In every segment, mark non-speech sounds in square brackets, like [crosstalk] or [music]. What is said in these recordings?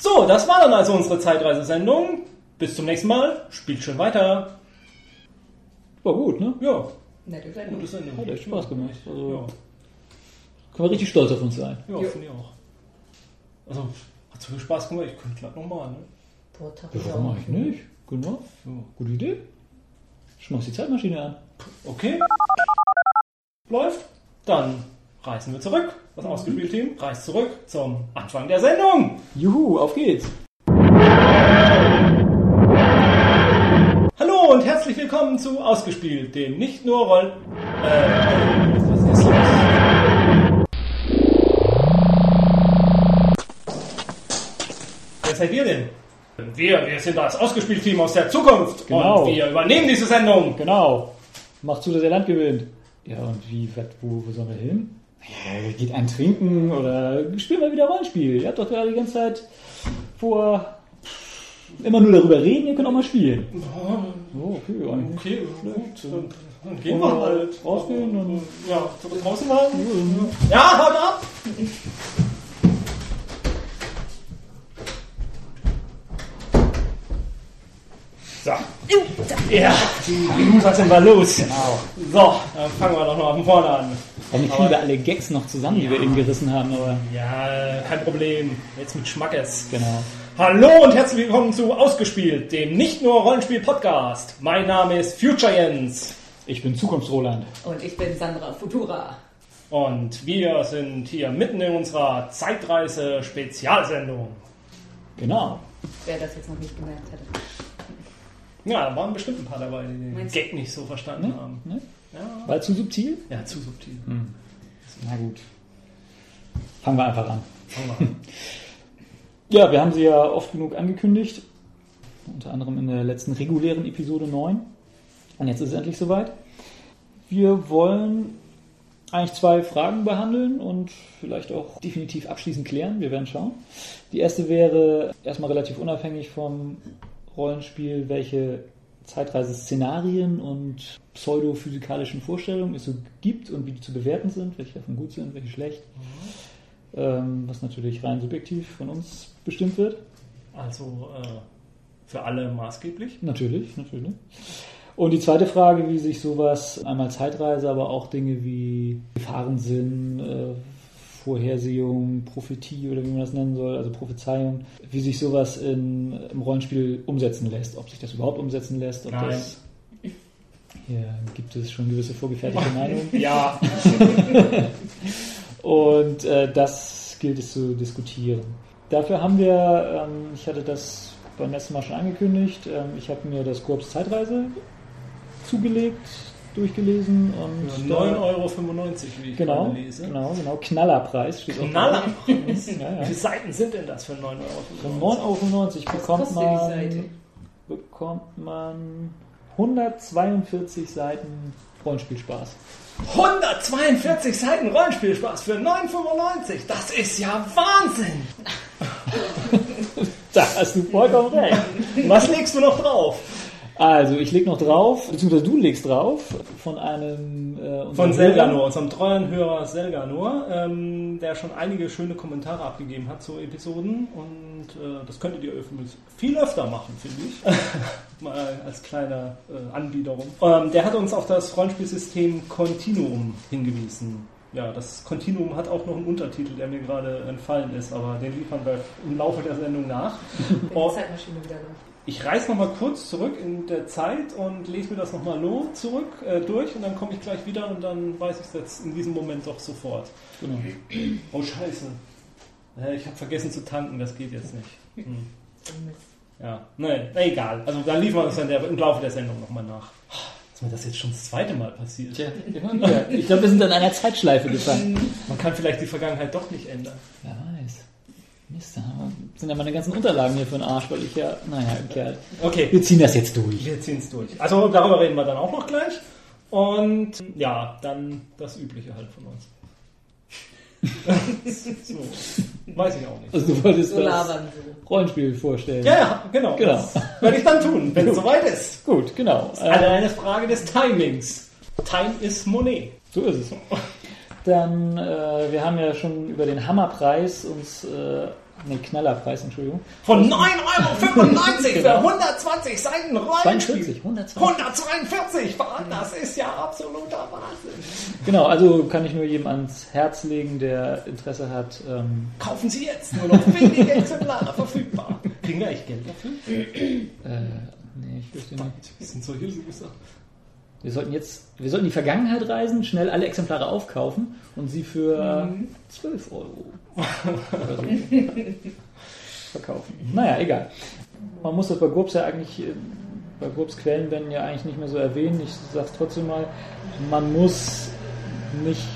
So, das war dann also unsere Zeitreisesendung. Bis zum nächsten Mal. Spielt schön weiter. War gut, ne? Ja, Nette Sendung. gute Sendung. Hat echt Spaß gemacht. Also Ja, können wir richtig stolz auf uns sein. ja, finde ich auch. Also, hat so viel Spaß gemacht. Ich könnte glatt nochmal, ne? Boah, Ja, auch- eigentlich nicht? Genau. Ja. Gute Idee. Schmeiß die Zeitmaschine an. Okay. Läuft. Dann reisen wir zurück. Das ausgespielte Team reist zurück zum Anfang der Sendung. Juhu, auf geht's. Hallo und herzlich willkommen zu Ausgespielt, dem nicht nur Roll... Äh, was ist los? Wer seid ihr denn? Wir, wir sind das Ausgespielt-Team aus der Zukunft Genau. und wir übernehmen diese Sendung. Genau. Mach zu, dass ihr Land gewinnt. Ja, und wie, wat, wo, wo sollen wir hin? Ja, geht ein Trinken oder spielen wir wieder Rollenspiel. Ihr habt doch gerade die ganze Zeit vor immer nur darüber reden, ihr könnt auch mal spielen. Oh, okay. Okay, gut, dann, dann gehen wir halt. Rausgehen und Ja, draußen machen? Ja, haut ab! [laughs] So. Ja, was sind wir los? Genau. So, dann fangen wir doch noch von vorne an. Warum kriegen wir alle Gags noch zusammen, die wir eben gerissen haben, aber Ja, kein Problem. Jetzt mit Schmackes. genau. Hallo und herzlich willkommen zu Ausgespielt, dem nicht nur Rollenspiel-Podcast. Mein Name ist Future Jens. Ich bin Zukunftsroland. Und ich bin Sandra Futura. Und wir sind hier mitten in unserer Zeitreise-Spezialsendung. Genau. Wer das jetzt noch nicht gemerkt hätte. Ja, da waren bestimmt ein paar dabei, die den Meinst Gag nicht so verstanden Ne? haben. Ne? Ja. War zu subtil? ja, zu subtil. Na gut. Fangen wir einfach an. Fangen wir an. [laughs] Ja, wir haben sie ja oft genug angekündigt. Unter anderem in der letzten regulären Episode 9. Und jetzt ist es endlich soweit. Wir wollen eigentlich zwei Fragen behandeln und vielleicht auch definitiv abschließend klären. Wir werden schauen. Die erste wäre erstmal relativ unabhängig vom Rollenspiel, welche Zeitreise-Szenarien und pseudophysikalischen Vorstellungen es so gibt und wie die zu bewerten sind, welche davon gut sind, welche schlecht. Ähm, was natürlich rein subjektiv von uns bestimmt wird. Also äh, für alle maßgeblich. Natürlich, natürlich. Und die zweite Frage, wie sich sowas, einmal Zeitreise, aber auch Dinge wie Gefahrensinn, äh, Vorhersehung, Prophetie oder wie man das nennen soll, also Prophezeiung, wie sich sowas in, im Rollenspiel umsetzen lässt, ob sich das überhaupt umsetzen lässt, ob Nein. das. Hier gibt es schon gewisse vorgefertigte Meinungen. [laughs] Ja, [laughs] Und äh, das gilt es zu diskutieren. Dafür haben wir, ähm, ich hatte das beim letzten Mal schon angekündigt, ähm, ich habe mir das Korps Zeitreise zugelegt, durchgelesen und für da- 9,95 Euro, wie ich Genau, gerade lese. genau, genau. Knallerpreis steht auch Knaller. drauf. Ja, ja. [laughs] Wie viele Seiten sind denn das für 9,95 Für Euro? 9,95 Euro bekommt man, bekommt man 142 Seiten Rollenspielspaß. 142 Seiten Rollenspielspaß für 9,95. Das ist ja Wahnsinn. [laughs] Da hast du vollkommen recht. Was legst du noch drauf? Also, ich leg noch drauf, beziehungsweise du legst drauf, von einem äh, Von Hörer. Selganor, unserem treuen Hörer Selganor, ähm, der schon einige schöne Kommentare abgegeben hat zu Episoden und äh, das könntet ihr übrigens viel öfter machen, finde ich. [laughs] Mal als kleiner äh, Anbiederung. Ähm, der hat uns auf das Rollenspielsystem Continuum hingewiesen. Ja, das Continuum hat auch noch einen Untertitel, der mir gerade entfallen ist, aber den liefern wir im Laufe der Sendung nach. [laughs] Die Oh, Zeitmaschine wieder läuft. Ich reise nochmal kurz zurück in der Zeit und lese mir das nochmal zurück äh, durch und dann komme ich gleich wieder und dann weiß ich es jetzt in diesem Moment doch sofort. Genau. Oh Scheiße. Äh, ich habe vergessen zu tanken, das geht jetzt nicht. Hm. Ja, nein, na, egal. Also da liefern wir uns dann der, im Laufe der Sendung nochmal nach. Ist mir das jetzt schon das zweite Mal passiert? Tja. Ich glaube, wir sind in einer Zeitschleife gefangen. Man kann vielleicht die Vergangenheit doch nicht ändern. Wer weiß. Mist, da sind ja meine ganzen Unterlagen hier für den Arsch, weil ich ja, naja, Kerl. Okay, Wir ziehen das jetzt durch. wir ziehen es durch. Also darüber reden wir dann auch noch gleich. Und ja, dann das Übliche halt von uns. [laughs] so, weiß ich auch nicht. Also du wolltest So das. Rollenspiel vorstellen. Ja, ja, genau. Genau. Das werde ich dann tun, wenn es soweit ist. Gut, genau. Alle Äh, eine Frage des Timings. Time is Monet. so ist es. [laughs] Dann, äh, wir haben ja schon über den Hammerpreis uns äh, nee, Knallerpreis, Entschuldigung. Von 9,95 Euro [laughs] für 120 Seiten Rollenspiel. 42, 120. 142, das ist ja absoluter Wahnsinn. Genau, also kann ich nur jedem ans Herz legen, der Interesse hat. Ähm, Kaufen Sie jetzt nur noch wenige Exemplare verfügbar. Kriegen wir eigentlich Geld dafür? äh, nee, ich fürchte nicht. Das sind solche Loser. Wir sollten jetzt, wir sollten in die Vergangenheit reisen, schnell alle Exemplare aufkaufen und sie für Mhm. 12 Euro oder so [laughs] verkaufen. Naja, egal. Man muss das bei GURPS ja eigentlich, äh, bei GURPS Quellenbänden ja eigentlich nicht mehr so erwähnen. Ich sag's trotzdem mal, man muss nicht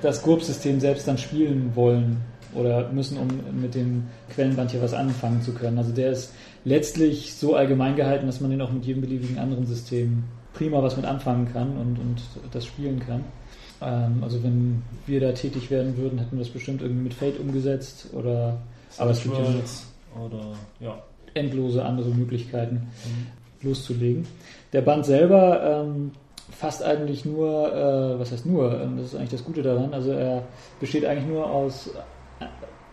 das GURPS-System selbst dann spielen wollen oder müssen, um mit dem Quellenband hier was anfangen zu können. Also der ist letztlich so allgemein gehalten, dass man den auch mit jedem beliebigen anderen System prima was mit anfangen kann und, und das spielen kann. Ähm, also wenn wir da tätig werden würden, hätten wir das bestimmt irgendwie mit Fate umgesetzt oder aber es gibt ja oder ja. endlose andere Möglichkeiten loszulegen. Der Band selber ähm, fasst eigentlich nur, äh, was heißt nur, ähm, das ist eigentlich das Gute daran, also er besteht eigentlich nur aus äh,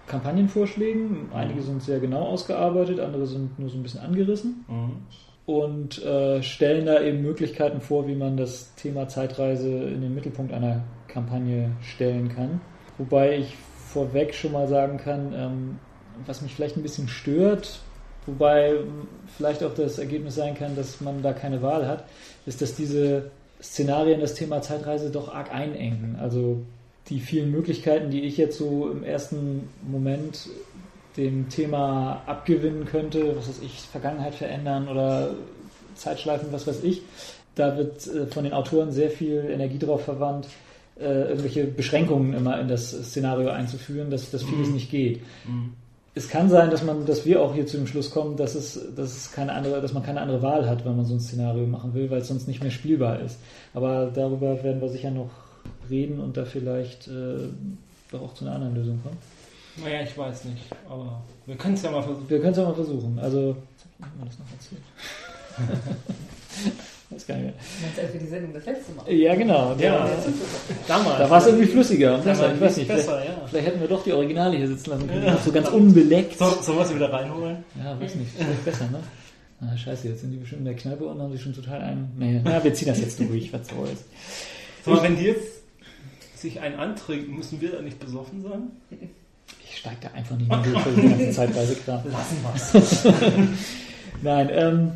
Kampagnenvorschlägen, einige sind sehr genau ausgearbeitet, andere sind nur so ein bisschen angerissen Mhm. Und äh, stellen da eben Möglichkeiten vor, wie man das Thema Zeitreise in den Mittelpunkt einer Kampagne stellen kann. Wobei ich vorweg schon mal sagen kann, ähm, was mich vielleicht ein bisschen stört, wobei vielleicht auch das Ergebnis sein kann, dass man da keine Wahl hat, ist, dass diese Szenarien das Thema Zeitreise doch arg einengen. Also die vielen Möglichkeiten, die ich jetzt so im ersten Moment dem Thema abgewinnen könnte, was weiß ich, Vergangenheit verändern oder Zeitschleifen, was weiß ich, da wird äh, von den Autoren sehr viel Energie drauf verwandt, äh, irgendwelche Beschränkungen immer in das Szenario einzuführen, dass, dass vieles Mhm. nicht geht. Mhm. Es kann sein, dass man, dass wir auch hier zu dem Schluss kommen, dass es, dass es keine andere, dass man keine andere Wahl hat, wenn man so ein Szenario machen will, weil es sonst nicht mehr spielbar ist. Aber darüber werden wir sicher noch reden und da vielleicht äh, doch auch zu einer anderen Lösung kommen. Naja, ich weiß nicht, aber wir können es ja mal versuchen. Wir können es ja mal versuchen. Also, jetzt hab ich mir das noch erzählt. [laughs] weiß gar nicht mehr. Meinst du, als wir die Sendung das letzte Mal? Ja, genau. Ja, Da, damals. da war es irgendwie flüssiger und besser. Ich weiß nicht. besser, vielleicht, ja. vielleicht hätten wir doch die Originale hier sitzen lassen können. Ja. So ganz unbeleckt. So, sollen wir sie wieder reinholen? Ja, weiß nicht. Vielleicht besser, ne? Ah, scheiße, jetzt sind die bestimmt in der Kneipe und haben sich schon total ein. Nee, na, wir ziehen das jetzt durch. Was soll's. Sag mal, wenn die jetzt sich einen antrinken, müssen wir da nicht besoffen sein? [laughs] Ich steige da einfach nicht mehr durch für den ganzen Zeitreisekram. [laughs] Lassen wir's. [laughs] Nein, ähm,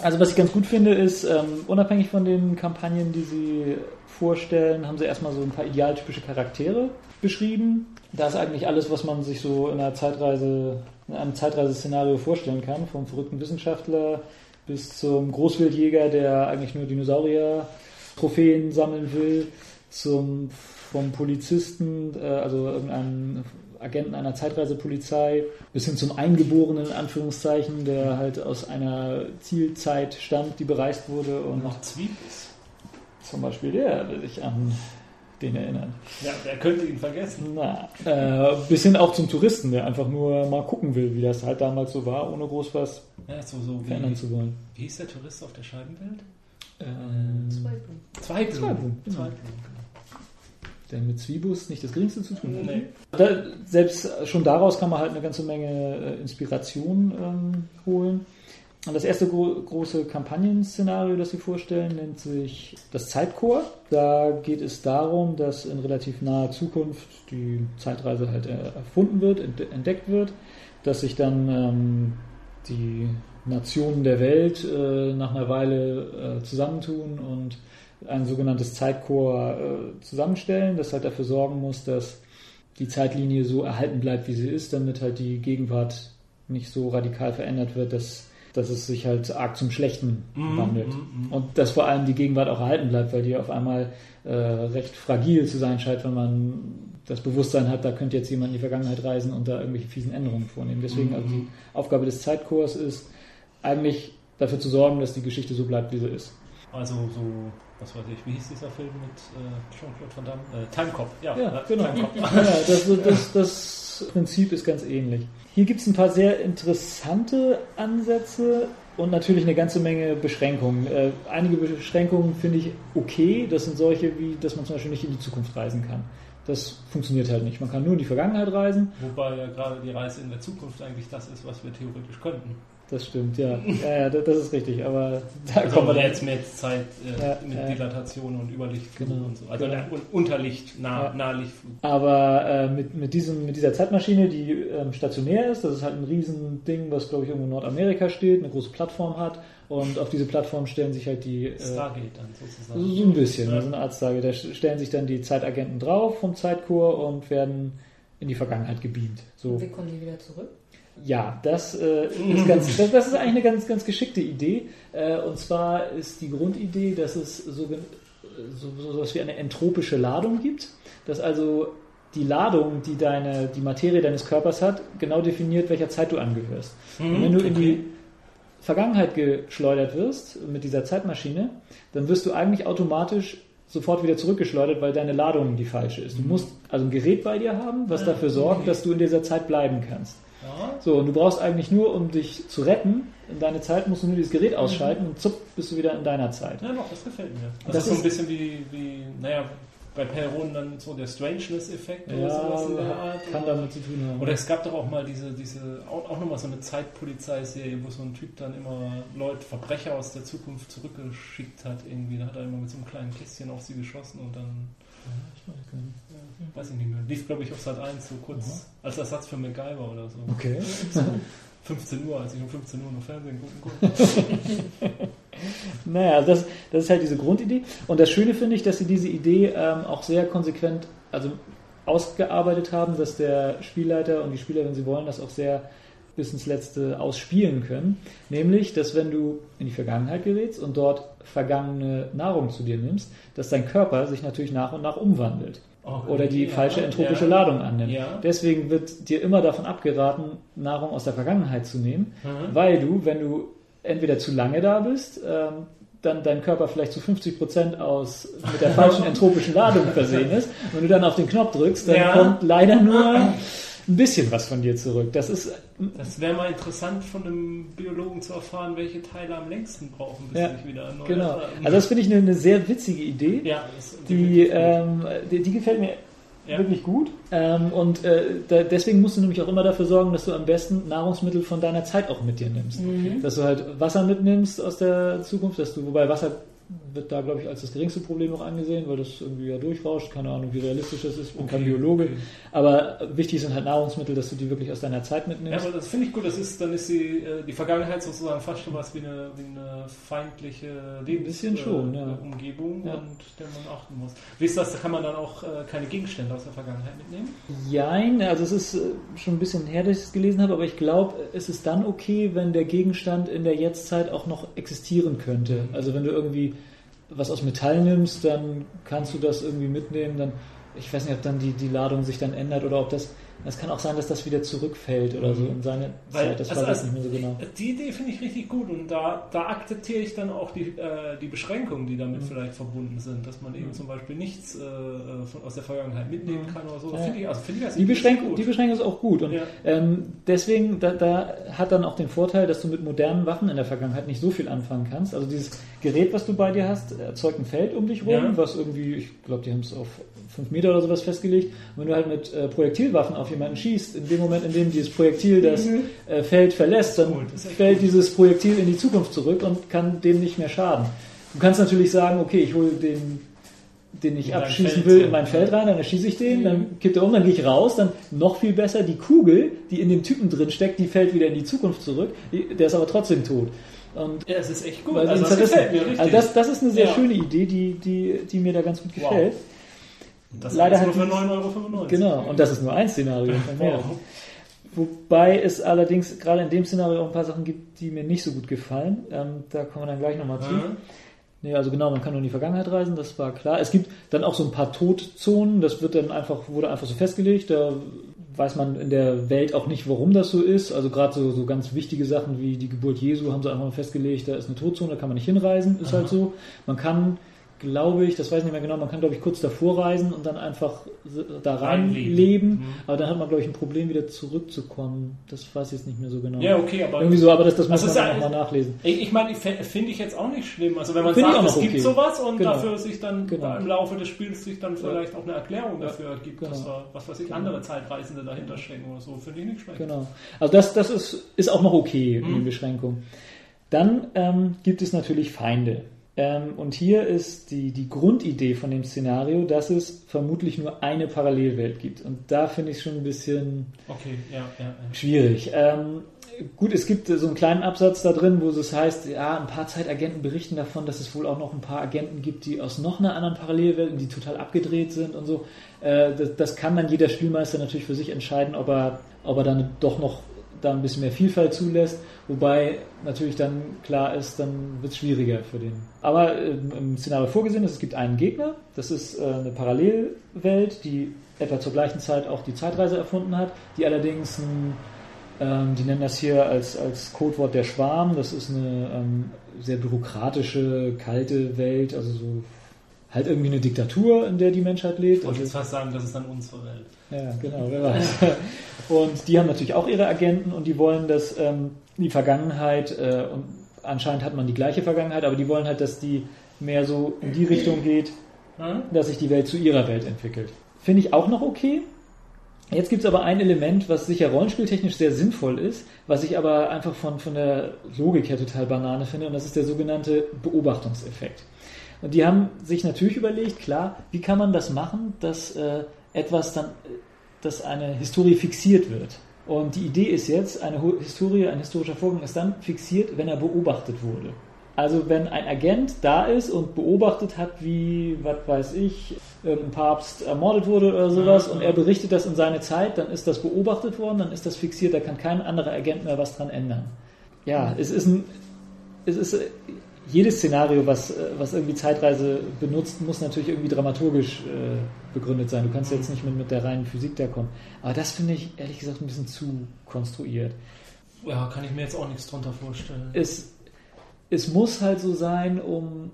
also was ich ganz gut finde, ist, ähm, unabhängig von den Kampagnen, die sie vorstellen, haben sie erstmal so ein paar idealtypische Charaktere beschrieben. Das ist eigentlich alles, was man sich so in einer Zeitreise, in einem Zeitreiseszenario vorstellen kann, vom verrückten Wissenschaftler bis zum Großwildjäger, der eigentlich nur Dinosaurier-Trophäen sammeln will, zum vom Polizisten, äh, also irgendeinem Agenten einer Zeitreisepolizei, bis hin zum Eingeborenen, in Anführungszeichen, der halt aus einer Zielzeit stammt, die bereist wurde und noch Zwiebis. zum Beispiel der, der sich an den erinnert. Ja, wer könnte ihn vergessen? Na, äh, bis hin auch zum Touristen, der einfach nur mal gucken will, wie das halt damals so war, ohne groß was Ja, so, so verändern wie, zu wollen. wie hieß der Tourist auf der Scheibenwelt? Ähm, Zwei Blumen. Zweiblumen. Zweiblumen, genau. Zweiblumen. Der mit Zwiebus nicht das geringste zu tun hat. Nee. Da, selbst schon daraus kann man halt eine ganze Menge äh, Inspiration ähm, holen. Und das erste gro große Kampagnenszenario, das sie vorstellen, nennt sich das Zeitchor. Da geht es darum, dass in relativ naher Zukunft die Zeitreise halt äh, erfunden wird, ent entdeckt wird, dass sich dann ähm, die Nationen der Welt äh, nach einer Weile äh, zusammentun und ein sogenanntes Zeitchor äh, zusammenstellen, das halt dafür sorgen muss, dass die Zeitlinie so erhalten bleibt, wie sie ist, damit halt die Gegenwart nicht so radikal verändert wird, dass, dass es sich halt arg zum Schlechten Mhm, wandelt. mhm, mhm. Und dass vor allem die Gegenwart auch erhalten bleibt, weil die auf einmal äh, recht fragil zu sein scheint, wenn man das Bewusstsein hat, da könnte jetzt jemand in die Vergangenheit reisen und da irgendwelche fiesen Änderungen vornehmen. Deswegen Mhm. also die Aufgabe des Zeitchors ist eigentlich dafür zu sorgen, dass die Geschichte so bleibt, wie sie ist. Also so, was weiß ich, wie hieß dieser Film mit äh, Jean-Claude Van Damme? Äh, Time Cop. Ja, Ja, äh, genau. Time. Ja, das, das, das Prinzip ist ganz ähnlich. Hier gibt es ein paar sehr interessante Ansätze und natürlich eine ganze Menge Beschränkungen. Äh, einige Beschränkungen finde ich okay. Das sind solche wie, dass man zum Beispiel nicht in die Zukunft reisen kann. Das funktioniert halt nicht. Man kann nur in die Vergangenheit reisen. Wobei ja gerade die Reise in der Zukunft eigentlich das ist, was wir theoretisch könnten. Das stimmt, ja. ja, ja das ist richtig. Aber da also kommen wir jetzt mit Zeit, äh, ja, mit ja. Dilatation und Überlicht genau. und so. Also genau. Unterlicht, nah, Nahlichtflug. Aber äh, mit, mit, diesem, mit dieser Zeitmaschine, die ähm, stationär ist, das ist halt ein Riesending, was glaube ich irgendwo in Nordamerika steht, eine große Plattform hat. Und auf diese Plattform stellen sich halt die. Äh, Stargate dann sozusagen. So ein bisschen, ja. so eine Art Stargate. Da stellen sich dann die Zeitagenten drauf vom Zeitchor und werden in die Vergangenheit gebeamt. So. Und wie kommen die wieder zurück? Ja, das, äh, ist ganz, das, [laughs] das, ist eigentlich eine ganz, ganz geschickte Idee. Äh, und zwar ist die Grundidee, dass es so, so, so etwas wie eine entropische Ladung gibt. Dass also die Ladung, die deine, die Materie deines Körpers hat, genau definiert, welcher Zeit du angehörst. Mhm, und wenn du okay. in die Vergangenheit geschleudert wirst mit dieser Zeitmaschine, dann wirst du eigentlich automatisch sofort wieder zurückgeschleudert, weil deine Ladung die falsche ist. Du mhm. musst also ein Gerät bei dir haben, was dafür sorgt, dass du in dieser Zeit bleiben kannst. So, und du brauchst eigentlich nur, um dich zu retten, in deine Zeit musst du nur dieses Gerät mhm. ausschalten und zupp, bist du wieder in deiner Zeit. Ja, doch, das gefällt mir. Das, das ist so ein bisschen wie, wie naja, bei Perron dann so der Strangeness-Effekt oder ja, sowas in der Art. Kann damit zu tun haben. Oder es gab doch auch mal diese, diese auch, auch nochmal so eine Zeitpolizeiserie, wo so ein Typ dann immer Leute, Verbrecher aus der Zukunft zurückgeschickt hat irgendwie. Da hat er immer mit so einem kleinen Kästchen auf sie geschossen und dann ich weiß, gar nicht. Weiß ich nicht mehr. Lief, glaube ich, auf Sat 1 so kurz mhm. als Ersatz für MacGyver oder so. Okay. [laughs] 15 Uhr, als ich um 15 Uhr noch Fernsehen gucken konnte. [laughs] naja, das, das ist halt diese Grundidee. Und das Schöne finde ich, dass sie diese Idee ähm, auch sehr konsequent also ausgearbeitet haben, dass der Spielleiter und die Spieler, wenn sie wollen, das auch sehr bis ins Letzte ausspielen können. Nämlich, dass wenn du in die Vergangenheit gerätst und dort vergangene Nahrung zu dir nimmst, dass dein Körper sich natürlich nach und nach umwandelt. Okay, oder die ja, falsche entropische ja. Ladung annimmt. Ja. Deswegen wird dir immer davon abgeraten, Nahrung aus der Vergangenheit zu nehmen, mhm. weil du, wenn du entweder zu lange da bist, ähm, dann dein Körper vielleicht zu 50 Prozent aus mit der falschen [laughs] entropischen Ladung versehen ist. Wenn du dann auf den Knopf drückst, dann kommt leider nur [laughs] ein bisschen was von dir zurück. Das ist. Das wäre mal interessant von einem Biologen zu erfahren, welche Teile am längsten brauchen, bis ja, sich wieder erneuert Genau. Also das finde ich eine, eine, sehr witzige Idee. Ja, die, ähm, die, die, gefällt mir ja. wirklich gut. Ähm, und äh, da, deswegen musst du nämlich auch immer dafür sorgen, dass du am besten Nahrungsmittel von deiner Zeit auch mit dir nimmst. Mhm. Dass du halt Wasser mitnimmst aus der Zukunft, dass du, wobei Wasser wird da, glaube ich, als das geringste Problem noch angesehen, weil das irgendwie ja durchrauscht. Keine Ahnung, wie realistisch das ist. Bin okay. kein Biologe. Aber wichtig sind halt Nahrungsmittel, dass du die wirklich aus deiner Zeit mitnimmst. Ja, aber das finde ich gut. Das ist, dann ist die, äh, die Vergangenheit sozusagen fast schon was wie eine, wie eine feindliche Lebensumgebung, äh, ja. ja. und der man achten muss. Wie ist das? Da kann man dann auch äh, keine Gegenstände aus der Vergangenheit mitnehmen? Jein, also es ist schon ein bisschen her, dass ich es gelesen habe, aber ich glaube, es ist dann okay, wenn der Gegenstand in der Jetztzeit auch noch existieren könnte. Also wenn du irgendwie was aus Metall nimmst, dann kannst du das irgendwie mitnehmen. Dann, ich weiß nicht, ob dann die, die Ladung sich dann ändert oder ob das es kann auch sein, dass das wieder zurückfällt oder so in seine Weil, Zeit. Das also, weiß ich nicht mehr so genau. Die Idee finde ich richtig gut und da, da akzeptiere ich dann auch die, äh, die Beschränkungen, die damit mhm. vielleicht verbunden sind, dass man eben mhm. zum Beispiel nichts äh, von, aus der Vergangenheit mitnehmen mhm. kann oder so. Ja. Find ich, also find ich die, Beschränkung, die Beschränkung ist auch gut und ja. ähm, deswegen, da, da, hat dann auch den Vorteil, dass du mit modernen Waffen in der Vergangenheit nicht so viel anfangen kannst. Also dieses Gerät, was du bei dir hast, erzeugt ein Feld um dich rum, ja. was irgendwie, ich glaube, die haben es auf 5 Meter oder sowas festgelegt. Und wenn du halt mit äh, Projektilwaffen auf jemanden schießt, in dem Moment, in dem dieses Projektil das mhm. äh, Feld verlässt, dann cool, fällt dieses Projektil in die Zukunft zurück und kann dem nicht mehr schaden. Du kannst natürlich sagen, okay, ich hole den, den ich in abschießen will, in mein Feld rein, dann erschieße ich den, dann kippt er um, dann gehe ich raus, dann noch viel besser, die Kugel, die in dem Typen drin steckt, die fällt wieder in die Zukunft zurück, der ist aber trotzdem tot. Und ja, es ist echt gut. Also das. Also das, das ist eine sehr ja. schöne Idee, die, die, die mir da ganz gut gefällt. Wow. Das Leider nur für 9,95 Euro. Genau, und das ist nur ein Szenario [laughs] Wow. Wobei es allerdings gerade in dem Szenario auch ein paar Sachen gibt, die mir nicht so gut gefallen. Ähm, da kommen wir dann gleich nochmal zu. Mhm. Nee, also genau, man kann nur in die Vergangenheit reisen, das war klar. Es gibt dann auch so ein paar Todzonen, das wird dann einfach, wurde einfach so festgelegt. Da weiß man in der Welt auch nicht, warum das so ist. Also gerade so, so ganz wichtige Sachen wie die Geburt Jesu haben sie einfach mal festgelegt, da ist eine Todzone, da kann man nicht hinreisen, ist halt Aha. halt so. Man kann glaube ich, das weiß ich nicht mehr genau, man kann, glaube ich, kurz davor reisen und dann einfach da rein Reinleben. leben. Mhm. Aber dann hat man, glaube ich, ein Problem, wieder zurückzukommen. Das weiß ich jetzt nicht mehr so genau. Ja, okay, aber Irgendwie so, aber das, das muss Das man nochmal nachlesen. Ich, ich meine, finde ich jetzt auch nicht schlimm. Also wenn man Finde ich sagt, es noch gibt okay. sowas und Genau. dafür sich dann Genau. im Laufe des Spiels sich dann vielleicht auch eine Erklärung dafür gibt, dass Genau. da, was weiß ich, andere Zeitreisende dahinter stecken oder so, finde ich nicht schlecht. Genau. Also das, das ist, ist auch noch okay, Mhm. die Beschränkung. Dann ähm, gibt es natürlich Feinde. Ähm, und hier ist die, die Grundidee von dem Szenario, dass es vermutlich nur eine Parallelwelt gibt. Und da finde ich es schon ein bisschen Okay, ja, ja. ja. schwierig. Ähm, gut, es gibt so einen kleinen Absatz da drin, wo es heißt, ja, ein paar Zeitagenten berichten davon, dass es wohl auch noch ein paar Agenten gibt, die aus noch einer anderen Parallelwelt, und die total abgedreht sind und so. Äh, das, das kann dann jeder Spielmeister natürlich für sich entscheiden, ob er, ob er dann doch noch da ein bisschen mehr Vielfalt zulässt, wobei natürlich dann klar ist, dann wird es schwieriger für den. Aber ähm, im Szenario vorgesehen ist, es gibt einen Gegner, das ist äh, eine Parallelwelt, die etwa zur gleichen Zeit auch die Zeitreise erfunden hat, die allerdings ein ähm, die nennen das hier als, als Codewort der Schwarm. Das ist eine ähm, sehr bürokratische, kalte Welt, also so halt irgendwie eine Diktatur, in der die Menschheit lebt. Ich wollte Also, jetzt fast sagen, das ist dann unsere Welt. ja, genau, wer weiß. [laughs] Und die haben natürlich auch ihre Agenten und die wollen, dass ähm, die Vergangenheit, äh, und anscheinend hat man die gleiche Vergangenheit, aber die wollen halt, dass die mehr so in die Richtung geht, Hm? dass sich die Welt zu ihrer Welt entwickelt. Finde ich auch noch okay. Jetzt gibt es aber ein Element, was sicher rollenspieltechnisch sehr sinnvoll ist, was ich aber einfach von, von der Logik her total Banane finde, und das ist der sogenannte Beobachtungseffekt. Und die haben sich natürlich überlegt, klar, wie kann man das machen, dass äh, etwas dann, äh, dass eine Historie fixiert wird. Und die Idee ist jetzt, eine Historie, ein historischer Vorgang ist dann fixiert, wenn er beobachtet wurde. Also wenn ein Agent da ist und beobachtet hat, wie, was weiß ich, irgendein Papst ermordet wurde oder sowas und er berichtet das in seine Zeit, dann ist das beobachtet worden, dann ist das fixiert, da kann kein anderer Agent mehr was dran ändern. Ja, es ist ein, es ist jedes Szenario, was, äh, was irgendwie Zeitreise benutzt, muss natürlich irgendwie dramaturgisch äh, begründet sein. Du kannst jetzt nicht mit, mit der reinen Physik da kommen. Aber das finde ich ehrlich gesagt ein bisschen zu konstruiert. Ja, kann ich mir jetzt auch nichts drunter vorstellen. es, es muss halt so sein, um,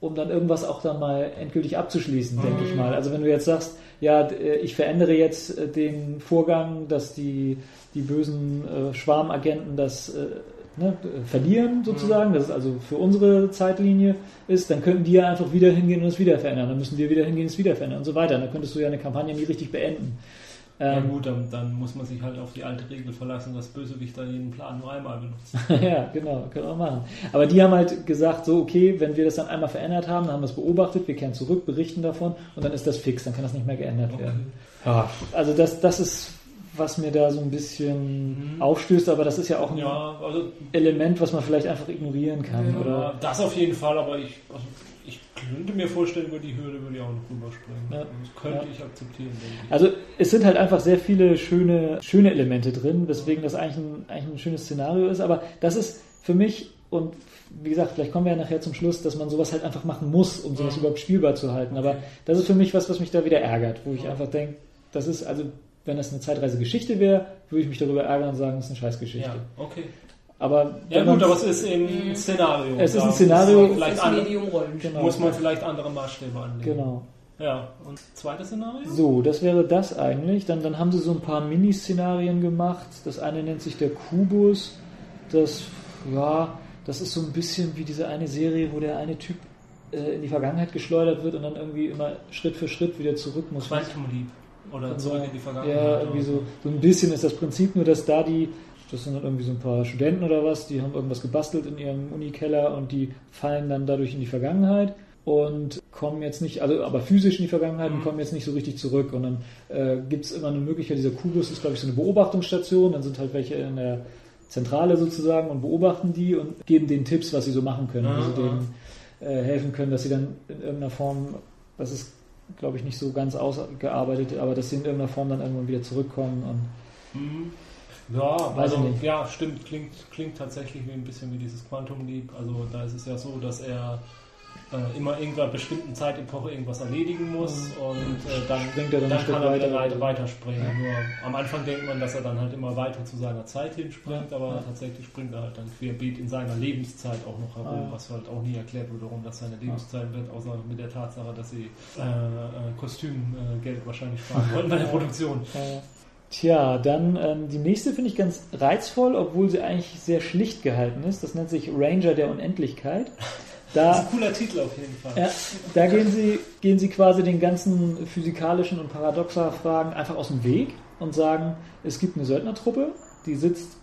um dann irgendwas auch dann mal endgültig abzuschließen, denke ich mal. Also wenn du jetzt sagst, ja, äh, ich verändere jetzt äh, den Vorgang, dass die, die bösen äh, Schwarmagenten das äh, ne, verlieren sozusagen, dass es also für unsere Zeitlinie ist, dann könnten die ja einfach wieder hingehen und es wieder verändern. Dann müssen wir wieder hingehen und es wieder verändern und so weiter. Dann könntest du ja eine Kampagne nie richtig beenden. ja Ähm, gut, dann, dann muss man sich halt auf die alte Regel verlassen, dass Bösewichter jeden Plan nur einmal benutzen. [laughs] ja, genau, können wir machen. Aber die haben halt gesagt, so, okay, wenn wir das dann einmal verändert haben, dann haben wir es beobachtet, wir kehren zurück, berichten davon und dann ist das fix, dann kann das nicht mehr geändert werden. Ja, also das, das ist, was mir da so ein bisschen Mhm. aufstößt, aber das ist ja auch ein Ja, also Element, was man vielleicht einfach ignorieren kann, Ja. oder? ja, das auf jeden Fall, aber ich, also ich könnte mir vorstellen, über die Hürde würde ich auch noch rüberspringen. Ja. Das könnte ich akzeptieren, ich. Also es sind halt einfach sehr viele schöne, schöne Elemente drin, weswegen das eigentlich ein, eigentlich ein schönes Szenario ist. Aber das ist für mich, und wie gesagt, vielleicht kommen wir ja nachher zum Schluss, dass man sowas halt einfach machen muss, um sowas Mhm. überhaupt spielbar zu halten. Aber das ist für mich was, was mich da wieder ärgert, wo ich einfach denke, das ist, also wenn das eine Zeitreisegeschichte wäre, würde ich mich darüber ärgern und sagen, das ist eine Scheißgeschichte. ja, okay. Aber Ja gut, aber es ist im Szenario. Es ist ein Szenario. Vielleicht ist andere, Medium. Genau. muss man vielleicht andere Maßstäbe anlegen. Genau. Ja, und zweites Szenario? So, das wäre das eigentlich. Dann, dann haben sie so ein paar Miniszenarien gemacht. Das eine nennt sich der Kubus. Das, ja, das ist so ein bisschen wie diese eine Serie, wo der eine Typ äh, in die Vergangenheit geschleudert wird und dann irgendwie immer Schritt für Schritt wieder zurück muss. Quantum Leap. Oder zurück sein. in die Vergangenheit. Ja, irgendwie so, so ein bisschen ist das Prinzip, nur dass da die, das sind dann irgendwie so ein paar Studenten oder was, die haben irgendwas gebastelt in ihrem Unikeller und die fallen dann dadurch in die Vergangenheit und kommen jetzt nicht, also aber physisch in die Vergangenheit und Mhm. kommen jetzt nicht so richtig zurück. Und dann äh, gibt es immer eine Möglichkeit, dieser Kubus ist, glaube ich, so eine Beobachtungsstation, dann sind halt welche in der Zentrale sozusagen und beobachten die und geben denen Tipps, was sie so machen können, wie sie denen äh, helfen können, dass sie dann in irgendeiner Form, das ist glaube ich, nicht so ganz ausgearbeitet, aber dass sie in irgendeiner Form dann irgendwann wieder zurückkommen. Und Mhm. Ja, Weiß also, ja, stimmt, klingt, klingt tatsächlich wie ein bisschen wie dieses Quantum Leap. Also da ist es ja so, dass er äh, immer irgendwann bestimmten Zeitepoche irgendwas erledigen muss Mhm. und äh, dann, Springt er dann dann kann er wieder weiter. weiter, weiterspringen. Nur am Anfang denkt man, dass er dann halt immer weiter zu seiner Zeit hinspringt, aber Ja. tatsächlich springt er halt dann querbeet in seiner Lebenszeit auch noch herum, Ah, ja. was halt auch nie erklärt wird, warum das seine Lebenszeit wird, außer mit der Tatsache, dass sie äh, äh, Kostümgeld äh, wahrscheinlich sparen [laughs] wollten bei der Produktion. Tja, dann ähm, die nächste finde ich ganz reizvoll, obwohl sie eigentlich sehr schlicht gehalten ist. Das nennt sich Ranger der Unendlichkeit. [laughs] Das ist Da, ein cooler Titel auf jeden Fall. ja, da gehen, sie, gehen sie quasi den ganzen physikalischen und Paradoxa-Fragen einfach aus dem Weg und sagen, es gibt eine Söldnertruppe, die sitzt,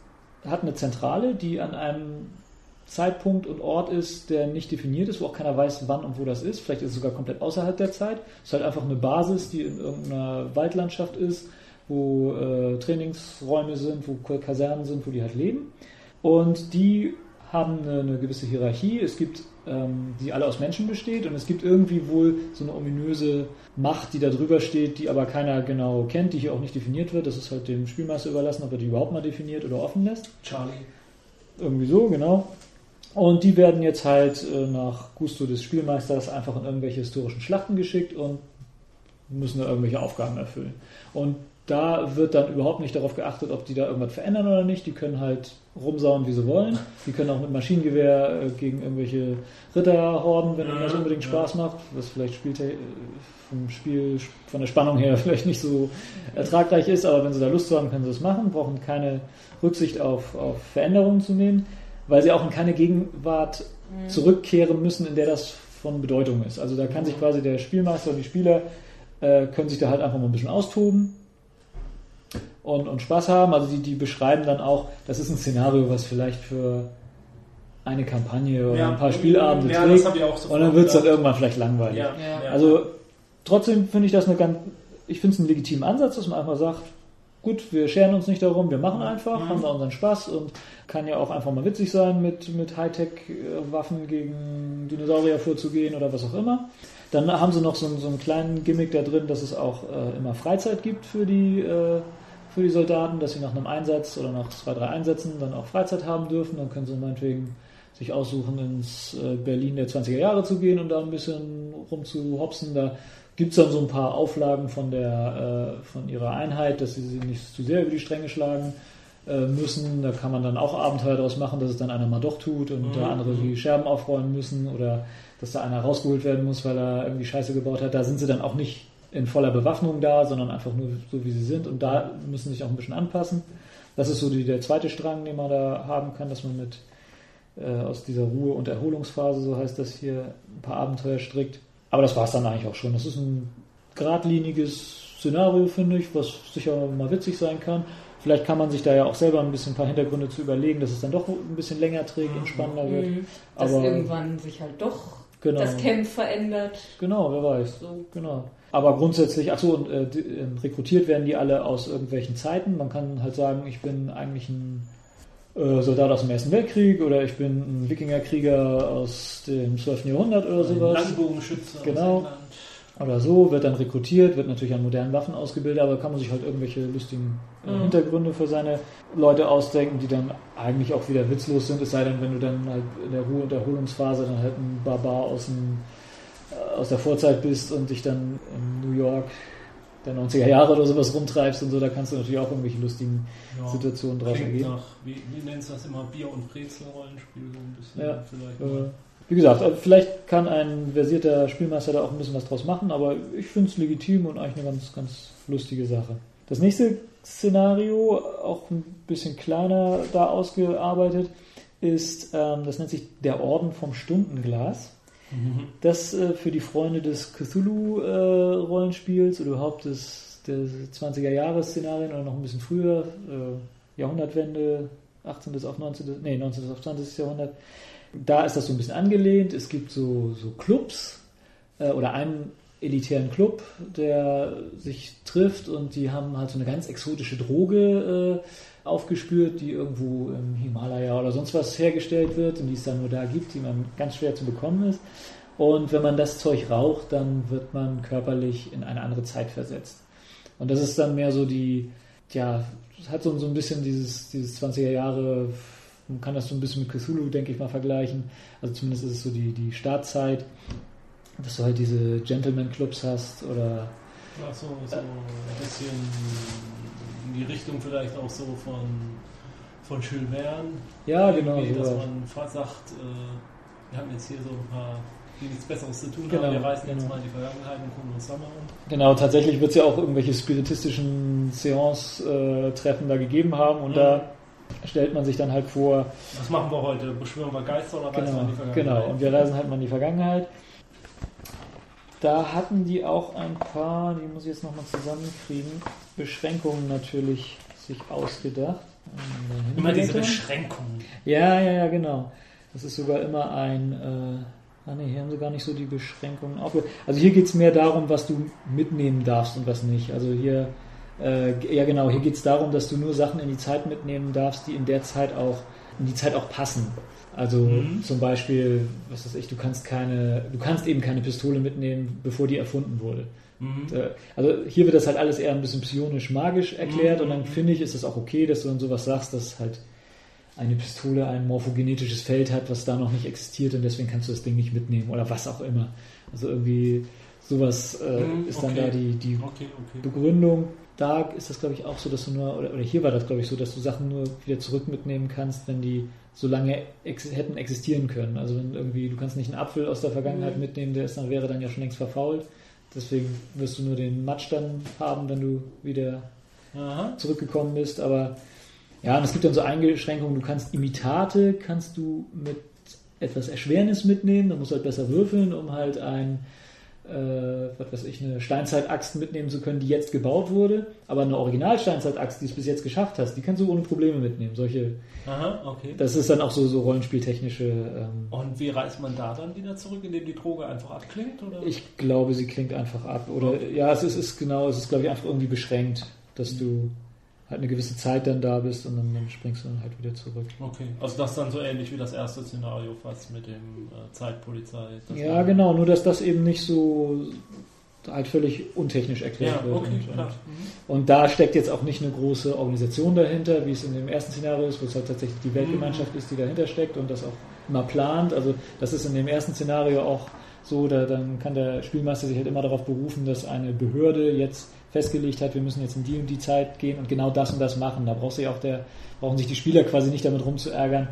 hat eine Zentrale, die an einem Zeitpunkt und Ort ist, der nicht definiert ist, wo auch keiner weiß, wann und wo das ist. Vielleicht ist es sogar komplett außerhalb der Zeit. Es ist halt einfach eine Basis, die in irgendeiner Waldlandschaft ist, wo äh, Trainingsräume sind, wo Kasernen sind, wo die halt leben. Und die haben eine, eine gewisse Hierarchie. Es gibt, die alle aus Menschen besteht und es gibt irgendwie wohl so eine ominöse Macht, die da drüber steht, die aber keiner genau kennt, die hier auch nicht definiert wird. Das ist halt dem Spielmeister überlassen, ob er die überhaupt mal definiert oder offen lässt. Charlie. Irgendwie so, genau. Und die werden jetzt halt äh, nach Gusto des Spielmeisters einfach in irgendwelche historischen Schlachten geschickt und müssen da irgendwelche Aufgaben erfüllen. Und da wird dann überhaupt nicht darauf geachtet, ob die da irgendwas verändern oder nicht. Die können halt rumsauen, wie sie wollen. Die können auch mit Maschinengewehr äh, gegen irgendwelche Ritterhorden, wenn ihnen das unbedingt Spaß macht, was vielleicht Spiel, äh, vom Spiel, von der Spannung her [laughs] vielleicht nicht so ertragreich ist, aber wenn sie da Lust haben, können sie das machen, brauchen keine Rücksicht auf, auf Veränderungen zu nehmen, weil sie auch in keine Gegenwart zurückkehren müssen, in der das von Bedeutung ist. Also da kann sich quasi der Spielmeister und die Spieler äh, können sich da halt einfach mal ein bisschen austoben und, und Spaß haben. Also die, die beschreiben dann auch, das ist ein Szenario, was vielleicht für eine Kampagne oder ein paar Spielabende ja, das trägt habe ich auch so und dann wird es dann irgendwann vielleicht langweilig. ja, Ja. ja. Also trotzdem finde ich das eine ganz, ich finde es einen legitimen Ansatz, dass man einfach sagt, gut, wir scheren uns nicht darum, wir machen einfach, Mhm. haben da unseren Spaß und kann ja auch einfach mal witzig sein, mit, mit Hightech-Waffen gegen Dinosaurier vorzugehen oder was auch immer. Dann haben sie noch so, einen- so einen kleinen Gimmick da drin, dass es auch äh, immer Freizeit gibt für die, äh, für die Soldaten, dass sie nach einem Einsatz oder nach zwei, drei Einsätzen dann auch Freizeit haben dürfen. Dann können sie meinetwegen sich aussuchen, ins äh, Berlin der 20er Jahre zu gehen und da ein bisschen rumzuhopsen. Da gibt es dann so ein paar Auflagen von, der, äh, von ihrer Einheit, dass sie sie nicht zu sehr über die Stränge schlagen äh, müssen. Da kann man dann auch Abenteuer daraus machen, dass es dann einer mal doch tut und Mhm. da andere die Scherben aufräumen müssen oder dass da einer rausgeholt werden muss, weil er irgendwie Scheiße gebaut hat. Da sind sie dann auch nicht in voller Bewaffnung da, sondern einfach nur so, wie sie sind. Und da müssen sie sich auch ein bisschen anpassen. Das ist so die, der zweite Strang, den man da haben kann, dass man mit äh, aus dieser Ruhe- und Erholungsphase, so heißt das hier, ein paar Abenteuer strickt. Aber das war es dann eigentlich auch schon. Das ist ein geradliniges Szenario, finde ich, was sicher mal witzig sein kann. Vielleicht kann man sich da ja auch selber ein bisschen ein paar Hintergründe zu überlegen, dass es dann doch ein bisschen länger trägt und spannender wird. Mhm. Dass Aber- irgendwann sich halt doch Genau. das Camp verändert. Genau, wer weiß. So. Genau. Aber grundsätzlich, achso, und äh, die, äh, rekrutiert werden die alle aus irgendwelchen Zeiten. Man kann halt sagen, ich bin eigentlich ein äh, Soldat aus dem Ersten Weltkrieg oder ich bin ein Wikingerkrieger aus dem 12. Jahrhundert oder sowas. Langbogenschütze Genau. Oder so, wird dann rekrutiert, wird natürlich an modernen Waffen ausgebildet, aber kann man sich halt irgendwelche lustigen äh, Mhm. Hintergründe für seine Leute ausdenken, die dann eigentlich auch wieder witzlos sind, es sei denn, wenn du dann halt in der Ruhe- und Erholungsphase dann halt ein Barbar aus, dem, aus der Vorzeit bist und dich dann in New York der 90er Jahre oder sowas rumtreibst und so, da kannst du natürlich auch irgendwelche lustigen Ja. Situationen Klingt ergeben. nach, wie, wie nennst du das immer, Bier- und Brezel-Rollenspiel so ein bisschen Ja. vielleicht. Äh, wie gesagt, äh, vielleicht kann ein versierter Spielmeister da auch ein bisschen was draus machen, aber ich finde es legitim und eigentlich eine ganz, ganz lustige Sache. Das nächste Szenario, auch ein bisschen kleiner da ausgearbeitet, ist, ähm, das nennt sich der Orden vom Stundenglas. Das äh, für die Freunde des Cthulhu-Rollenspiels oder überhaupt des, des 20er-Jahres-Szenarien oder noch ein bisschen früher, äh, Jahrhundertwende, 18. auf 19. Nee, 19. auf 20. Jahrhundert. Da ist das so ein bisschen angelehnt. Es gibt so, so Clubs äh, oder einen elitären Club, der sich trifft und die haben halt so eine ganz exotische Droge äh, aufgespürt, die irgendwo im Himalaya oder sonst was hergestellt wird und die es dann nur da gibt, die man ganz schwer zu bekommen ist. Und wenn man das Zeug raucht, dann wird man körperlich in eine andere Zeit versetzt. Und das ist dann mehr so die, ja, hat so, so ein bisschen dieses, dieses 20er Jahre Man kann das so ein bisschen mit Cthulhu, denke ich mal, vergleichen. Also zumindest ist es so die, die Startzeit, dass du halt diese Gentleman-Clubs hast oder Ja, so, so ein bisschen in die Richtung vielleicht auch so von, von Jules Verne. ja, genau, Irgendwie, dass so. man fast sagt, äh, wir haben jetzt hier so ein paar, die nichts Besseres zu tun Genau, haben, wir reisen jetzt genau. mal in die Vergangenheit und gucken uns dann mal an. Genau, tatsächlich wird es ja auch irgendwelche spiritistischen Seance-Treffen da gegeben haben und Mhm. da stellt man sich dann halt vor, Was machen wir heute? Beschwören wir Geister oder reisen wir Genau, in die Vergangenheit? genau. Und wir reisen halt mal in die Vergangenheit. Da hatten die auch ein paar, die muss ich jetzt nochmal zusammenkriegen, Beschränkungen natürlich sich ausgedacht. Immer diese. Beschränkungen. Ja, ja, ja, genau. Das ist sogar immer ein. Äh, ah nee, hier haben sie gar nicht so die Beschränkungen aufge. Also hier geht es mehr darum, was du mitnehmen darfst und was nicht. Also hier, äh, ja genau, hier geht es darum, dass du nur Sachen in die Zeit mitnehmen darfst, die in der Zeit auch, in die Zeit auch passen. Also Mhm. zum Beispiel, was weiß ich, du kannst keine, du kannst eben keine Pistole mitnehmen, bevor die erfunden wurde. Mhm. Äh, Also hier wird das halt alles eher ein bisschen psionisch-magisch erklärt Mhm. und dann finde ich, ist es auch okay, dass du dann sowas sagst, dass halt eine Pistole ein morphogenetisches Feld hat, was da noch nicht existiert und deswegen kannst du das Ding nicht mitnehmen oder was auch immer. Also irgendwie sowas äh, Mhm, ist dann okay. da die, die Okay, okay. Begründung. Da ist das, glaube ich, auch so, dass du nur, oder, oder hier war das, glaube ich, so, dass du Sachen nur wieder zurück mitnehmen kannst, wenn die so lange ex hätten existieren können. Also wenn irgendwie, du kannst nicht einen Apfel aus der Vergangenheit Mhm. mitnehmen, der ist dann, wäre dann ja schon längst verfault. Deswegen wirst du nur den Matsch dann haben, wenn du wieder Aha. zurückgekommen bist. Aber ja, und es gibt dann so Eingeschränkungen. Du kannst Imitate, kannst du mit etwas Erschwernis mitnehmen. Da musst du halt besser würfeln, um halt ein, äh, was weiß ich, eine Steinzeitaxt mitnehmen zu können, die jetzt gebaut wurde. Aber eine Original-Steinzeitaxt, die es bis jetzt geschafft hast, die kannst du ohne Probleme mitnehmen. Solche, Aha, okay. das ist dann auch so, so rollenspieltechnische. Ähm, Und wie reist man da dann wieder zurück, indem die Droge einfach abklingt? Oder? ich glaube, sie klingt einfach ab. Oder ja, es ist, ist genau, es ist, glaube ich, einfach irgendwie beschränkt, dass du halt eine gewisse Zeit dann da bist und dann, dann springst du dann halt wieder zurück. Okay, also das dann so ähnlich wie das erste Szenario fast mit dem äh, Zeitpolizei. Ja, genau, nur dass das eben nicht so halt völlig untechnisch erklärt Ja, wird. okay, und, klar. Und, und da steckt jetzt auch nicht eine große Organisation dahinter, wie es in dem ersten Szenario ist, wo es halt tatsächlich die Weltgemeinschaft ist, die dahinter steckt und das auch immer plant. Also das ist in dem ersten Szenario auch so, da, dann kann der Spielmeister sich halt immer darauf berufen, dass eine Behörde jetzt festgelegt hat, wir müssen jetzt in die und die Zeit gehen und genau das und das machen. Da braucht sich auch der, brauchen sich die Spieler quasi nicht damit rumzuärgern,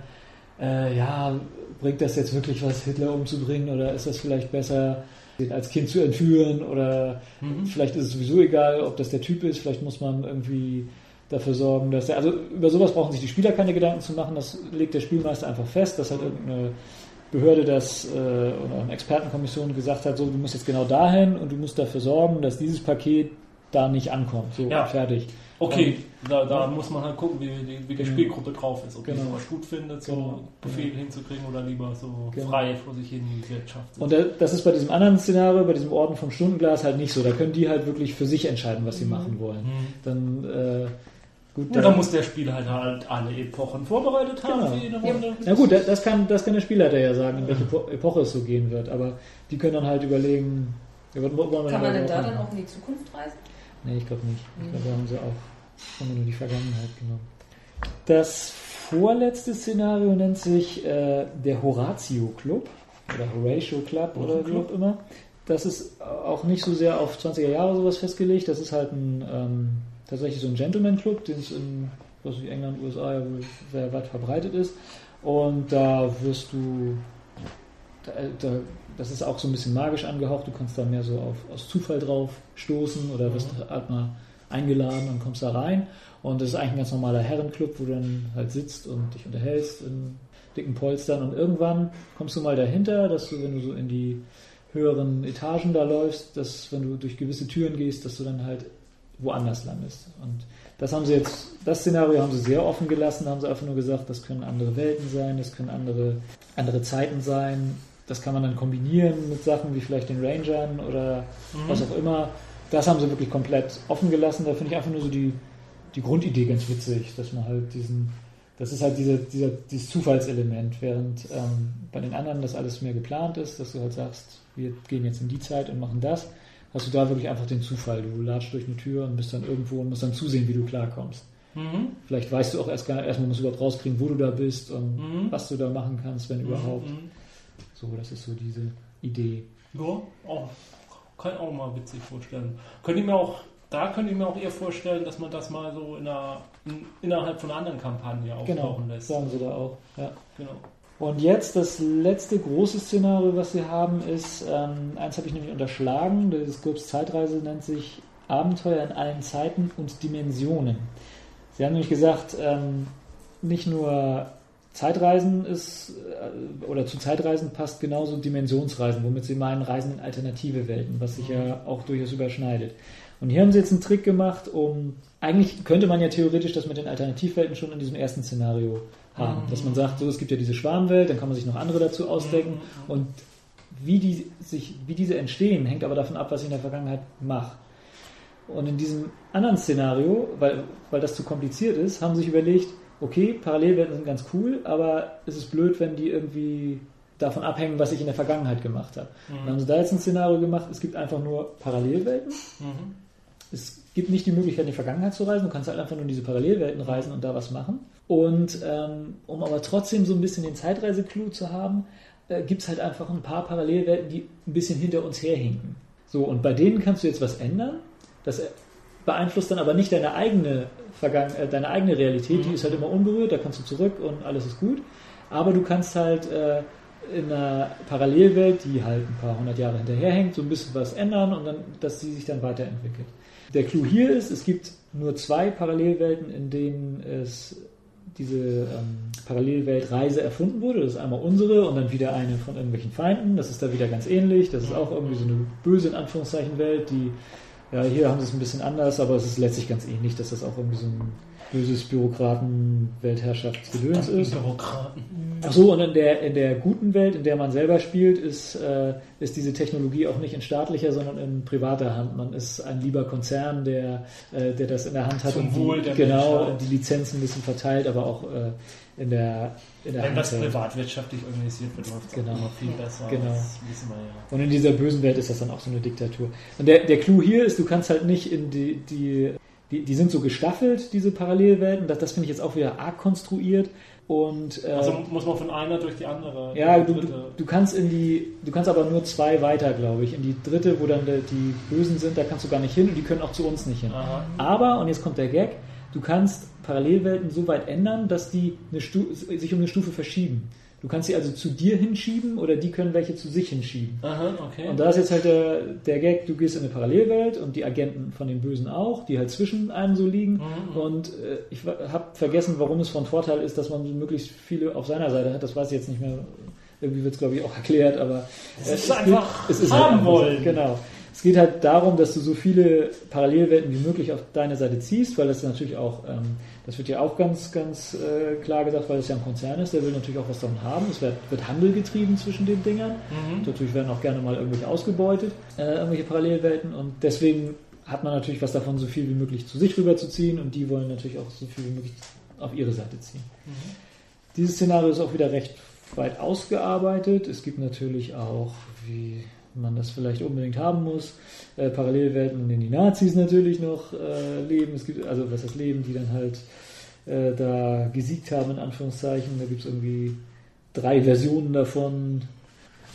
äh, ja, bringt das jetzt wirklich was, Hitler umzubringen oder ist das vielleicht besser, den als Kind zu entführen oder Mhm. vielleicht ist es sowieso egal, ob das der Typ ist, vielleicht muss man irgendwie dafür sorgen, dass er, also über sowas brauchen sich die Spieler keine Gedanken zu machen, das legt der Spielmeister einfach fest, dass halt irgendeine Behörde das äh, oder eine Expertenkommission gesagt hat, so du musst jetzt genau dahin und du musst dafür sorgen, dass dieses Paket da nicht ankommt. So, Ja. fertig. Okay, da, da muss man halt gucken, wie, die, wie die Genau. Spielgruppe drauf ist. Ob die Genau. sowas gut findet, so Genau. Befehl hinzukriegen oder lieber so Genau. frei vor sich hin wirtschaftet. Und da- das ist bei diesem anderen Szenario, bei diesem Orden vom Stundenglas halt nicht so. Da können die halt wirklich für sich entscheiden, was sie machen wollen. Mhm. Dann, äh, gut, Ja, da muss der Spieler halt, halt alle Epochen vorbereitet haben Genau. für jede Runde. Na gut, das kann, das kann der Spielleiter ja sagen, in welche Po- Epoche es so gehen wird. Aber die können dann halt überlegen, ja, Kann man denn da dann auch in die Zukunft reisen? Nee, ich glaube nicht. Ich glaube, da haben sie auch haben wir nur die Vergangenheit genommen. Das vorletzte Szenario nennt sich äh, der Horatio Club oder Horatio Club oder wie Club? immer. Das ist auch nicht so sehr auf 20er Jahre sowas festgelegt. Das ist halt ein ähm, tatsächlich so ein Gentleman Club, den es in was ich, England, USA ja sehr weit verbreitet ist. Und da wirst du da, da, das ist auch so ein bisschen magisch angehaucht. Du kannst da mehr so auf, aus Zufall drauf stoßen oder wirst Mhm. halt mal eingeladen und kommst da rein. Und das ist eigentlich ein ganz normaler Herrenclub, wo du dann halt sitzt und dich unterhältst in dicken Polstern. Und irgendwann kommst du mal dahinter, dass du, wenn du so in die höheren Etagen da läufst, dass wenn du durch gewisse Türen gehst, dass du dann halt woanders landest. Und das haben sie jetzt, das Szenario haben sie sehr offen gelassen, da haben sie einfach nur gesagt, das können andere Welten sein, das können andere, andere Zeiten sein. Das kann man dann kombinieren mit Sachen wie vielleicht den Rangern oder Mhm. was auch immer. Das haben sie wirklich komplett offen gelassen. Da finde ich einfach nur so die, die Grundidee ganz witzig, dass man halt diesen, das ist halt diese, dieser, dieses Zufallselement, während ähm, bei den anderen das alles mehr geplant ist, dass du halt sagst, wir gehen jetzt in die Zeit und machen das, hast du da wirklich einfach den Zufall. Du latschst durch eine Tür und bist dann irgendwo und musst dann zusehen, wie du klarkommst. Mhm. Vielleicht weißt du auch erst gar erstmal musst du überhaupt rauskriegen, wo du da bist und Mhm. was du da machen kannst, wenn überhaupt. So, das ist so diese Idee. Ja, auch, kann ich auch mal witzig vorstellen. Könnte ich mir auch, da könnte ich mir auch eher vorstellen, dass man das mal so in einer, in, innerhalb von einer anderen Kampagne Genau, auftauchen lässt. sagen sie da auch. Ja. Genau. Und jetzt das letzte große Szenario, was wir haben, ist, ähm, eins habe ich nämlich unterschlagen, das Gurps Zeitreise nennt sich Abenteuer in allen Zeiten und Dimensionen. Sie haben nämlich gesagt, ähm, nicht nur Zeitreisen ist, äh, oder zu Zeitreisen passt genauso Dimensionsreisen, womit sie meinen Reisen in alternative Welten, was sich ja auch durchaus überschneidet. Und hier haben sie jetzt einen Trick gemacht, um, eigentlich könnte man ja theoretisch das mit den Alternativwelten schon in diesem ersten Szenario haben, Mhm. dass man sagt, so, es gibt ja diese Schwarmwelt, dann kann man sich noch andere dazu ausdenken Mhm. und wie, die sich, wie diese entstehen, hängt aber davon ab, was ich in der Vergangenheit mache. Und in diesem anderen Szenario, weil, weil das zu kompliziert ist, haben sie sich überlegt, okay, Parallelwelten sind ganz cool, aber es ist blöd, wenn die irgendwie davon abhängen, was ich in der Vergangenheit gemacht habe. Dann haben sie da jetzt ein Szenario gemacht, es gibt einfach nur Parallelwelten. Mhm. Es gibt nicht die Möglichkeit, in die Vergangenheit zu reisen, du kannst halt einfach nur in diese Parallelwelten reisen und da was machen. Und ähm, um aber trotzdem so ein bisschen den Zeitreise-Clou zu haben, äh, gibt es halt einfach ein paar Parallelwelten, die ein bisschen hinter uns herhinken. So, und bei denen kannst du jetzt was ändern. Das beeinflusst dann aber nicht deine eigene, äh, deine eigene Realität, die Mhm. ist halt immer unberührt, da kannst du zurück und alles ist gut. Aber du kannst halt äh, in einer Parallelwelt, die halt ein paar hundert Jahre hinterherhängt, so ein bisschen was ändern und dann, dass sie sich dann weiterentwickelt. Der Clou hier ist, es gibt nur zwei Parallelwelten, in denen es diese ähm, Parallelweltreise erfunden wurde. Das ist einmal unsere und dann wieder eine von irgendwelchen Feinden. Das ist da wieder ganz ähnlich. Das ist auch irgendwie so eine böse, in Anführungszeichen, Welt, die, ja, hier haben sie es ein bisschen anders, aber es ist letztlich ganz ähnlich, dass das auch irgendwie so ein böses Bürokraten-Weltherrschaftsgedöns ist. Bürokraten. Ach so, und in der, in der guten Welt, in der man selber spielt, ist, äh, ist diese Technologie auch nicht in staatlicher, sondern in privater Hand. Man ist ein lieber Konzern, der, äh, der das in der Hand hat Zum und Wohl die, der genau Menschheit. die Lizenzen ein bisschen verteilt, aber auch äh, in der, in der Wenn Hand das hält. privatwirtschaftlich organisiert wird, läuft es Genau. immer viel besser. Genau. Das wissen wir ja. Und in dieser bösen Welt ist das dann auch so eine Diktatur. Und der, der Clou hier ist, du kannst halt nicht in die, die, die, die sind so gestaffelt, diese Parallelwelten. Das, das finde ich jetzt auch wieder arg konstruiert. Und äh, Also muss man von einer durch die andere. Ja, die du, du, du kannst in die, du kannst aber nur zwei weiter, glaube ich. In die dritte, wo dann der, die Bösen sind, da kannst du gar nicht hin und die können auch zu uns nicht hin. Aha. Aber, und jetzt kommt der Gag, du kannst Parallelwelten so weit ändern, dass die sich um eine Stufe verschieben. Du kannst sie also zu dir hinschieben oder die können welche zu sich hinschieben. Aha, okay. Und da ist jetzt halt der, der Gag, du gehst in eine Parallelwelt und die Agenten von den Bösen auch, die halt zwischen einem so liegen. Mhm. Und äh, ich habe vergessen, warum es von Vorteil ist, dass man möglichst viele auf seiner Seite hat. Das weiß ich jetzt nicht mehr. Irgendwie wird es, glaube ich, auch erklärt, aber Es äh, ist einfach es ist haben halt wollen. Genau. Es geht halt darum, dass du so viele Parallelwelten wie möglich auf deine Seite ziehst, weil das natürlich auch, ähm, das wird ja auch ganz, ganz äh, klar gesagt, weil es ja ein Konzern ist, der will natürlich auch was davon haben. Es wird, wird Handel getrieben zwischen den Dingern. Mhm. Natürlich werden auch gerne mal irgendwelche ausgebeutet, äh, irgendwelche Parallelwelten und deswegen hat man natürlich was davon, so viel wie möglich zu sich rüberzuziehen und die wollen natürlich auch so viel wie möglich auf ihre Seite ziehen. Dieses Szenario ist auch wieder recht weit ausgearbeitet. Es gibt natürlich auch, wie man das vielleicht unbedingt haben muss, äh, Parallelwelten, in denen die Nazis natürlich noch äh, leben. Es gibt, also was das Leben, die dann halt äh, da gesiegt haben, in Anführungszeichen. Da gibt es irgendwie drei Versionen davon.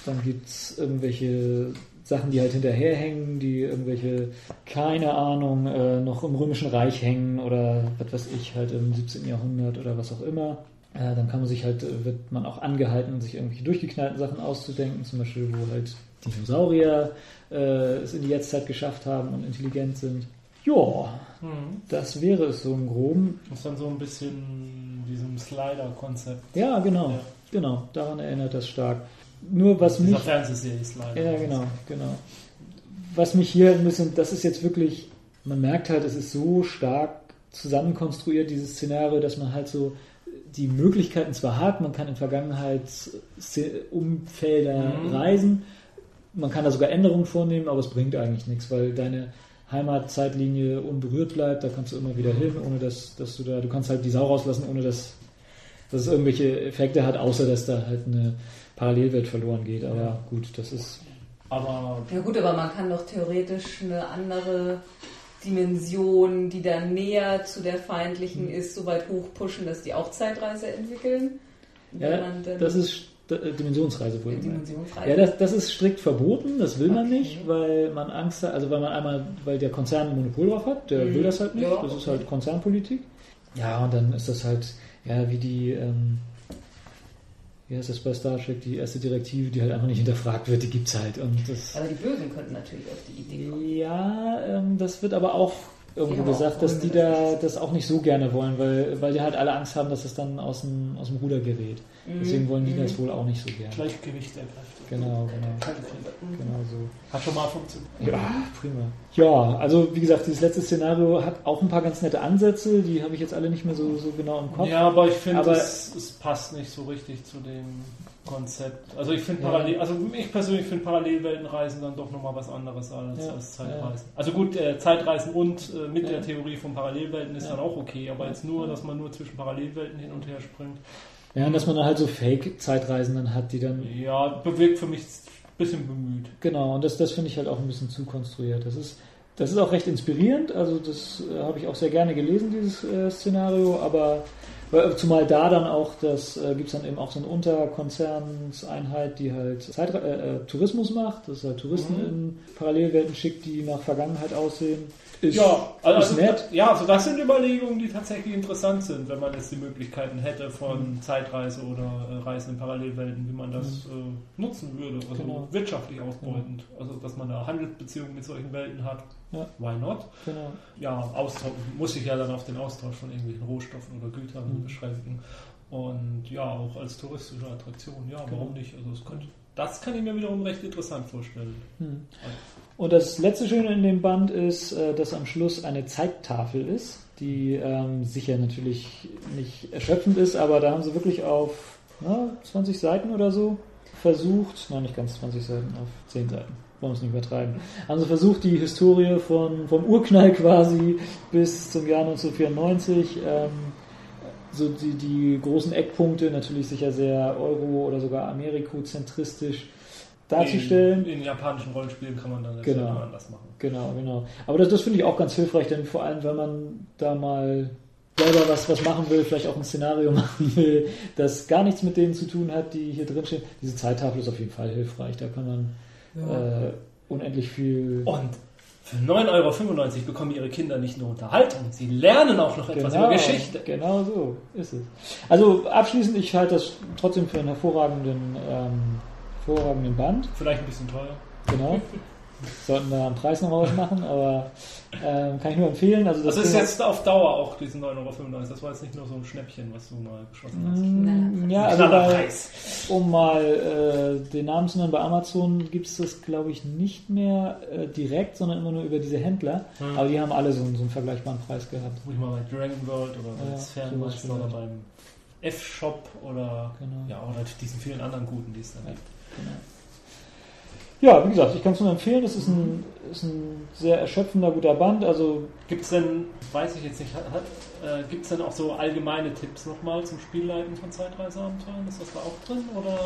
Dann gibt es irgendwelche Sachen, die halt hinterherhängen, die irgendwelche, keine Ahnung, äh, noch im Römischen Reich hängen oder was weiß ich, halt im 17. Jahrhundert oder was auch immer. Äh, dann kann man sich halt, äh, wird man auch angehalten, sich irgendwelche durchgeknallten Sachen auszudenken, zum Beispiel, wo halt Dinosaurier äh, es in die Jetztzeit geschafft haben und intelligent sind. Ja, Mhm. das wäre es so im Groben. Das ist dann so ein bisschen diesem Slider-Konzept. Ja, genau, Ja. genau, daran erinnert das stark. Nur was Dieser mich Fernsehserie Slider. Ja, genau, genau. Was mich hier ein bisschen, das ist jetzt wirklich, man merkt halt, es ist so stark zusammenkonstruiert, dieses Szenario, dass man halt so die Möglichkeiten zwar hat, man kann in Vergangenheitsumfelder Mhm. reisen, man kann da sogar Änderungen vornehmen, aber es bringt eigentlich nichts, weil deine Heimatzeitlinie unberührt bleibt, da kannst du immer wieder hin, ohne dass, dass du da, du kannst halt die Sau rauslassen, ohne dass, dass es irgendwelche Effekte hat, außer dass da halt eine Parallelwelt verloren geht. Aber Ja. gut, das ist Aber Ja gut, aber man kann doch theoretisch eine andere Dimension, die dann näher zu der feindlichen ist, so weit hochpushen, dass die auch Zeitreise entwickeln. Ja, das ist Dimensionsreise wohl. Dimensionsreise. Ja, das, das ist strikt verboten, das will man Okay. nicht, weil man Angst hat, also weil man einmal, weil der Konzern ein Monopol drauf hat, der Mhm. will das halt nicht, Ja, das ist halt Konzernpolitik. Ja, und dann ist das halt, ja, wie die, ähm, wie heißt das bei Star Trek, die erste Direktive, die halt einfach nicht hinterfragt wird, die gibt's halt. Und das, Aber die Bösen könnten natürlich auf die Idee kommen. ja, ähm, das wird aber auch irgendwo gesagt, dass die da das auch nicht so gerne wollen, weil, weil die halt alle Angst haben, dass es dann aus dem, aus dem Ruder gerät. Deswegen wollen die Mhm. das wohl auch nicht so gerne. Gleichgewicht der Kräfte. Genau, genau. Fehler. Genau so. Hat schon mal funktioniert. Ja, prima. Ja, also wie gesagt, dieses letzte Szenario hat auch ein paar ganz nette Ansätze, die habe ich jetzt alle nicht mehr so, so genau im Kopf. Ja, aber ich finde, es, es passt nicht so richtig zu dem Konzept. Also ich finde Ja. parallel, also ich persönlich finde Parallelweltenreisen dann doch nochmal was anderes als, Ja, als Zeitreisen. Also gut, äh, Zeitreisen und äh, mit der Theorie von Parallelwelten ist dann auch okay, aber jetzt nur, dass man nur zwischen Parallelwelten hin und her springt. Ja, und dass man dann halt so Fake-Zeitreisen dann hat, die dann. Ja, bewirkt für mich ein bisschen bemüht. Genau, und das, das finde ich halt auch ein bisschen zu konstruiert. Das ist, das ist auch recht inspirierend, also das äh, habe ich auch sehr gerne gelesen, dieses äh, Szenario, aber weil- zumal da dann auch, das äh, gibt es dann eben auch so eine Unterkonzernseinheit, die halt Zeit, äh, äh, Tourismus macht, das ist halt Touristen Mhm. in Parallelwelten schickt, die nach Vergangenheit aussehen. Ist, Ja, also, ist nett. ja, also das sind Überlegungen, die tatsächlich interessant sind, wenn man jetzt die Möglichkeiten hätte von Zeitreise oder äh, Reisen in Parallelwelten, wie man das äh, nutzen würde, also Genau. wirtschaftlich ausbeutend. Also dass man da Handelsbeziehungen mit solchen Welten hat. Ja. Why not? Genau. Ja, Austausch, muss sich ja dann auf den Austausch von irgendwelchen Rohstoffen oder Gütern Mhm. beschränken. Und ja, auch als touristische Attraktion, ja, Genau. warum nicht? Also es könnte, das kann ich mir wiederum recht interessant vorstellen. Hm. Und das letzte Schöne in dem Band ist, äh, dass am Schluss eine Zeittafel ist, die ähm, sicher natürlich nicht erschöpfend ist, aber da haben sie wirklich auf na, 20 Seiten oder so versucht, nein, nicht ganz 20 Seiten, auf 10 Seiten, wollen wir es nicht übertreiben, haben sie versucht, die Historie von, vom Urknall quasi bis zum Jahr 1994, ähm, so die, die großen Eckpunkte, natürlich sicher sehr Euro- oder sogar Amerikozentristisch darzustellen. In, in japanischen Rollenspielen kann man dann das Genau. anders machen. Genau, genau. Aber das, das finde ich auch ganz hilfreich, denn vor allem, wenn man da mal selber was, was machen will, vielleicht auch ein Szenario [laughs] machen will, das gar nichts mit denen zu tun hat, die hier drin stehen. Diese Zeittafel ist auf jeden Fall hilfreich. Da kann man Ja. äh, unendlich viel. Und für 9,95 Euro bekommen ihre Kinder nicht nur Unterhaltung, sie lernen auch noch etwas Genau, über Geschichte. Genau so ist es. Also abschließend, ich halte das trotzdem für einen hervorragenden, ähm, hervorragenden Band. Vielleicht ein bisschen teuer. Genau. [laughs] Sollten wir am Preis nochmal was machen, aber ähm, kann ich nur empfehlen. Also das Das ist Ding- jetzt auf Dauer auch diesen 9,95 Euro. Das war jetzt nicht nur so ein Schnäppchen, was du mal geschossen hast. Mm, Ja, also bei, um mal äh, den Namen zu nennen, bei Amazon gibt es das, glaube ich, nicht mehr äh, direkt, sondern immer nur über diese Händler. Hm. Aber die haben alle so, einen- so einen vergleichbaren Preis gehabt. Ruhig mal bei Dragon World oder bei Ja, Fernmeister oder beim F-Shop oder Genau. ja, oder diesen vielen anderen guten, die es dann Ja. Genau. Ja, wie gesagt, ich kann es nur empfehlen. Es ist ein, ist ein sehr erschöpfender, guter Band. Also Gibt es denn, weiß ich jetzt nicht, äh, gibt es denn auch so allgemeine Tipps nochmal zum Spielleiten von Zeitreiseabenteuern? Ist das da auch drin oder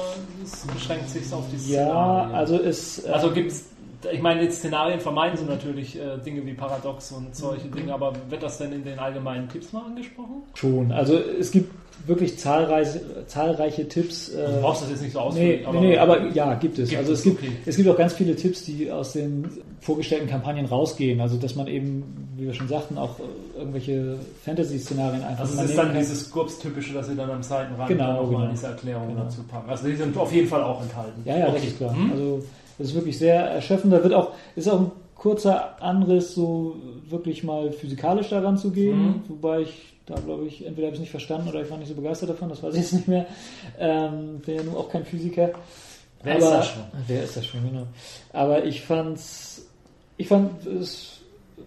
es beschränkt sich auf die ja, Szenarien? also es. äh, Also gibt es, ich meine, die Szenarien vermeiden sie natürlich äh, Dinge wie Paradox und solche Dinge, aber wird das denn in den allgemeinen Tipps mal angesprochen? schon. Also es gibt wirklich zahlreiche, zahlreiche Tipps. äh, du brauchst das jetzt nicht so ausführlich, nee, nee, aber ja, gibt es. Gibt also es, gibt, okay. es gibt auch ganz viele Tipps, die aus den vorgestellten Kampagnen rausgehen. Also dass man eben, wie wir schon sagten, auch äh, irgendwelche Fantasy-Szenarien einfach Also es ist dann kann. dieses Gurps-typische, dass sie dann am Seitenrand Genau, nochmal genau. diese Erklärung Genau. dazu packen. Also die sind auf jeden Fall auch enthalten. Ja, ja, okay. ist klar. Hm? Also das ist wirklich sehr erschöpfend. Da wird auch, ist auch ein kurzer Anriss, so wirklich mal physikalisch daran zu gehen, Mhm. wobei ich da glaube ich, entweder habe ich es nicht verstanden oder ich war nicht so begeistert davon, das weiß ich jetzt nicht mehr. Ähm, bin ja nun auch kein Physiker. Wer Aber, ist das schon? Wer ist das schon, genau. Aber ich fand's, ich fand, es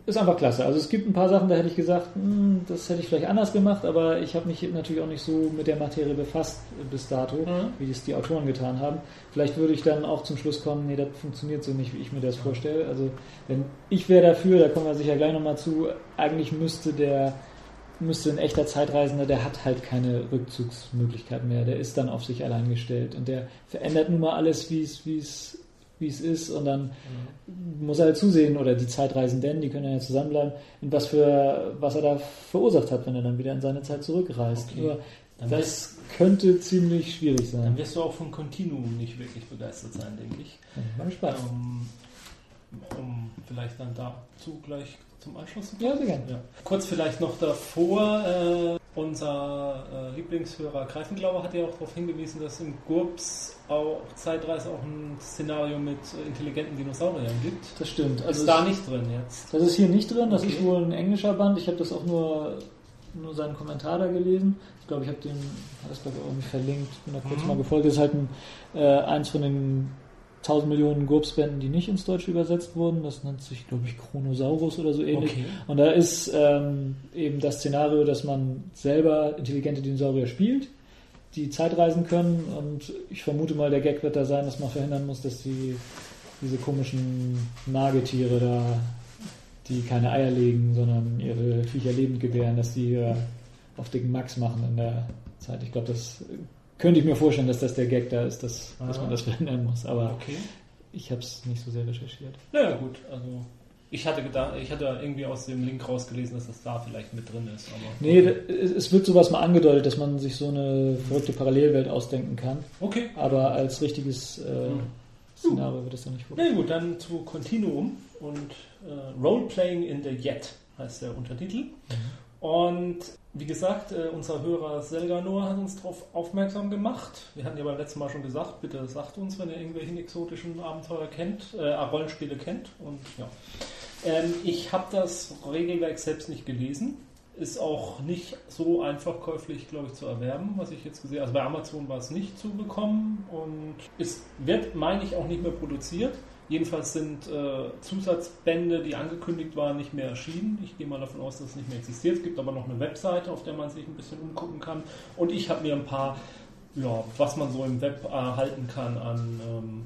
ist einfach klasse. Also es gibt ein paar Sachen, da hätte ich gesagt, hm, das hätte ich vielleicht anders gemacht, aber ich habe mich natürlich auch nicht so mit der Materie befasst bis dato, Mhm. wie es die Autoren getan haben. Vielleicht würde ich dann auch zum Schluss kommen, nee, das funktioniert so nicht, wie ich mir das vorstelle. Also wenn ich wäre dafür, da kommen wir sicher gleich nochmal zu, eigentlich müsste der müsste ein echter Zeitreisender, der hat halt keine Rückzugsmöglichkeit mehr. Der ist dann auf sich allein gestellt und der verändert nun mal alles, wie es, wie es wie es ist und dann muss er halt zusehen oder die Zeitreisenden, die können ja zusammenbleiben, in was für was er da verursacht hat, wenn er dann wieder in seine Zeit zurückreist. Okay. Das könnte ziemlich schwierig sein. Dann wirst du auch von Continuum nicht wirklich begeistert sein, denke ich. Mal gespannt. Um, um vielleicht dann dazu gleich zum kommen. Ja, sehr gerne. Ja. Kurz vielleicht noch davor, äh, unser äh, Lieblingshörer Greifenglauber hat ja auch darauf hingewiesen, dass in GURPS auch Zeitreise auch ein Szenario mit äh, intelligenten Dinosauriern gibt. Das stimmt. ist Also da es- nicht drin jetzt. Das ist hier nicht drin, das Okay. ist wohl ein englischer Band. Ich habe das auch nur, nur seinen Kommentar da gelesen. Ich glaube, ich habe den, das glaube ich auch nicht verlinkt, bin da kurz Mhm. mal gefolgt. Das ist halt ein, äh, eins von den 1000 Millionen Gurps-Bänden, die nicht ins Deutsche übersetzt wurden. Das nennt sich, glaube ich, Chronosaurus oder so ähnlich. Okay. Und da ist ähm, eben das Szenario, dass man selber intelligente Dinosaurier spielt, die Zeitreisen können. Und ich vermute mal, der Gag wird da sein, dass man verhindern muss, dass die diese komischen Nagetiere da, die keine Eier legen, sondern ihre Viecher lebend gebären, dass die hier auf dicken Max machen in der Zeit. Ich glaube, das könnte ich mir vorstellen, dass das der Gag da ist, dass, dass Ah. man das [laughs] verhindern muss. Aber Okay. ich habe es nicht so sehr recherchiert. Naja, gut. Also, ich hatte gedacht, ich hatte irgendwie aus dem Link rausgelesen, dass das da vielleicht mit drin ist. Aber Nee, es wird sowas mal angedeutet, dass man sich so eine verrückte Parallelwelt ausdenken kann. Okay. Aber als richtiges äh, Hm. Szenario wird es dann nicht Na vorkommen. gut, dann zu Continuum und äh, Role-Playing in the Yet heißt der Untertitel. Und wie gesagt, äh, unser Hörer Selganor hat uns darauf aufmerksam gemacht. Wir hatten ja beim letzten Mal schon gesagt, bitte sagt uns, wenn ihr irgendwelche exotischen Abenteuer kennt, äh, Rollenspiele kennt. Und ja. Ähm, ich habe das Regelwerk selbst nicht gelesen. Ist auch nicht so einfach käuflich, glaube ich, zu erwerben, was ich jetzt gesehen habe. Also bei Amazon war es nicht zu bekommen und es wird, meine ich, auch nicht mehr produziert. Jedenfalls sind äh, Zusatzbände, die angekündigt waren, nicht mehr erschienen. Ich gehe mal davon aus, dass es nicht mehr existiert. Es gibt aber noch eine Webseite, auf der man sich ein bisschen umgucken kann. Und ich habe mir ein paar, ja, was man so im Web erhalten kann an ähm,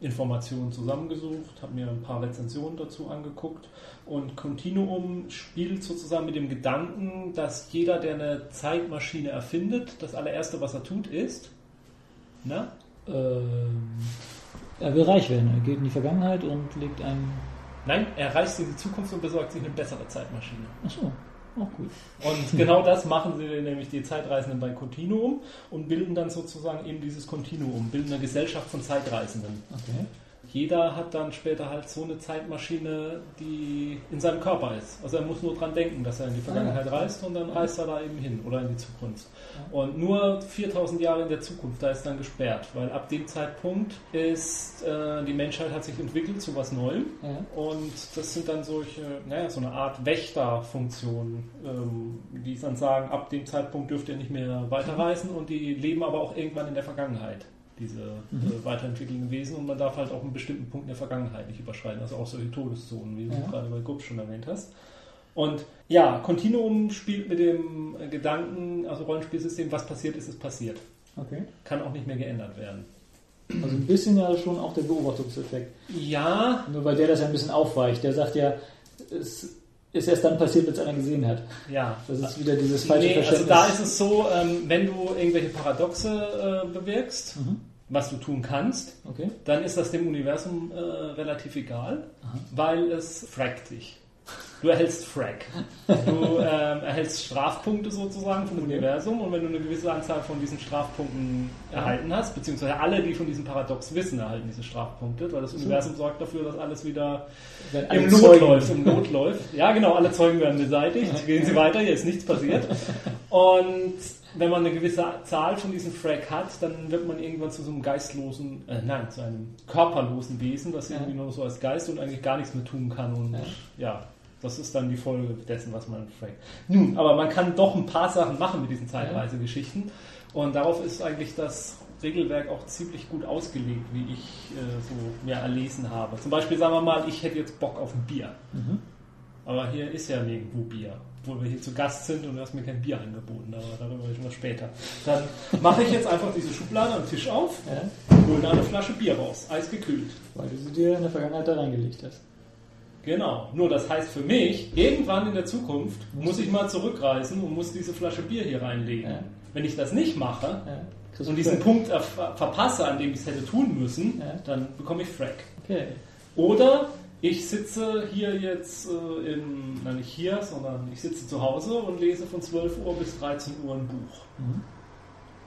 Informationen zusammengesucht, habe mir ein paar Rezensionen dazu angeguckt. Und Continuum spielt sozusagen mit dem Gedanken, dass jeder, der eine Zeitmaschine erfindet, das allererste, was er tut, ist, na, Ähm, er will reich werden. Er geht in die Vergangenheit und legt einen. Nein, er reist in die Zukunft und besorgt sich eine bessere Zeitmaschine. Achso, auch gut. Und genau das machen sie nämlich die Zeitreisenden bei Continuum und bilden dann sozusagen eben dieses Continuum, bilden eine Gesellschaft von Zeitreisenden. Okay. Jeder hat dann später halt so eine Zeitmaschine, die in seinem Körper ist. Also er muss nur dran denken, dass er in die Vergangenheit Ah, ja. reist und dann reist er da eben hin oder in die Zukunft. Und nur 4000 Jahre in der Zukunft, da ist dann gesperrt, weil ab dem Zeitpunkt ist äh, die Menschheit hat sich entwickelt zu was Neuem. Ja. Und das sind dann solche, naja, so eine Art Wächterfunktionen, ähm, die dann sagen, ab dem Zeitpunkt dürft ihr nicht mehr weiterreisen und die leben aber auch irgendwann in der Vergangenheit, diese äh, weiterentwickelnden Wesen und man darf halt auch einen bestimmten Punkt in der Vergangenheit nicht überschreiten, also auch solche Todeszonen, wie Ja. du gerade bei Gup schon erwähnt hast. Und ja, Continuum spielt mit dem äh, Gedanken, also Rollenspielsystem, was passiert ist, ist passiert. Okay. Kann auch nicht mehr geändert werden. Also ein bisschen ja schon auch der Beobachtungseffekt. Ja, Nur weil der das ja ein bisschen aufweicht. Der sagt ja, es ist erst dann passiert, wenn es einer gesehen hat. ja. Das ist wieder dieses falsche Nee, also Verständnis. da ist es so, ähm, wenn du irgendwelche Paradoxe äh, bewirkst, Mhm. Was du tun kannst, Okay. dann ist das dem Universum äh, relativ egal, weil es fragt dich. Du erhältst Frag. Du ähm, erhältst Strafpunkte sozusagen vom Universum und wenn du eine gewisse Anzahl von diesen Strafpunkten erhalten hast, beziehungsweise alle, die von diesem Paradox wissen, erhalten diese Strafpunkte, weil das Universum sorgt dafür, dass alles wieder im Not Zeugen- läuft, im Not läuft. Ja, genau, alle Zeugen werden beseitigt. Gehen Sie weiter, hier ist nichts passiert. Und wenn man eine gewisse Zahl von diesen Frag hat, dann wird man irgendwann zu so einem geistlosen, äh, nein, zu einem körperlosen Wesen, das irgendwie nur so als Geist und eigentlich gar nichts mehr tun kann. Und Ja. ja, das ist dann die Folge dessen, was man fragt. Nun, aber man kann doch ein paar Sachen machen mit diesen Zeitreisegeschichten. Und darauf ist eigentlich das Regelwerk auch ziemlich gut ausgelegt, wie ich äh, so mir erlesen habe. Zum Beispiel sagen wir mal, ich hätte jetzt Bock auf ein Bier. Mhm. Aber hier ist ja nirgendwo Bier. Obwohl wir hier zu Gast sind und du hast mir kein Bier angeboten, aber darüber reden wir später. Dann mache ich jetzt einfach diese Schublade am Tisch auf, Ja, hole da eine Flasche Bier raus, eisgekühlt. weil du sie dir in der Vergangenheit da reingelegt hast. Genau. Nur das heißt für mich, irgendwann in der Zukunft muss ich mal zurückreisen und muss diese Flasche Bier hier reinlegen. Ja. Wenn ich das nicht mache Ja. Und diesen Frack. Punkt ver- verpasse, an dem ich es hätte tun müssen, Ja. dann bekomme ich Frack. Okay. Oder ich sitze hier jetzt äh, in, na nicht hier, sondern ich sitze zu Hause und lese von 12 Uhr bis 13 Uhr ein Buch. Mhm.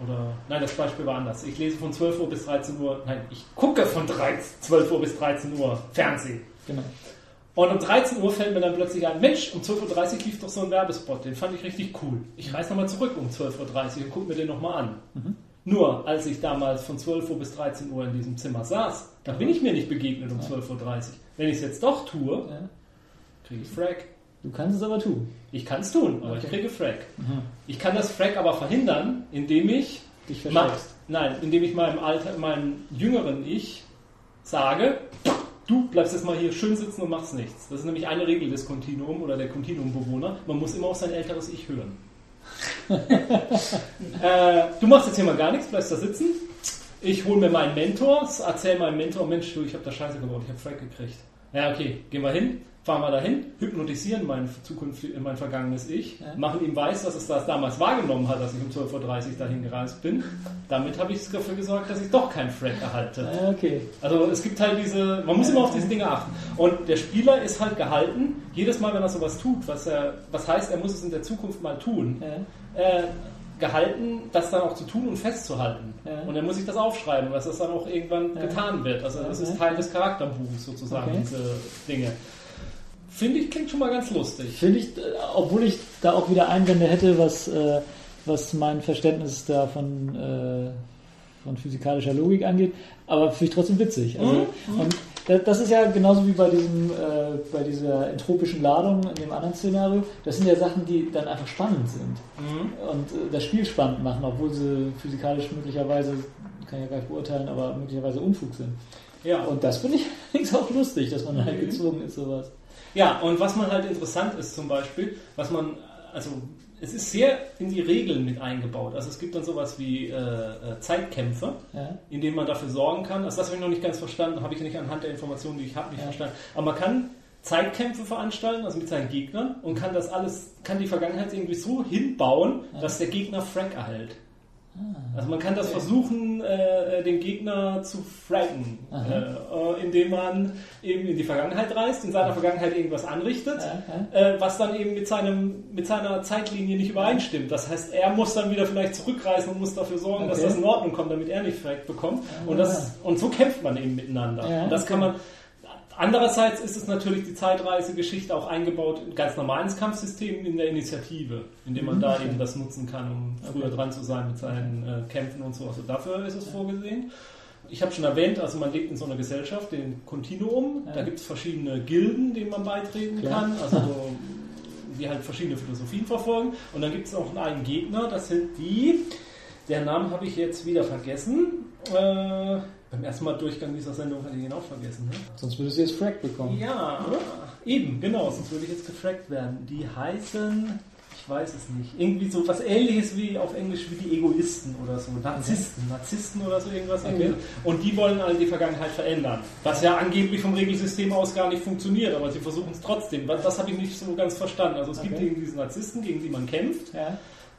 Oder, nein, das Beispiel war anders. Ich lese von 12 Uhr bis 13 Uhr, nein, ich gucke von 13, 12 Uhr bis 13 Uhr Fernsehen. Genau. Und um 13 Uhr fällt mir dann plötzlich ein, Mensch, um 12.30 Uhr lief doch so ein Werbespot, den fand ich richtig cool. Ich reise nochmal zurück um 12.30 Uhr und gucke mir den nochmal an. Mhm. Nur, als ich damals von 12 Uhr bis 13 Uhr in diesem Zimmer saß, da bin ich mir nicht begegnet um 12.30 Uhr. Wenn ich es jetzt doch tue, Ja. kriege ich Frack. Du kannst es aber tun. Ich kann es tun, aber ich Okay. kriege Frack. Mhm. Ich kann das Frack aber verhindern, indem ich Dich versteckst. Nein, indem ich meinem Alter, meinem jüngeren Ich sage, du bleibst jetzt mal hier schön sitzen und machst nichts. Das ist nämlich eine Regel des Kontinuum oder der Kontinuumbewohner. Man muss immer auf sein älteres Ich hören. [laughs] äh, du machst jetzt hier mal gar nichts, bleibst da sitzen. Ich hole mir meinen Mentor, erzähle meinem Mentor, Mensch, du, ich habe da Scheiße gebaut, ich habe Frack gekriegt. Ja, okay, gehen wir hin, fahren wir dahin, hypnotisieren mein, Zukunft, mein vergangenes Ich, Ja. machen ihm weiß, dass es das damals wahrgenommen hat, dass ich um 12.30 Uhr dahin gereist bin. Damit habe ich dafür gesorgt, dass ich doch keinen Frack erhalte. Ja, okay. Also es gibt halt diese, man muss immer auf diese Dinge achten. Und der Spieler ist halt gehalten, jedes Mal, wenn er sowas tut, was er, was heißt, er muss es in der Zukunft mal tun, äh, gehalten, das dann auch zu tun und festzuhalten. Ja. Und er muss sich das aufschreiben, dass das dann auch irgendwann Ja. getan wird. Also das ist Teil des Charakterbuchs sozusagen, Okay. diese Dinge. Finde ich, klingt schon mal ganz lustig. Finde ich, äh, obwohl ich da auch wieder Einwände hätte, was, äh, was mein Verständnis da von, äh, von physikalischer Logik angeht, aber finde ich trotzdem witzig. Also, Mhm. Und das ist ja genauso wie bei, diesem, äh, bei dieser entropischen Ladung in dem anderen Szenario. Das sind ja Sachen, die dann einfach spannend sind und äh, das Spiel spannend machen, obwohl sie physikalisch möglicherweise, kann ich ja gar nicht beurteilen, aber möglicherweise Unfug sind. Ja. Und das finde ich [laughs] allerdings auch lustig, dass man halt Mhm. gezwungen ist, sowas. Ja, und was man halt interessant ist zum Beispiel, was man, also es ist sehr in die Regeln mit eingebaut. Also es gibt dann sowas wie äh, äh, Zeitkämpfe, Ja? in denen man dafür sorgen kann. Also das habe ich noch nicht ganz verstanden, habe ich nicht anhand der Informationen, die ich habe, nicht Ja. verstanden. Aber man kann Zeitkämpfe veranstalten, also mit seinen Gegnern, und kann das alles, kann die Vergangenheit irgendwie so hinbauen, Ja. dass der Gegner Frack erhält. Also man kann das Okay. versuchen, äh, den Gegner zu fracken, Aha. äh, äh, indem man eben in die Vergangenheit reist, in seiner Vergangenheit irgendwas anrichtet, äh, was dann eben mit, seinem, mit seiner Zeitlinie nicht übereinstimmt. Das heißt, er muss dann wieder vielleicht zurückreisen und muss dafür sorgen, dass Okay. das in Ordnung kommt, damit er nicht fragt bekommt. Ah. Und, das, und so kämpft man eben miteinander. Ja, und das okay. kann man. Andererseits ist es natürlich die Zeitreisegeschichte auch eingebaut in ganz normalen Kampfsystemen in der Initiative, indem man Mhm, da eben das nutzen kann, um früher dran zu sein mit seinen äh, Kämpfen und so. Also dafür ist es vorgesehen. Ich habe schon erwähnt, also man lebt in so einer Gesellschaft, den Kontinuum. Da gibt es verschiedene Gilden, denen man beitreten Klar. kann, also so, die halt verschiedene Philosophien verfolgen. Und dann gibt es auch einen Gegner, das sind die, der Namen habe ich jetzt wieder vergessen. Äh, beim ersten Mal Durchgang dieser Sendung hatte ich ihn auch vergessen. Ne? Sonst würdest du jetzt Frack bekommen. Ja, eben, genau, sonst würde ich jetzt gefragt werden. Die heißen, ich weiß es nicht, irgendwie so was ähnliches wie auf Englisch wie die Egoisten oder so. Narzissten, Narzissten oder so irgendwas. Okay. Und die wollen alle die Vergangenheit verändern. Was ja angeblich vom Regelsystem aus gar nicht funktioniert, aber sie versuchen es trotzdem. Das, das habe ich nicht so ganz verstanden. Also es gibt Okay. eben diese Narzissten, gegen die man kämpft. Ja.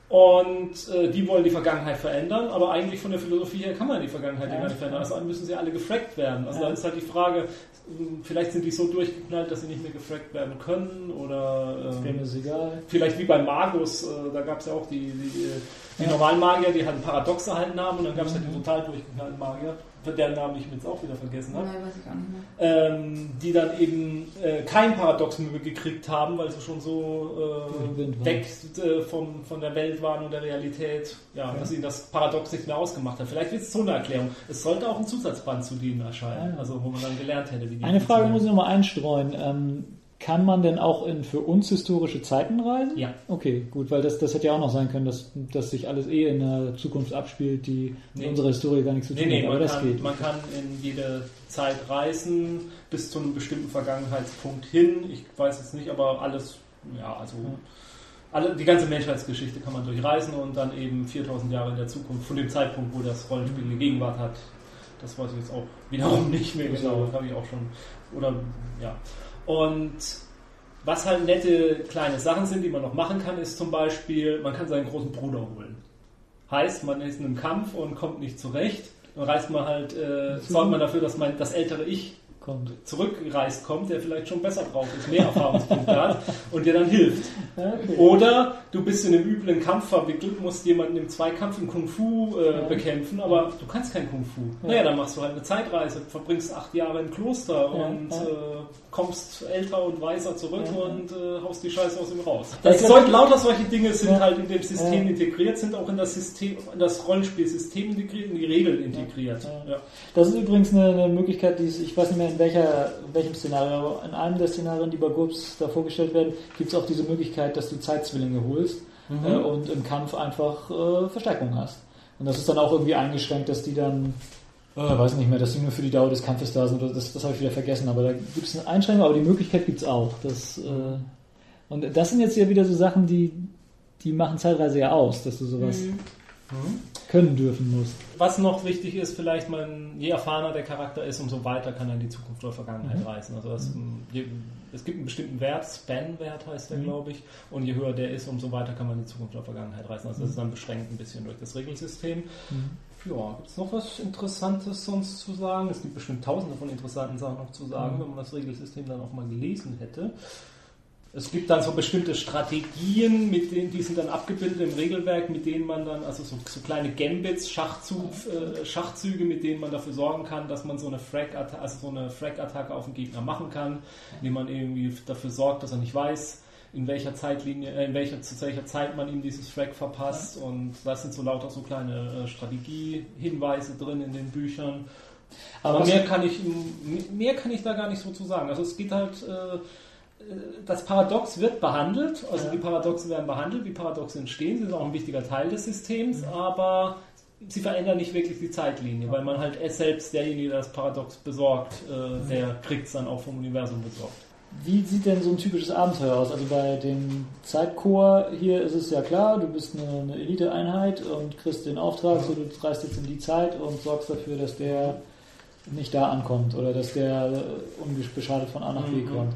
Und äh, die wollen die Vergangenheit verändern, aber eigentlich von der Philosophie her kann man die Vergangenheit ja gar nicht verändern. Also müssen sie alle gefrackt werden. Also Ja. da ist halt die Frage, äh, vielleicht sind die so durchgeknallt, dass sie nicht mehr gefrackt werden können oder Dem äh, ist egal. vielleicht wie bei Magus, äh, da gab es ja auch die, die, die Ja. normalen Magier, die hatten paradoxe halt Namen und dann gab es halt die Mhm. total durchgeknallten Magier, deren Namen ich mir jetzt auch wieder vergessen habe Nein, weiß ich auch nicht mehr. ähm, die dann eben äh, kein Paradox mehr gekriegt haben, weil sie schon so äh, weg äh, vom, von der Welt waren und der Realität, ja, Ja. dass ihnen das Paradox nicht mehr ausgemacht hat. Vielleicht ist es so eine Erklärung. Es sollte auch ein Zusatzband zu denen erscheinen, Ah, ja. also wo man dann gelernt hätte, wie die Eine Frage muss ich nochmal einstreuen. Ähm, kann man denn auch in für uns historische Zeiten reisen? Ja. Okay, gut, weil das, das hätte ja auch noch sein können, dass, dass sich alles eh in einer Zukunft abspielt, die mit Nee. unserer Historie gar nichts zu Nee, tun nee, hat. Aber man das kann, geht. man kann in jede Zeit reisen, bis zu einem bestimmten Vergangenheitspunkt hin. Ich weiß jetzt nicht, aber alles, ja, also alle, die ganze Menschheitsgeschichte kann man durchreisen und dann eben 4000 Jahre in der Zukunft, von dem Zeitpunkt, wo das Rollenspiel die Gegenwart hat. Das weiß ich jetzt auch wiederum nicht mehr genau, das habe ich auch schon. Oder, ja. Und was halt nette kleine Sachen sind, die man noch machen kann, ist zum Beispiel, man kann seinen großen Bruder holen. Heißt, man ist in einem Kampf und kommt nicht zurecht. Dann reist man halt, äh, sorgt man dafür, dass mein, das ältere Ich Kommt. zurückgereist kommt, der vielleicht schon besser drauf ist, mehr Erfahrungspunkte hat und dir dann hilft. Okay. Oder du bist in einem üblen Kampf verwickelt, musst jemanden im Zweikampf im Kung Fu äh, Ja. bekämpfen, aber du kannst kein Kung Fu. Ja. Naja, dann machst du halt eine Zeitreise, verbringst acht Jahre im Kloster Ja, und. Äh, kommst älter und weiser zurück und äh, haust die Scheiße aus ihm raus. Das Das ist- solch, lauter solche Dinge sind halt in dem System integriert, sind auch in das System, in das Rollenspielsystem integriert, in die Regeln integriert. Das ist übrigens eine, eine Möglichkeit, die ich weiß nicht mehr in, welcher, in welchem Szenario, aber in einem der Szenarien, die bei GURPS da vorgestellt werden, gibt es auch diese Möglichkeit, dass du Zeitzwillinge holst Mhm. äh, und im Kampf einfach äh, Verstärkung hast. Und das ist dann auch irgendwie eingeschränkt, dass die dann, äh, weiß nicht mehr, dass die nur für die Dauer des Kampfes da sind, oder das, das habe ich wieder vergessen, aber da gibt es eine Einschränkung, aber die Möglichkeit gibt es auch. Das, äh, und das sind jetzt ja wieder so Sachen, die, die machen Zeitreise ja aus, dass du sowas Mhm. Können dürfen musst. Was noch wichtig ist, vielleicht man, je erfahrener der Charakter ist, umso weiter kann er in die Zukunft oder Vergangenheit Mhm. reisen. Also das, je, es gibt einen bestimmten Wert, Span-Wert heißt der, Mhm. glaube ich, und je höher der ist, umso weiter kann man in die Zukunft oder Vergangenheit reisen. Also das ist dann beschränkt ein bisschen durch das Regelsystem. Ja, gibt es noch was Interessantes sonst zu sagen? Es gibt bestimmt tausende von interessanten Sachen noch zu sagen, Mhm. wenn man das Regelsystem dann auch mal gelesen hätte. Es gibt dann so bestimmte Strategien, mit denen, die sind dann abgebildet im Regelwerk, mit denen man dann, also so, so kleine Gambits, Schachzug, äh, Schachzüge, mit denen man dafür sorgen kann, dass man so eine Frag-Attacke also so eine Frag-Attacke auf den Gegner machen kann, indem man irgendwie dafür sorgt, dass er nicht weiß, in welcher Zeitlinie, äh, in welcher, zu welcher Zeit man ihm dieses Frag verpasst. Und das sind so lauter so kleine äh, Strategiehinweise drin in den Büchern. Aber, was- mehr kann ich mehr kann ich da gar nicht so zu sagen. Also es geht halt äh, das Paradox wird behandelt, also Ja. die Paradoxen werden behandelt, wie Paradoxe entstehen, sie sind auch ein wichtiger Teil des Systems, Mhm. aber sie verändern nicht wirklich die Zeitlinie, weil man halt selbst derjenige, der das Paradox besorgt, äh, der kriegt es dann auch vom Universum besorgt. Wie sieht denn so ein typisches Abenteuer aus? Also bei dem Zeitchor hier ist es ja klar, du bist eine, eine Elite-Einheit und kriegst den Auftrag, so du reist jetzt in die Zeit und sorgst dafür, dass der nicht da ankommt oder dass der äh, unbeschadet von A nach B Mhm. kommt.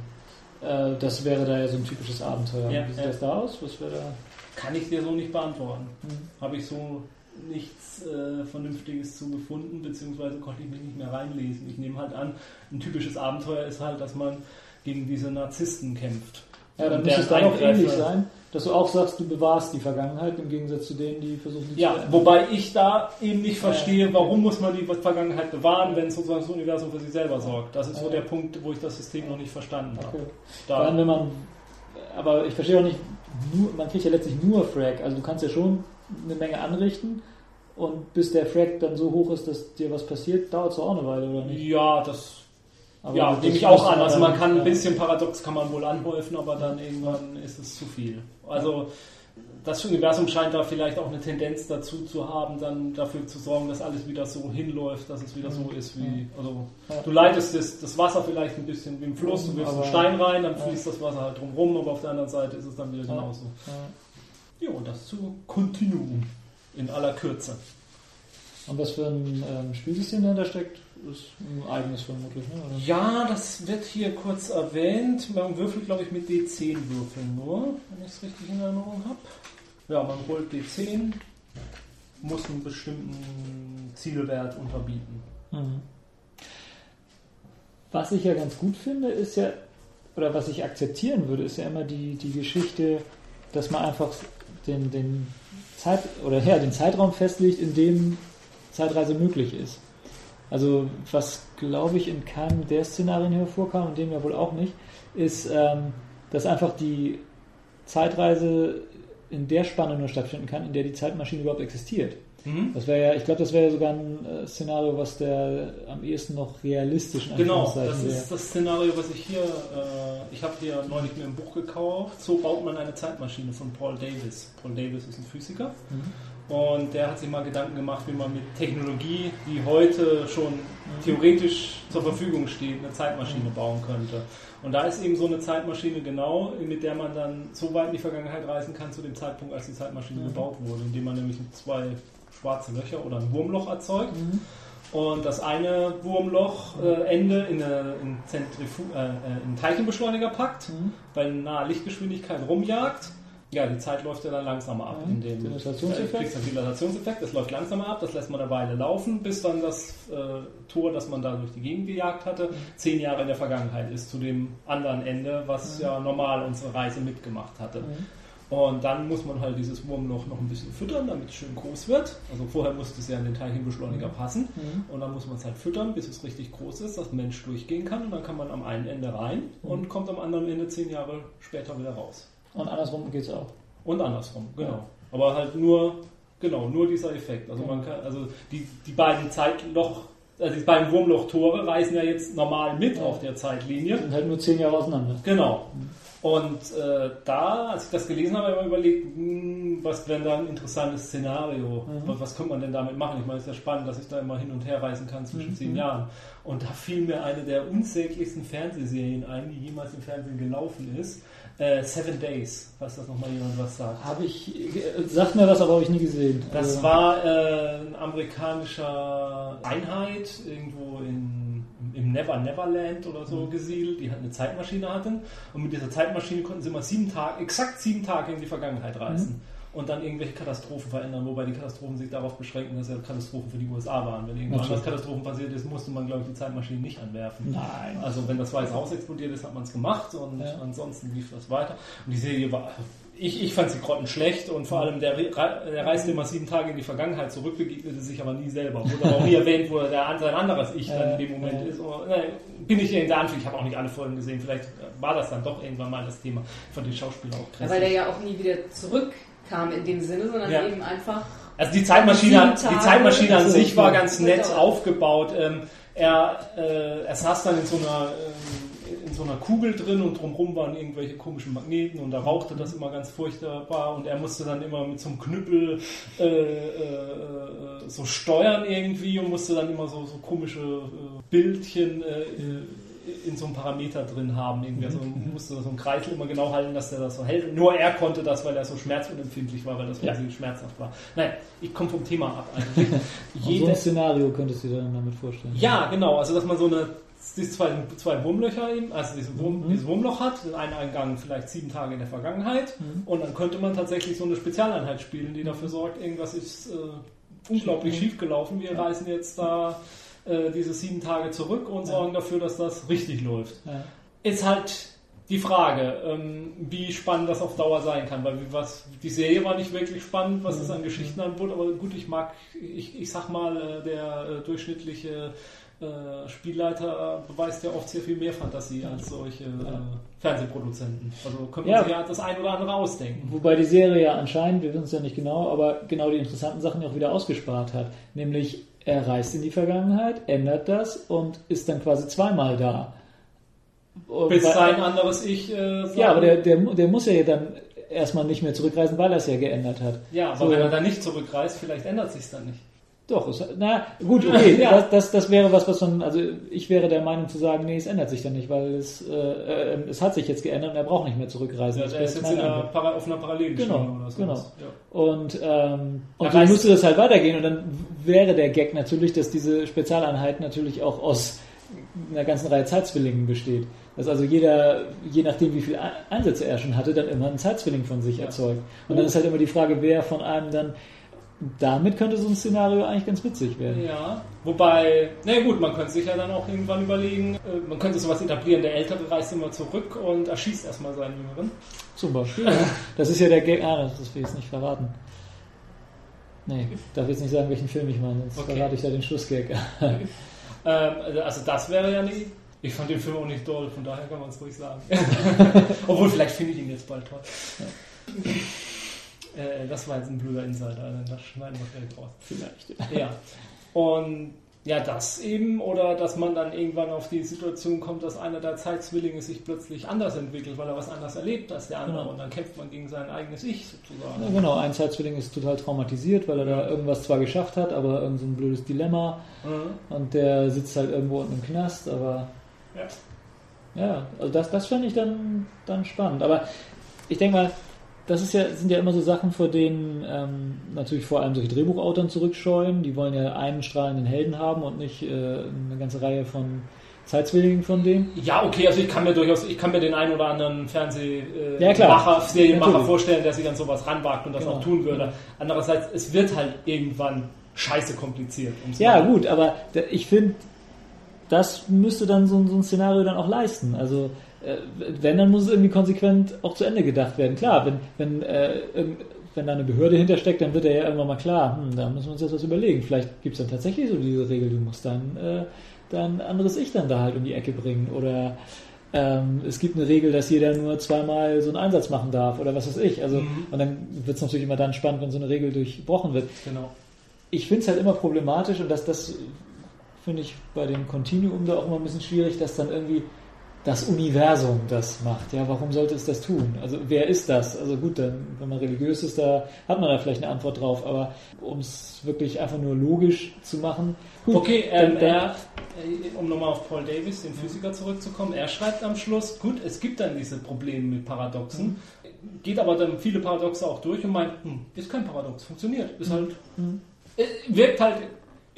Äh, das wäre da ja so ein typisches Abenteuer. Ja, Wie sieht ja. das da aus? Was wäre da? Kann ich dir so nicht beantworten. Hm. Habe ich so nichts äh, Vernünftiges zu gefunden, beziehungsweise konnte ich mich nicht mehr reinlesen. Ich nehme halt an, ein typisches Abenteuer ist halt, dass man gegen diese Narzissten kämpft. Ja, dann müsste es dann auch ähnlich sein, dass du auch sagst, du bewahrst die Vergangenheit im Gegensatz zu denen, die versuchen, die Ja, zu verändern. wobei ich da eben nicht verstehe, Ja. warum muss man die Vergangenheit bewahren, wenn sozusagen das Universum für sich selber sorgt. Das ist so Ja. der Punkt, wo ich das System noch nicht verstanden habe. Okay. Vor allem, Da, wenn man, aber ich verstehe auch nicht, nur, man kriegt ja letztlich nur Frag, also du kannst ja schon eine Menge anrichten und bis der Frag dann so hoch ist, dass dir was passiert, dauert es auch eine Weile, oder nicht? ja, das Aber ja, nehme ich auch an. Also man kann ein ja. bisschen paradox kann man wohl anhäufen, aber dann irgendwann ist es zu viel. Also das Universum scheint da vielleicht auch eine Tendenz dazu zu haben, dann dafür zu sorgen, dass alles wieder so hinläuft, dass es wieder so ist wie. Also du leitest das, das Wasser vielleicht ein bisschen wie im Fluss, du wirfst einen Stein rein, dann fließt das Wasser halt drumrum, aber auf der anderen Seite ist es dann wieder genauso. Ja. Ja, und das zu Continuum in aller Kürze. Und was für ein ähm, Spielsystem dahinter steckt, ist ein eigenes vermutlich, ne? Oder? Ja, das wird hier kurz erwähnt. Man würfelt, glaube ich, mit D10-Würfeln nur, wenn ich es richtig in Erinnerung habe. Ja, man holt D10, muss einen bestimmten Zielwert unterbieten. Mhm. Was ich ja ganz gut finde, ist ja, oder was ich akzeptieren würde, ist ja immer die, die Geschichte, dass man einfach den, den, Zeit, oder, ja, den Zeitraum festlegt, in dem Zeitreise möglich ist. Also was, glaube ich, in keinem der Szenarien hervorkam, und dem ja wohl auch nicht, ist, ähm, dass einfach die Zeitreise in der Spanne nur stattfinden kann, in der die Zeitmaschine überhaupt existiert. Das wäre ja, ich glaube, das wäre ja sogar ein äh, Szenario, was der am ehesten noch realistisch in Genau, das ist das Szenario, was ich hier, äh, ich habe hier neulich mir ein Buch gekauft. So baut man eine Zeitmaschine von Paul Davis. Paul Davis ist ein Physiker Mhm. Und der hat sich mal Gedanken gemacht, wie man mit Technologie, die heute schon theoretisch zur Verfügung steht, eine Zeitmaschine bauen könnte. Und da ist eben so eine Zeitmaschine genau, mit der man dann so weit in die Vergangenheit reisen kann zu dem Zeitpunkt, als die Zeitmaschine Mhm. gebaut wurde, indem man nämlich zwei schwarze Löcher oder ein Wurmloch erzeugt Mhm. und das eine Wurmlochende äh, Ende in, eine, in, Zentrifu äh, äh, in einen Teilchenbeschleuniger packt, Mhm. bei naher Lichtgeschwindigkeit rumjagt Ja, die Zeit läuft ja dann langsamer ab. Mhm. In dem Dilatationseffekt. Einen Dilatationseffekt, das läuft langsamer ab, das lässt man eine Weile laufen, bis dann das äh, Tor, das man da durch die Gegend gejagt hatte, zehn Jahre in der Vergangenheit ist, zu dem anderen Ende, was Mhm. ja normal unsere Reise mitgemacht hatte. Mhm. Und dann muss man halt dieses Wurmloch noch ein bisschen füttern, damit es schön groß wird. Also vorher musste es ja in den Teilchenbeschleuniger passen. Und dann muss man es halt füttern, bis es richtig groß ist, dass ein Mensch durchgehen kann. Und dann kann man am einen Ende rein und kommt am anderen Ende zehn Jahre später wieder raus. Und andersrum geht es auch. Und andersrum, genau. Ja. Aber halt nur, genau, nur dieser Effekt. Also man kann, also die, die beiden Zeitloch, also die beiden Wurmloch-Tore reisen ja jetzt normal mit Ja. auf der Zeitlinie. Sind halt nur zehn Jahre auseinander. Genau. Und äh, da, als ich das gelesen habe, habe ich mir überlegt, hm, was wäre da ein interessantes Szenario? Mhm. Was, was könnte man denn damit machen? Ich meine, es ist ja spannend, dass ich da immer hin und her reisen kann zwischen Mhm. zehn Jahren. Und da fiel mir eine der unsäglichsten Fernsehserien ein, die jemals im Fernsehen gelaufen ist. Äh, Seven Days, falls das nochmal jemand was sagt. Habe ich, äh, sagt mir was, aber habe ich nie gesehen. Das Also, war äh, ein amerikanischer Einheit irgendwo in, im Never Neverland oder so Mhm. gesiedelt, die halt eine Zeitmaschine hatten. Und mit dieser Zeitmaschine konnten sie immer sieben Tage, exakt sieben Tage in die Vergangenheit reisen. Mhm. Und dann irgendwelche Katastrophen verändern, wobei die Katastrophen sich darauf beschränken, dass ja Katastrophen für die USA waren. Wenn irgendwo Natürlich. anders Katastrophen passiert ist, musste man, glaube ich, die Zeitmaschine nicht anwerfen. Nein. Also wenn das Weiße Haus explodiert ist, hat man es gemacht und Ja. ansonsten lief das weiter. Und die Serie war, ich, ich fand sie grottenschlecht und vor allem der, der reiste immer sieben Tage in die Vergangenheit zurück, begegnete sich aber nie selber. Wurde auch nie [laughs] erwähnt, wo der, sein anderes Ich dann in dem Moment ist. Und, ne, bin ich in der Anführung, ich habe auch nicht alle Folgen gesehen, vielleicht war das dann doch irgendwann mal das Thema. Ich fand die Schauspieler auch Ja, weil der krass. ja auch nie wieder zurückkam in dem Sinne, sondern Ja. eben einfach. Also die Zeitmaschine, die. Zeitmaschine an sich war ganz nett aufgebaut. Ähm, er, äh, er saß dann in so einer ähm, in so einer Kugel drin und drumherum waren irgendwelche komischen Magneten und da rauchte das immer ganz furchtbar und er musste dann immer mit so einem Knüppel äh, äh, so steuern irgendwie und musste dann immer so, so komische äh, Bildchen äh, in so einem Parameter drin haben. Irgendwie. Also musste so einen Kreisel immer genau halten, dass der das so hält. Und nur er konnte das, weil er so schmerzunempfindlich war, weil das Ja. wahnsinnig schmerzhaft war. Nein, ich komme vom Thema ab eigentlich. [laughs] Und so ein Szenario könntest du dir dann damit vorstellen. ja, genau. Also, dass man so eine, diese zwei, zwei Wurmlöcher eben, also diese Wurm, Mhm. dieses Wurmloch hat, den einen Eingang vielleicht sieben Tage in der Vergangenheit. Mhm. Und dann könnte man tatsächlich so eine Spezialeinheit spielen, die dafür sorgt, irgendwas ist äh, unglaublich Mhm. schief gelaufen. Wir Ja. reisen jetzt da äh, diese sieben Tage zurück und Ja. sorgen dafür, dass das richtig läuft. Ja. Ist halt die Frage, ähm, wie spannend das auf Dauer sein kann, weil was, die Serie war nicht wirklich spannend, was es an Geschichten anbot, aber gut, ich mag, ich, ich sag mal, äh, der äh, durchschnittliche äh, Spielleiter beweist ja oft sehr viel mehr Fantasie als solche äh, Fernsehproduzenten. Also man Ja. sich ja das ein oder andere ausdenken. Wobei die Serie ja anscheinend, wir wissen es ja nicht genau, aber genau die interessanten Sachen ja auch wieder ausgespart hat. Nämlich, er reist in die Vergangenheit, ändert das und ist dann quasi zweimal da. Und Bis sein anderes Ich. Äh, Ja, aber der, der, der muss ja dann erstmal nicht mehr zurückreisen, weil er es ja geändert hat. ja, aber so- wenn er dann nicht zurückreist, vielleicht ändert sich dann nicht. Doch, es, na gut, okay, [laughs] Ja. das, das, das wäre was, was man, also ich wäre der Meinung zu sagen, nee, es ändert sich dann nicht, weil es, äh, äh, es hat sich jetzt geändert und er braucht nicht mehr zurückreisen. Ja, Das wäre ist jetzt in einer. Para- auf einer Parallelgeschichte Genau, oder so. genau. Ja. Und, ähm, und Er so müsste das halt weitergehen und dann wäre der Gag natürlich, dass diese Spezialeinheit natürlich auch aus einer ganzen Reihe Zeitzwillingen besteht. Dass also jeder, je nachdem wie viele Einsätze er schon hatte, dann immer einen Zeitzwilling von sich Ja. erzeugt. Und dann ist halt immer die Frage, wer von einem dann, damit könnte so ein Szenario eigentlich ganz witzig werden. Ja, wobei, na gut, man könnte sich ja dann auch irgendwann überlegen, äh, man könnte sowas etablieren, der Ältere reist immer zurück und erschießt erstmal seinen Jüngeren. Zum Beispiel. Das ist ja der Gag. Ah, das will ich jetzt nicht verraten. Nee, darf jetzt nicht sagen, welchen Film ich meine, sonst Okay. verrate ich da den Schlussgag. Ähm, also- also das wäre ja nie. Ich fand den Film auch nicht toll, von daher kann man es ruhig sagen. [laughs] Obwohl, vielleicht finde ich ihn jetzt bald toll. Äh, das war jetzt ein blöder Insider, das schneiden wir vielleicht raus. Vielleicht. Ja. Und ja, das eben, oder dass man dann irgendwann auf die Situation kommt, dass einer der Zeitzwillinge sich plötzlich anders entwickelt, weil er was anders erlebt als der andere Genau. und dann kämpft man gegen sein eigenes Ich sozusagen. Ja, genau, ein Zeitzwilling ist total traumatisiert, weil er da irgendwas zwar geschafft hat, aber irgend so ein blödes Dilemma Mhm. und der sitzt halt irgendwo unten im Knast, aber Ja. ja, also das, das fände ich dann, dann spannend. Aber ich denke mal, das ist ja, sind ja immer so Sachen, vor denen ähm, natürlich vor allem solche Drehbuchautoren zurückscheuen. Die wollen ja einen strahlenden Helden haben und nicht äh, eine ganze Reihe von Zeitzwilligen von dem. Ja, okay, also ich kann mir durchaus, ich kann mir den einen oder anderen Fernsehmacher, Ja, klar. Serienmacher Natürlich. vorstellen, der sich an sowas ranwagt und das Genau. auch tun würde. Andererseits, es wird halt irgendwann scheiße kompliziert. Ja, gut, aber ich finde, das müsste dann so, ein- so ein Szenario dann auch leisten. Also, äh, wenn, dann muss es irgendwie konsequent auch zu Ende gedacht werden. Klar, wenn, wenn, äh, wenn da eine Behörde hintersteckt, dann wird er ja irgendwann mal klar, hm, da müssen wir uns jetzt was überlegen. Vielleicht gibt es dann tatsächlich so diese Regel, du musst dein, äh, dein anderes Ich dann da halt um die Ecke bringen. Oder ähm, es gibt eine Regel, dass jeder nur zweimal so einen Einsatz machen darf oder was weiß ich. Also, Mhm. Und dann wird es natürlich immer dann spannend, wenn so eine Regel durchbrochen wird Genau. ich finde es halt immer problematisch und dass das finde ich bei dem Continuum da auch immer ein bisschen schwierig, dass dann irgendwie das Universum das macht. Ja, warum sollte es das tun? Also wer ist das? Also gut, dann, wenn man religiös ist, da hat man da vielleicht eine Antwort drauf, aber um es wirklich einfach nur logisch zu machen. Gut, Okay, ähm, er, äh, um nochmal auf Paul Davis, den Physiker, zurückzukommen, er schreibt am Schluss, gut, es gibt dann diese Probleme mit Paradoxen, geht aber dann viele Paradoxe auch durch und meint, hm, ist kein Paradox, funktioniert, ist halt, Mhm. äh, wirkt halt,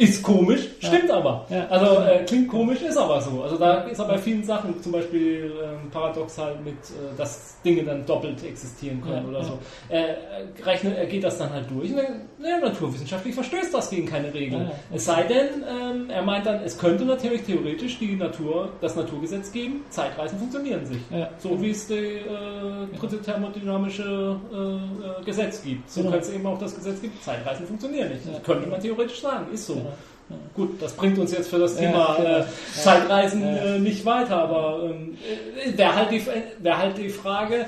ist komisch, stimmt aber. Ja. Also äh, klingt komisch, ist aber so. Also da ist aber bei vielen Sachen, zum Beispiel ähm, Paradox halt mit, äh, dass Dinge dann doppelt existieren können Ja, oder ja. so. Er, er rechnet, er geht das dann halt durch und dann, naja, naturwissenschaftlich verstößt das gegen keine Regel. Ja, ja. Es sei denn, ähm, er meint dann, es könnte natürlich theoretisch die Natur, das Naturgesetz geben, Zeitreisen funktionieren sich. Ja. So wie es die äh, dritte thermodynamische äh, äh, Gesetz gibt. So Genau. könnte es eben auch das Gesetz geben, Zeitreisen funktionieren nicht. Ja. Das könnte man theoretisch sagen, ist so. Genau. Gut, das bringt uns jetzt für das Ja, Thema genau. äh, Zeitreisen Ja. äh, nicht weiter, aber ähm, äh, wäre halt, die- wär halt die Frage,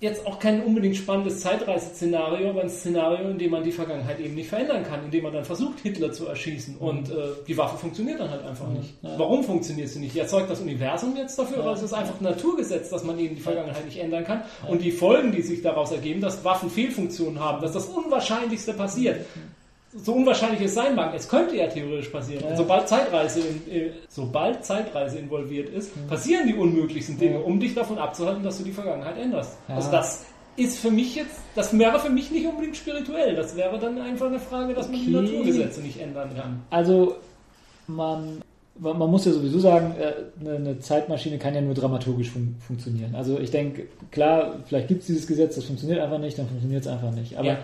jetzt auch kein unbedingt spannendes Zeitreiseszenario, aber ein Szenario, in dem man die Vergangenheit eben nicht verändern kann, in dem man dann versucht, Hitler zu erschießen und äh, die Waffe funktioniert dann halt einfach nicht. Ja. Warum funktioniert sie nicht? Erzeugt das Universum jetzt dafür Ja. oder ist es einfach ein Naturgesetz, dass man eben die Vergangenheit nicht ändern kann und die Folgen, die sich daraus ergeben, dass Waffen Fehlfunktionen haben, dass das Unwahrscheinlichste passiert, so unwahrscheinlich es sein mag, es könnte ja theoretisch passieren. Ja. Und sobald Zeitreise, in, äh, sobald Zeitreise involviert ist, passieren die unmöglichsten Dinge, um dich davon abzuhalten, dass du die Vergangenheit änderst. Ja. Also das ist für mich jetzt, das wäre für mich nicht unbedingt spirituell. Das wäre dann einfach eine Frage, dass man die Okay. Naturgesetze nicht ändern kann. Also man, man muss ja sowieso sagen, äh, eine, eine Zeitmaschine kann ja nur dramaturgisch fun funktionieren. Also ich denke, klar, vielleicht gibt es dieses Gesetz, das funktioniert einfach nicht, dann funktioniert es einfach nicht. Aber Ja.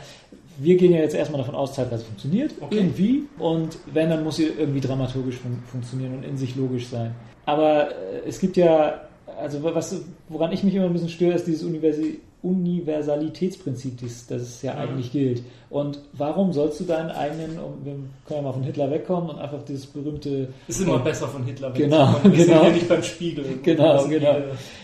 Wir gehen ja jetzt erstmal davon aus, Zeitreise funktioniert Okay. irgendwie und wenn, dann muss sie irgendwie dramaturgisch fun funktionieren und in sich logisch sein. Aber äh, es gibt ja, also was, woran ich mich immer ein bisschen störe, ist dieses Universi Universalitätsprinzip, das, das es ja eigentlich gilt. Und warum sollst du deinen eigenen, um, wir können ja mal von Hitler wegkommen und einfach dieses berühmte Ist immer besser von Hitler Genau, wegzukommen. Wir genau. sind ja nicht beim Spiegel. Genau, sind genau.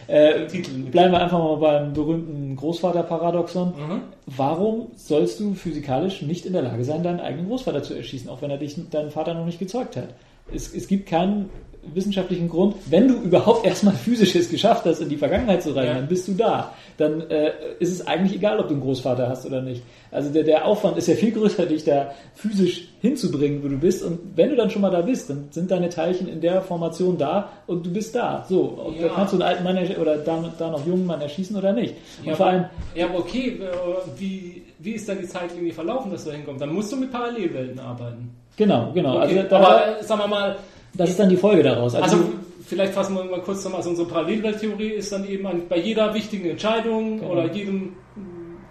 äh, Titel. bleiben wir einfach mal beim berühmten Großvaterparadoxon. Mhm. Warum sollst du physikalisch nicht in der Lage sein, deinen eigenen Großvater zu erschießen, auch wenn er dich, deinen Vater noch nicht gezeugt hat? Es, es gibt keinen wissenschaftlichen Grund, wenn du überhaupt erstmal physisch es geschafft hast, in die Vergangenheit zu reisen, Ja. dann bist du da. Dann äh, ist es eigentlich egal, ob du einen Großvater hast oder nicht. Also der, der Aufwand ist ja viel größer, dich da physisch hinzubringen, wo du bist. Und wenn du dann schon mal da bist, dann sind deine Teilchen in der Formation da und du bist da. So, Ja. da kannst du einen alten Mann oder da, da noch jungen Mann erschießen oder nicht. Und Ja, vor allem, Ja, aber okay, äh, wie, wie ist dann die Zeitlinie verlaufen, dass du da hinkommst? Dann musst du mit Parallelwelten arbeiten. genau, genau. Okay, also da, aber sagen wir mal, das ist dann die Folge daraus. Also, also vielleicht fassen wir mal kurz zusammen. Also unsere Parallelwelttheorie ist dann eben an, bei jeder wichtigen Entscheidung Genau. oder jedem,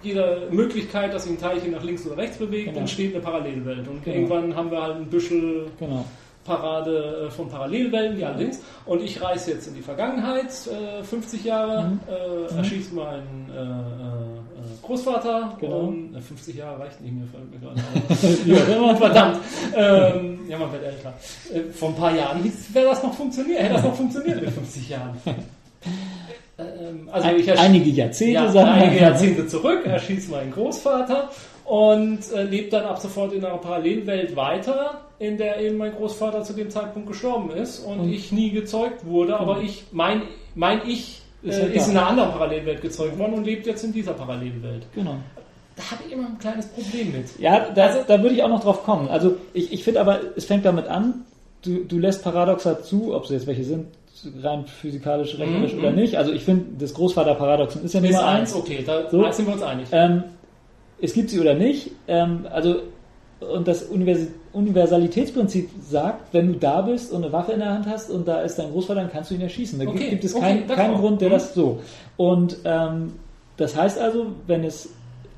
jeder Möglichkeit, dass sich ein Teilchen nach links oder rechts bewegt, Genau. entsteht eine Parallelwelt. Und Genau. irgendwann haben wir halt ein Büschel genau. Parade äh, von Parallelwelten, die allerdings. Und ich reise jetzt in die Vergangenheit, äh, 50 Jahre, Mhm. äh, erschieße meinen äh, äh, Großvater. Genau. Äh, 50 Jahre reicht nicht mehr, fällt mir gerade immer. Verdammt. Ähm, ja, man wird älter. Äh, vor ein paar Jahren wäre das noch funktioniert, hätte das noch funktioniert mit 50 Jahren. [laughs] Ähm, also Ein, einige Jahrzehnte ja, sagen einige Jahrzehnte zurück, erschießt meinen Großvater und äh, lebt dann ab sofort in einer Parallelwelt weiter, in der eben mein Großvater zu dem Zeitpunkt gestorben ist und, Und- ich nie gezeugt wurde, aber ich mein, mein Ich Ist äh, halt ist in einer anderen Parallelwelt gezeugt worden und lebt jetzt in dieser Parallelwelt. Genau. Da habe ich immer ein kleines Problem mit. Ja, da, Also- da würde ich auch noch drauf kommen. Also ich, ich finde aber, es fängt damit an, du, du lässt Paradoxa zu, ob sie jetzt welche sind, rein physikalisch, rechnerisch Mhm, oder mhm. nicht. Also ich finde, das Großvaterparadoxon ist ja Nummer eins, okay, da So. sind wir uns einig. Ähm, es gibt sie oder nicht. Ähm, also und das Univers Universalitätsprinzip sagt, wenn du da bist und eine Waffe in der Hand hast und da ist dein Großvater, dann kannst du ihn erschießen. Da Okay, gibt, es okay, kein, d'accord. keinen Grund, der Mhm. das so. Und ähm, das heißt also, wenn es,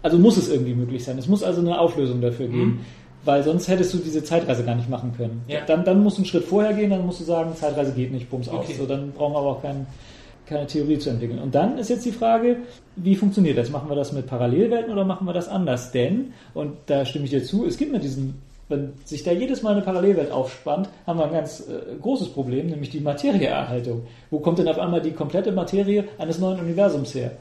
also muss es irgendwie möglich sein. Es muss also eine Auflösung dafür geben. Weil sonst hättest du diese Zeitreise gar nicht machen können. Mhm. Ja. Dann, dann musst du einen Schritt vorher gehen, dann musst du sagen, Zeitreise geht nicht, bums aus. Okay. So, dann brauchen wir aber auch kein, keine Theorie zu entwickeln. Und dann ist jetzt die Frage, wie funktioniert das? Machen wir das mit Parallelwelten oder machen wir das anders? Denn, und da stimme ich dir zu, es gibt mit diesen, wenn sich da jedes Mal eine Parallelwelt aufspannt, haben wir ein ganz äh, großes Problem, nämlich die Materieerhaltung. Wo kommt denn auf einmal die komplette Materie eines neuen Universums her?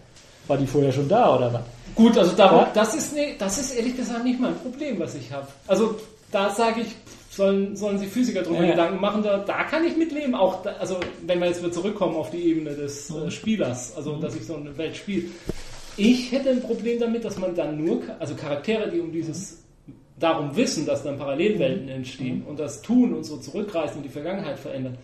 War die vorher schon da oder was? Gut, also darum, Ja. das, ist, nee, das ist ehrlich gesagt nicht mein Problem, was ich habe. Also da sage ich, sollen, sollen sich Physiker darüber Ja. Gedanken machen, da, da kann ich mitleben. Auch da, also wenn wir jetzt wieder zurückkommen auf die Ebene des Mhm. äh, Spielers, also dass ich so eine Welt spiele. Ich hätte ein Problem damit, dass man dann nur, also Charaktere, die um dieses darum wissen, dass dann Parallelwelten Mhm. entstehen und das tun und so zurückreisen und die Vergangenheit verändern,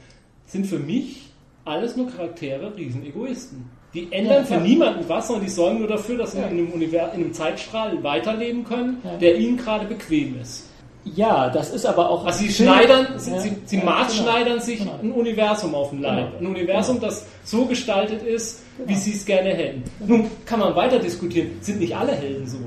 sind für mich alles nur Charaktere, Riesenegoisten. Die ändern Ja, für ja. niemanden was, sondern die sorgen nur dafür, dass sie Ja. in, einem Univers in einem Zeitstrahl weiterleben können, der ihnen gerade bequem ist. Ja, das ist aber auch. Also sie schneidern, sie, Ja, sie, sie ja, maßschneidern sich Genau. ein Universum auf den Leib. Genau. Ein Universum, das so gestaltet ist, wie sie es gerne hätten. Nun kann man weiter diskutieren, sind nicht alle Helden so.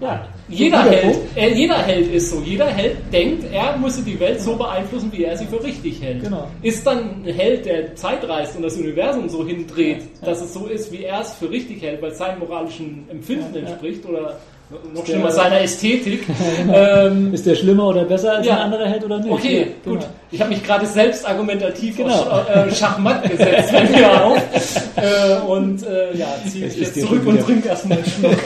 Ja, Jeder Held, äh, jeder Held ist so. Jeder Held denkt, er müsse die Welt so beeinflussen, wie er sie für richtig hält. Genau. Ist dann ein Held, der Zeit reist und das Universum so hindreht, Ja. dass es so ist, wie er es für richtig hält, weil es seinem moralischen Empfinden entspricht oder noch schlimmer seiner Ästhetik. [laughs] ähm, Ist der schlimmer oder besser als Ja. ein anderer Held oder nicht? Okay, Ja, gut. genau. Ich habe mich gerade selbst argumentativ Genau. auf Sch äh, Schachmatt gesetzt, fällt mir [laughs] auf. Äh, und äh, ja, ziehe Es ich jetzt zurück und trinke erstmal einen Schluck. [laughs]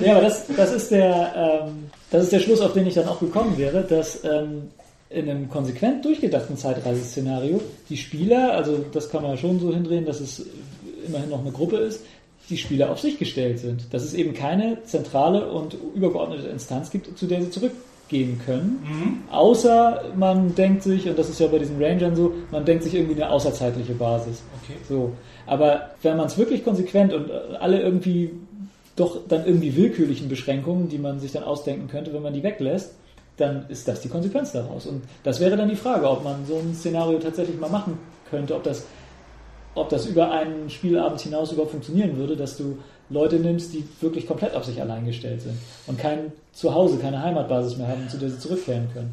Ja, aber das, das, ist der, ähm, das ist der Schluss, auf den ich dann auch gekommen wäre, dass ähm, in einem konsequent durchgedachten Zeitreiseszenario die Spieler, also das kann man ja schon so hindrehen, dass es immerhin noch eine Gruppe ist, die Spieler auf sich gestellt sind. Dass es eben keine zentrale und übergeordnete Instanz gibt, zu der sie zurückgehen können. Außer man denkt sich, und das ist ja bei diesen Rangern so, man denkt sich irgendwie eine außerzeitliche Basis. Okay. So. Aber wenn man es wirklich konsequent und äh, alle irgendwie doch dann irgendwie willkürlichen Beschränkungen, die man sich dann ausdenken könnte, wenn man die weglässt, dann ist das die Konsequenz daraus. Und das wäre dann die Frage, ob man so ein Szenario tatsächlich mal machen könnte, ob das, ob das über einen Spielabend hinaus überhaupt funktionieren würde, dass du Leute nimmst, die wirklich komplett auf sich allein gestellt sind und kein Zuhause, keine Heimatbasis mehr haben, zu der sie zurückkehren können.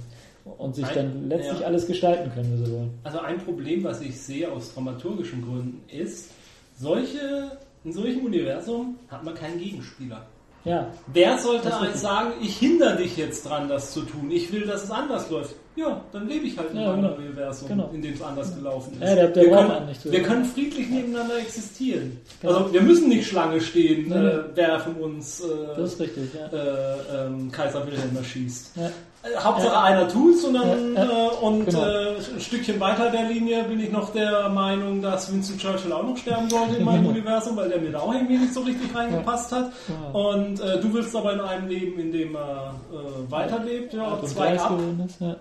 Und sich Ein- dann letztlich ja. alles gestalten können, wie sie wollen. Also ein Problem, was ich sehe aus dramaturgischen Gründen, ist, solche, in solchem Universum hat man keinen Gegenspieler. Ja, Wer sollte richtig. sagen, ich hindere dich jetzt dran, das zu tun? Ich will, dass es anders läuft. Ja, dann lebe ich halt in Ja, einem genau. Universum, Genau. in dem es anders gelaufen ist. Ja, der- der wir, können, nicht so. wir können friedlich nebeneinander existieren. Genau. Also wir müssen nicht Schlange stehen, Nee, äh, wer von uns äh, richtig, ja. äh, ähm, Kaiser Wilhelm erschießt. ja. Hauptsache Ja. einer tut's und dann Ja, ja. Äh, und Genau. äh, ein Stückchen weiter der Linie bin ich noch der Meinung, dass Winston Churchill auch noch sterben sollte in meinem [laughs] Universum, weil der mir da auch irgendwie nicht so richtig reingepasst hat. Und äh, du willst aber in einem Leben, in dem er äh, weiterlebt, ja, und zwei ab. ist, ja. Äh,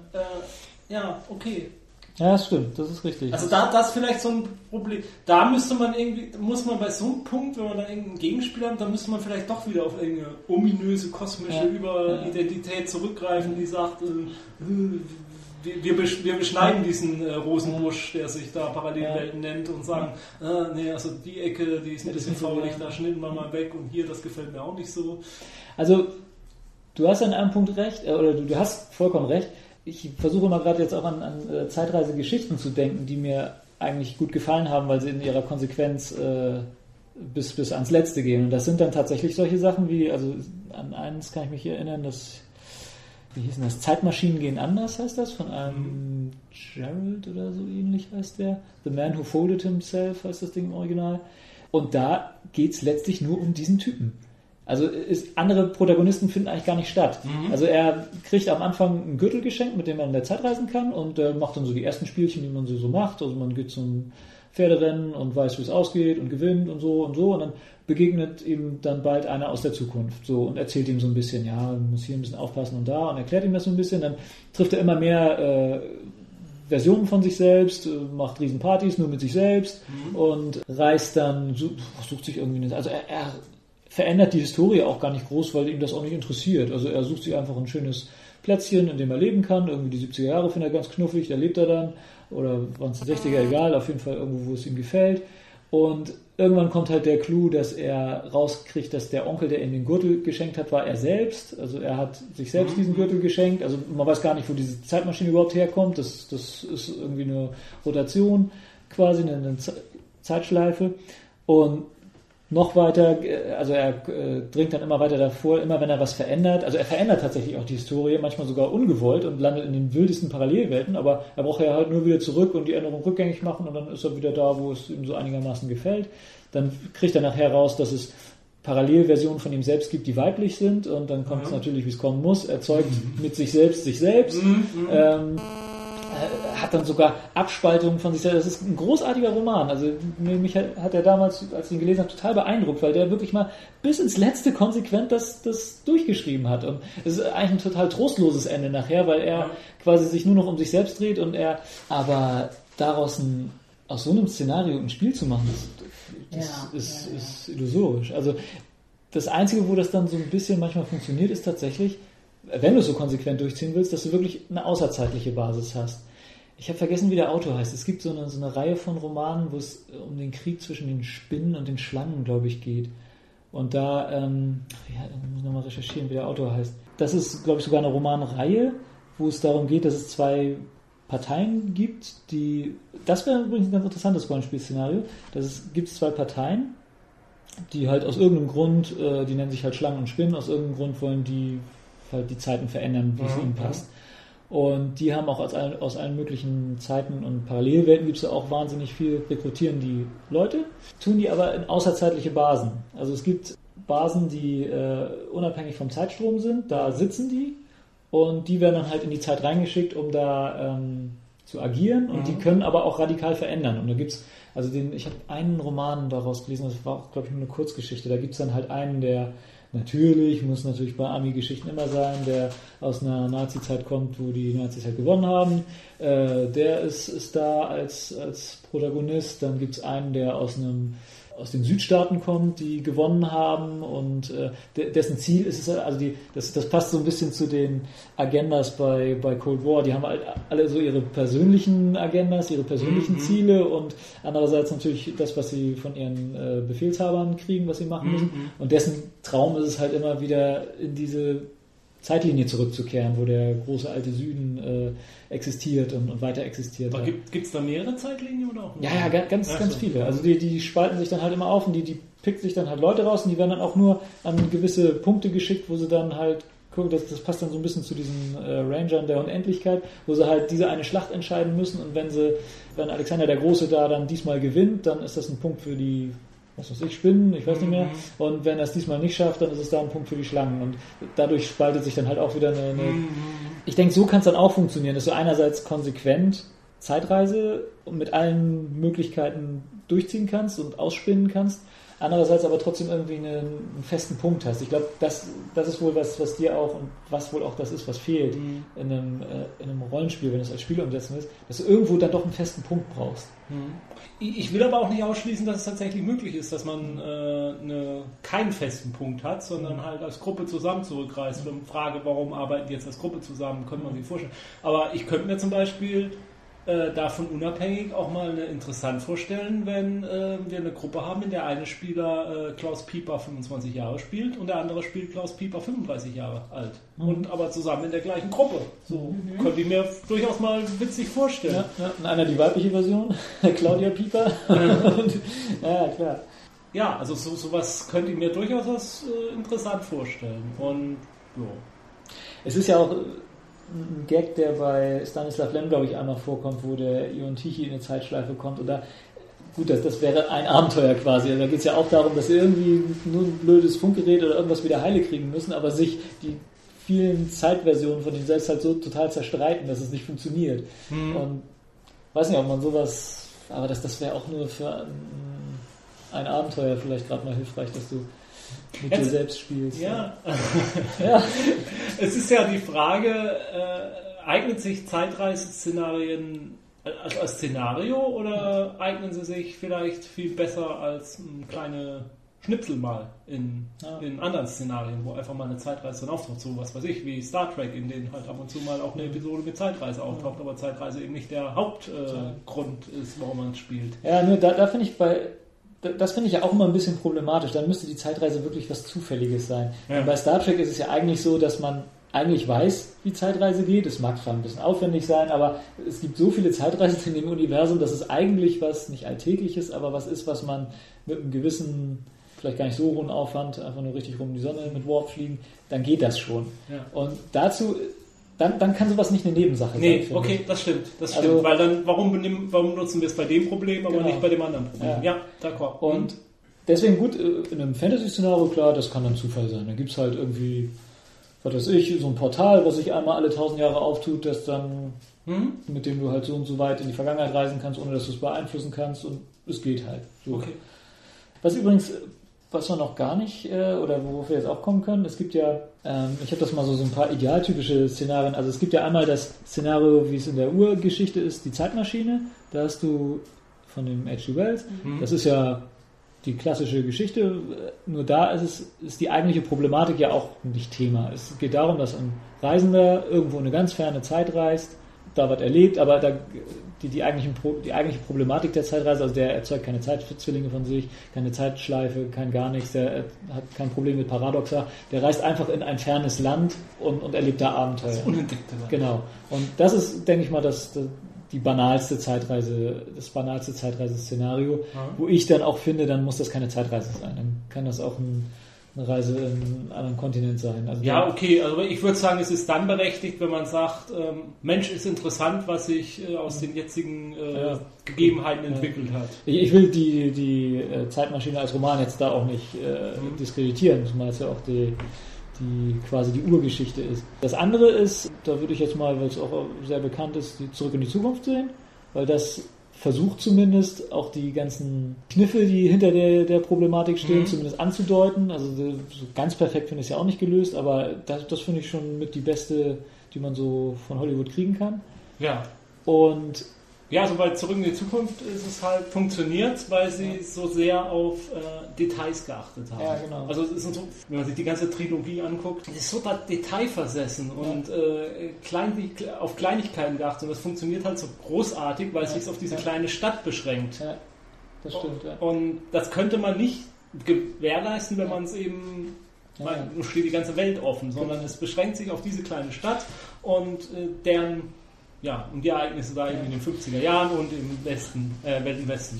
ja, okay. Ja, das stimmt, das ist richtig. Also da das ist vielleicht so ein Problem. Da müsste man irgendwie, muss man bei so einem Punkt, wenn man da irgendeinen Gegenspieler hat, dann müsste man vielleicht doch wieder auf irgendeine ominöse kosmische Ja. Überidentität zurückgreifen, die sagt, äh, wir, wir, besch- wir beschneiden diesen äh, Rosenbusch, der sich da Parallelwelten nennt und sagen, äh, nee, also die Ecke, die ist ein bisschen faulig, ja. da schnitten wir mal weg und hier, das gefällt mir auch nicht so. Also, du hast an einem Punkt recht, äh, oder du, du hast vollkommen recht. Ich versuche mal gerade jetzt auch an, an äh, Zeitreisegeschichten zu denken, die mir eigentlich gut gefallen haben, weil sie in ihrer Konsequenz äh, bis, bis ans Letzte gehen. Und das sind dann tatsächlich solche Sachen wie, also an eines kann ich mich erinnern, dass, wie hieß denn das? Zeitmaschinen gehen anders, heißt das, von einem Gerald oder so ähnlich heißt der. The Man Who Folded Himself heißt das Ding im Original. Und da geht es letztlich nur um diesen Typen. Also ist, andere Protagonisten finden eigentlich gar nicht statt. Also er kriegt am Anfang einen Gürtel geschenkt, mit dem man in der Zeit reisen kann und äh, macht dann so die ersten Spielchen, die man so, so macht. Also man geht zum Pferderennen und weiß, wie es ausgeht und gewinnt und so und so und dann begegnet ihm dann bald einer aus der Zukunft so und erzählt ihm so ein bisschen, ja, muss hier ein bisschen aufpassen und da und erklärt ihm das so ein bisschen. Dann trifft er immer mehr äh, Versionen von sich selbst, äh, macht Riesenpartys nur mit sich selbst und reist dann, su- sucht sich irgendwie, also er, er verändert die Historie auch gar nicht groß, weil ihn das auch nicht interessiert. Also er sucht sich einfach ein schönes Plätzchen, in dem er leben kann. Irgendwie die 70er Jahre findet er ganz knuffig, da lebt er dann. Oder waren es die 60er, egal, auf jeden Fall irgendwo, wo es ihm gefällt. Und irgendwann kommt halt der Clou, dass er rauskriegt, dass der Onkel, der ihm den Gürtel geschenkt hat, war er selbst. Also er hat sich selbst diesen Gürtel geschenkt. Also man weiß gar nicht, wo diese Zeitmaschine überhaupt herkommt. Das, das ist irgendwie eine Rotation, quasi eine Zeitschleife. Und noch weiter, äh, also er äh, dringt dann immer weiter davor, immer wenn er was verändert, also er verändert tatsächlich auch die Historie, manchmal sogar ungewollt und landet in den wildesten Parallelwelten, aber er braucht ja halt nur wieder zurück und die Änderung rückgängig machen und dann ist er wieder da, wo es ihm so einigermaßen gefällt. Dann kriegt er nachher raus, dass es Parallelversionen von ihm selbst gibt, die weiblich sind und dann kommt mhm. es natürlich, wie es kommen muss, er zeugt mhm. mit sich selbst sich selbst. Mhm. Ähm, äh, hat dann sogar Abspaltungen von sich selbst. Das ist ein großartiger Roman. Also mich hat, hat er damals, als ich ihn gelesen habe, total beeindruckt, weil der wirklich mal bis ins Letzte konsequent das, das durchgeschrieben hat. Und es ist eigentlich ein total trostloses Ende nachher, weil er quasi sich nur noch um sich selbst dreht und er, aber daraus ein, aus so einem Szenario ein Spiel zu machen, das, das ja, ist, ja, ja. ist illusorisch. Also das Einzige, wo das dann so ein bisschen manchmal funktioniert, ist tatsächlich, wenn du so konsequent durchziehen willst, dass du wirklich eine außerzeitliche Basis hast. Ich habe vergessen, wie der Autor heißt. Es gibt so eine, so eine Reihe von Romanen, wo es um den Krieg zwischen den Spinnen und den Schlangen, glaube ich, geht. Und da, ähm, ja, ich muss nochmal recherchieren, wie der Autor heißt. Das ist, glaube ich, sogar eine Romanreihe, wo es darum geht, dass es zwei Parteien gibt, die. Das wäre übrigens ein ganz interessantes Rollenspielszenario. Es gibt zwei Parteien, die halt aus irgendeinem Grund, äh, die nennen sich halt Schlangen und Spinnen, aus irgendeinem Grund wollen die halt die Zeiten verändern, wie es ihnen passt. Und die haben auch aus allen, aus allen möglichen Zeiten und Parallelwelten gibt es ja auch wahnsinnig viel, rekrutieren die Leute, tun die aber in außerzeitliche Basen. Also es gibt Basen, die äh, unabhängig vom Zeitstrom sind, da sitzen die und die werden dann halt in die Zeit reingeschickt, um da ähm, zu agieren und mhm. die können aber auch radikal verändern. Und da gibt es, also den, ich habe einen Roman daraus gelesen, das war auch, glaube ich, nur eine Kurzgeschichte, da gibt es dann halt einen, der Natürlich, muss natürlich bei Ami-Geschichten immer sein, der aus einer Nazi-Zeit kommt, wo die Nazis halt gewonnen haben. Äh, der ist, ist da als, als Protagonist. Dann gibt es einen, der aus einem aus den Südstaaten kommt, die gewonnen haben und äh, dessen Ziel ist es, also die, das, das passt so ein bisschen zu den Agendas bei, bei Cold War. Die haben halt alle so ihre persönlichen Agendas, ihre persönlichen mhm. Ziele und andererseits natürlich das, was sie von ihren äh, Befehlshabern kriegen, was sie machen müssen. Mhm. Und dessen Traum ist es halt immer wieder in diese Zeitlinie zurückzukehren, wo der große alte Süden äh, existiert und, und, weiter existiert. Aber gibt es da mehrere Zeitlinien oder auch? Ja, ja, ganz, Ach ganz so. viele. Also die, die spalten sich dann halt immer auf und die, die pickt sich dann halt Leute raus und die werden dann auch nur an gewisse Punkte geschickt, wo sie dann halt gucken, das, das passt dann so ein bisschen zu diesen äh, Rangern der Unendlichkeit, wo sie halt diese eine Schlacht entscheiden müssen und wenn sie, wenn Alexander der Große da dann diesmal gewinnt, dann ist das ein Punkt für die was weiß ich, Spinnen, ich weiß nicht mehr. Mhm. Und wenn er es diesmal nicht schafft, dann ist es da ein Punkt für die Schlangen. Und dadurch spaltet sich dann halt auch wieder eine. eine mhm. ich denke, so kann es dann auch funktionieren, dass du einerseits konsequent Zeitreise mit allen Möglichkeiten durchziehen kannst und ausspinnen kannst andererseits aber trotzdem irgendwie einen, einen festen Punkt hast. Ich glaube, das, das ist wohl was, was dir auch und was wohl auch das ist, was fehlt mhm. in, einem, äh, in einem Rollenspiel, wenn es als Spiel umsetzen willst, dass du irgendwo dann doch einen festen Punkt brauchst. Mhm. Ich will aber auch nicht ausschließen, dass es tatsächlich möglich ist, dass man äh, eine, keinen festen Punkt hat, sondern mhm. halt als Gruppe zusammen zurückreist. Und Frage, warum arbeiten die jetzt als Gruppe zusammen, könnte man sich vorstellen. Aber ich könnte mir zum Beispiel äh, davon unabhängig auch mal eine interessant vorstellen, wenn äh, wir eine Gruppe haben, in der eine Spieler äh, Klaus Pieper 25 Jahre spielt und der andere spielt Klaus Pieper 35 Jahre alt. Mhm. Und aber zusammen in der gleichen Gruppe. So mhm. könnte ich mir durchaus mal witzig vorstellen. Ja, ja. Und einer die weibliche Version, [laughs] Claudia Pieper. [laughs] und, ja, klar. Ja, also so, sowas könnte ich mir durchaus äh, interessant vorstellen. Und ja. Es ist ja auch ein Gag, der bei Stanislav Lem, glaube ich, einmal vorkommt, wo der Ion Tichy in eine Zeitschleife kommt und da gut, das, das wäre ein Abenteuer quasi. Also da geht es ja auch darum, dass sie irgendwie nur ein blödes Funkgerät oder irgendwas wieder heile kriegen müssen, aber sich die vielen Zeitversionen von denen selbst halt so total zerstreiten, dass es nicht funktioniert. Mhm. Und weiß nicht, ob man sowas, aber das, das wäre auch nur für ein, ein Abenteuer vielleicht gerade mal hilfreich, dass du mit Jetzt, dir selbst spielst. Ja. [laughs] ja. es ist ja die Frage, äh, eignet sich Zeitreiseszenarien als, als Szenario oder eignen sie sich vielleicht viel besser als kleine Schnipsel mal in, Ja. in anderen Szenarien, wo einfach mal eine Zeitreise dann auftaucht. So was weiß ich, wie Star Trek, in denen halt ab und zu mal auch eine Episode mit Zeitreise auftaucht, aber Zeitreise eben nicht der Hauptgrund äh, ist, warum man es spielt. Ja, nur da, da finde ich bei. Da- Das finde ich ja auch immer ein bisschen problematisch. Dann müsste die Zeitreise wirklich was Zufälliges sein. Ja. Bei Star Trek ist es ja eigentlich so, dass man eigentlich weiß, wie Zeitreise geht. Es mag zwar ein bisschen aufwendig sein, aber es gibt so viele Zeitreisen in dem Universum, dass es eigentlich was nicht Alltägliches, aber was ist, was man mit einem gewissen, vielleicht gar nicht so hohen Aufwand, einfach nur richtig rum um die Sonne mit Warp fliegen, dann geht das schon. Ja. Und dazu, dann, dann kann sowas nicht eine Nebensache sein. Nee, okay, ich. das stimmt. Das Also- stimmt. Weil dann, warum, benehmen- warum nutzen wir es bei dem Problem, aber Genau. nicht bei dem anderen Problem? Ja. Ja, d'accord. Und deswegen gut, äh, in einem Fantasy-Szenario, klar, das kann dann Zufall sein. Da gibt es halt irgendwie, was weiß ich, so ein Portal, was sich einmal alle tausend Jahre auftut, das dann, Mhm. mit dem du halt so und so weit in die Vergangenheit reisen kannst, ohne dass du es beeinflussen kannst und es geht halt. So. Okay. Was übrigens, äh, was wir noch gar nicht, äh, oder worauf wir jetzt auch kommen können, es gibt ja, ähm, ich habe das mal so, so ein paar idealtypische Szenarien, also es gibt ja einmal das Szenario, wie es in der Urgeschichte ist, die Zeitmaschine, da hast du von dem H.G. Wells, Mhm. das ist ja die klassische Geschichte, nur da ist es, ist die eigentliche Problematik ja auch nicht Thema. Es geht darum, dass ein Reisender irgendwo in eine ganz ferne Zeit reist, da was erlebt, aber da, die, die, eigentlichen, Pro- die eigentliche Problematik der Zeitreise, also der erzeugt keine Zeitzwillinge von sich, keine Zeitschleife, kein gar nichts, der äh, hat kein Problem mit Paradoxa, der reist einfach in ein fernes Land und, und erlebt da Abenteuer. Das Unentdeckte. Land. Genau. Und das ist, denke ich mal, das, das, die banalste Zeitreise, das banalste Zeitreiseszenario, Ja. wo ich dann auch finde, dann muss das keine Zeitreise sein. Dann kann das auch ein, eine Reise in einen anderen Kontinent sein. Also Ja, okay, also ich würde sagen, es ist dann berechtigt, wenn man sagt, ähm, Mensch ist interessant, was sich äh, aus den jetzigen äh, Ja. Gegebenheiten Ja. entwickelt hat. Ich, ich will die, die äh, Zeitmaschine als Roman jetzt da auch nicht äh, Mhm. diskreditieren, zumal es ja auch die, die quasi die Urgeschichte ist. Das andere ist, da würde ich jetzt mal, weil es auch sehr bekannt ist, die Zurück in die Zukunft sehen, weil das versucht zumindest auch die ganzen Kniffe, die hinter der, der Problematik stehen, Mhm. zumindest anzudeuten. Also so ganz perfekt finde ich es ja auch nicht gelöst, aber das, das finde ich schon mit die beste, die man so von Hollywood kriegen kann. Ja. Und Ja, also bei Zurück in die Zukunft ist es halt funktioniert, weil sie so sehr auf äh, Details geachtet haben. Ja, genau. Also es ist so, wenn man sich die ganze Trilogie anguckt, ist so detailversessen und äh, klein, auf Kleinigkeiten geachtet und das funktioniert halt so großartig, weil es Ja, sich auf diese ja. kleine Stadt beschränkt. ja, das stimmt, ja. Und das könnte man nicht gewährleisten, wenn man es eben, Ja, man, ja. steht die ganze Welt offen, sondern es beschränkt sich auf diese kleine Stadt und äh, deren, ja, und die Ereignisse da eben in den 50er Jahren und im Westen, äh, Welten Westen.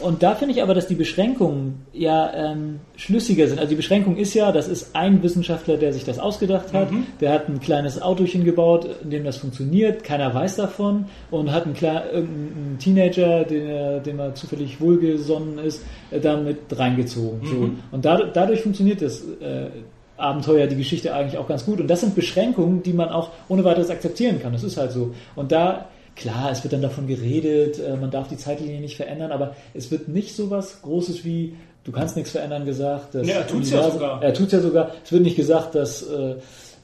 Und da finde ich aber, dass die Beschränkungen ja ähm, schlüssiger sind. Also die Beschränkung ist ja, das ist ein Wissenschaftler, der sich das ausgedacht hat. Mhm. Der hat ein kleines Autochen gebaut, in dem das funktioniert. Keiner weiß davon. Und hat einen, klar, irgendeinen Teenager, den er, dem er zufällig wohlgesonnen ist, äh, damit reingezogen. So. Mhm. Und da, dadurch funktioniert das äh, Abenteuer, die Geschichte eigentlich auch ganz gut. Und das sind Beschränkungen, die man auch ohne weiteres akzeptieren kann. Das ist halt so. Und da Klar, es wird dann davon geredet, äh, man darf die Zeitlinie nicht verändern, aber es wird nicht so was Großes wie, du kannst nichts verändern gesagt. Das Ja, er tut's ja sogar. Er tut ja sogar. Es wird nicht gesagt, das äh,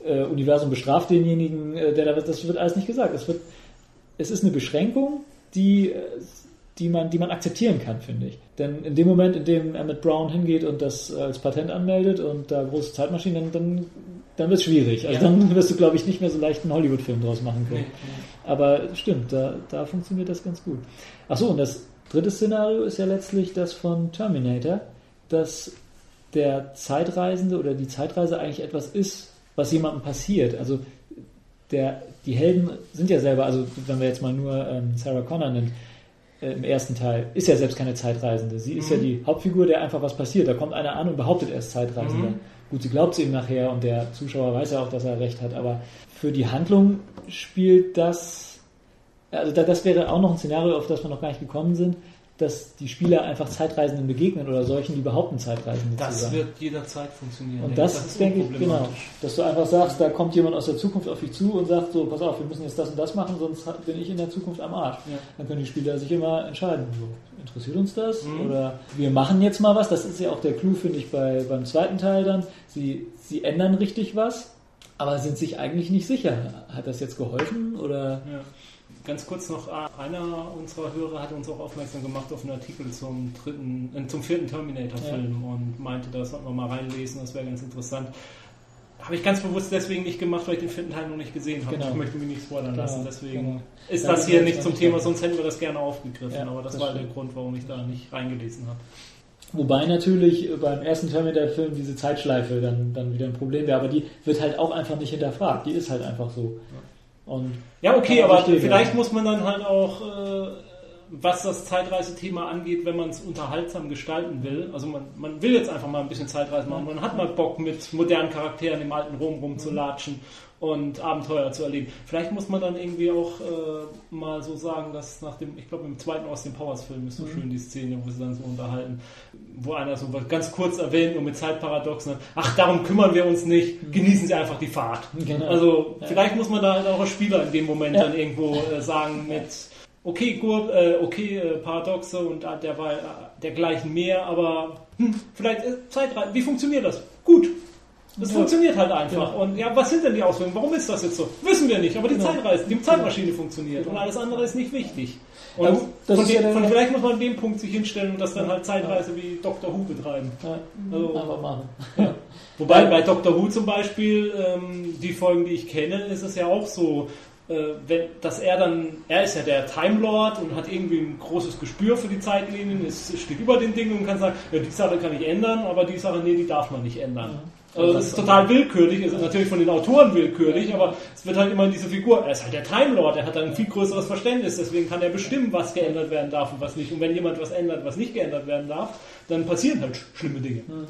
äh, Universum bestraft denjenigen, äh, der da, das wird alles nicht gesagt. Es, wird, es ist eine Beschränkung, die, äh, die, man, die man akzeptieren kann, finde ich. Denn in dem Moment, in dem Emmett Brown hingeht und das als Patent anmeldet und da große Zeitmaschinen, dann, dann, dann wird es schwierig. Also Ja. dann wirst du, glaube ich, nicht mehr so leicht einen Hollywood-Film draus machen können. Nee. Aber stimmt, da, da funktioniert das ganz gut. Achso, und das dritte Szenario ist ja letztlich das von Terminator, dass der Zeitreisende oder die Zeitreise eigentlich etwas ist, was jemandem passiert. Also der, die Helden sind ja selber, also wenn wir jetzt mal nur ähm, Sarah Connor nennen, äh, im ersten Teil, ist ja selbst keine Zeitreisende. Sie ist Mhm. ja die Hauptfigur, der einfach was passiert. Da kommt einer an und behauptet, er ist Zeitreisender. Mhm. Gut, sie glaubt es ihm nachher und der Zuschauer weiß ja auch, dass er recht hat, aber für die Handlung spielt das, also da, das wäre auch noch ein Szenario, auf das wir noch gar nicht gekommen sind, dass die Spieler einfach Zeitreisenden begegnen oder solchen, die behaupten, Zeitreisende zu Das sein. wird jederzeit funktionieren. Und Ja, das, ist denke ich, genau, dass du einfach sagst, da kommt jemand aus der Zukunft auf dich zu und sagt so, pass auf, wir müssen jetzt das und das machen, sonst bin ich in der Zukunft am Arsch. Ja. Dann können die Spieler sich immer entscheiden, so, interessiert uns das? Mhm. Oder wir machen jetzt mal was, das ist ja auch der Clou, finde ich, bei, beim zweiten Teil dann. Sie, sie ändern richtig was, aber sind sich eigentlich nicht sicher. Hat das jetzt geholfen oder? Ja. Ganz kurz noch, einer unserer Hörer hat uns auch aufmerksam gemacht auf einen Artikel zum dritten, äh, zum vierten Terminator-Film ja. und meinte, da sollten wir mal reinlesen, das wäre ganz interessant. Habe ich ganz bewusst deswegen nicht gemacht, weil ich den vierten Teil noch nicht gesehen habe. Genau. Ich möchte mich nicht spoilern genau. lassen. Deswegen genau. ist das hier nicht zum Thema, sonst hätten wir das gerne aufgegriffen. Ja, aber das, das war stimmt. der Grund, warum ich da nicht reingelesen habe. Wobei natürlich beim ersten Terminator-Film diese Zeitschleife dann, dann wieder ein Problem wäre, aber die wird halt auch einfach nicht hinterfragt. Die ist halt einfach so. Und ja, okay, aber vielleicht muss man dann halt auch äh, was das Zeitreisethema angeht, wenn man es unterhaltsam gestalten will. Also man, man will jetzt einfach mal ein bisschen Zeitreise machen. Man hat mal Bock, mit modernen Charakteren im alten Rom rumzulatschen und Abenteuer zu erleben. Vielleicht muss man dann irgendwie auch äh, mal so sagen, dass nach dem, ich glaube im zweiten Austin Powers Film ist so mhm. schön die Szene, wo sie dann so unterhalten, wo einer so ganz kurz erwähnt und mit Zeitparadoxen, ach darum kümmern wir uns nicht, mhm. genießen Sie einfach die Fahrt. Genau. Also ja. vielleicht muss man da halt auch als Spieler in dem Moment ja. dann irgendwo äh, sagen mit okay, Gurb, äh, okay, äh, Paradoxe und äh, der war äh, dergleichen mehr, aber hm, vielleicht äh, Zeitreise, wie funktioniert das? Gut. Das ja. funktioniert halt einfach. Ja. Und ja, was sind denn die Auswirkungen? Warum ist das jetzt so? Wissen wir nicht, aber die genau. Zeitreise, die Zeitmaschine funktioniert und alles andere ist nicht wichtig. Und ja, von, dem, von vielleicht muss man an dem Punkt sich hinstellen und das dann halt Zeitreise wie Dr. Who betreiben. Also, Einfach machen. [laughs] Wobei bei Dr. Who zum Beispiel, ähm, die Folgen, die ich kenne, ist es ja auch so, äh, wenn, dass er dann, er ist ja der Time Lord und hat irgendwie ein großes Gespür für die Zeitlinien, es steht über den Dingen und kann sagen, ja, die Sache kann ich ändern, aber die Sache, nee, die darf man nicht ändern. Also das ist total willkürlich, ist natürlich von den Autoren willkürlich, aber es wird halt immer in diese Figur, er ist halt der Time Lord, er hat dann ein viel größeres Verständnis, deswegen kann er bestimmen, was geändert werden darf und was nicht. Und wenn jemand was ändert, was nicht geändert werden darf, dann passieren halt schlimme Dinge. Mhm.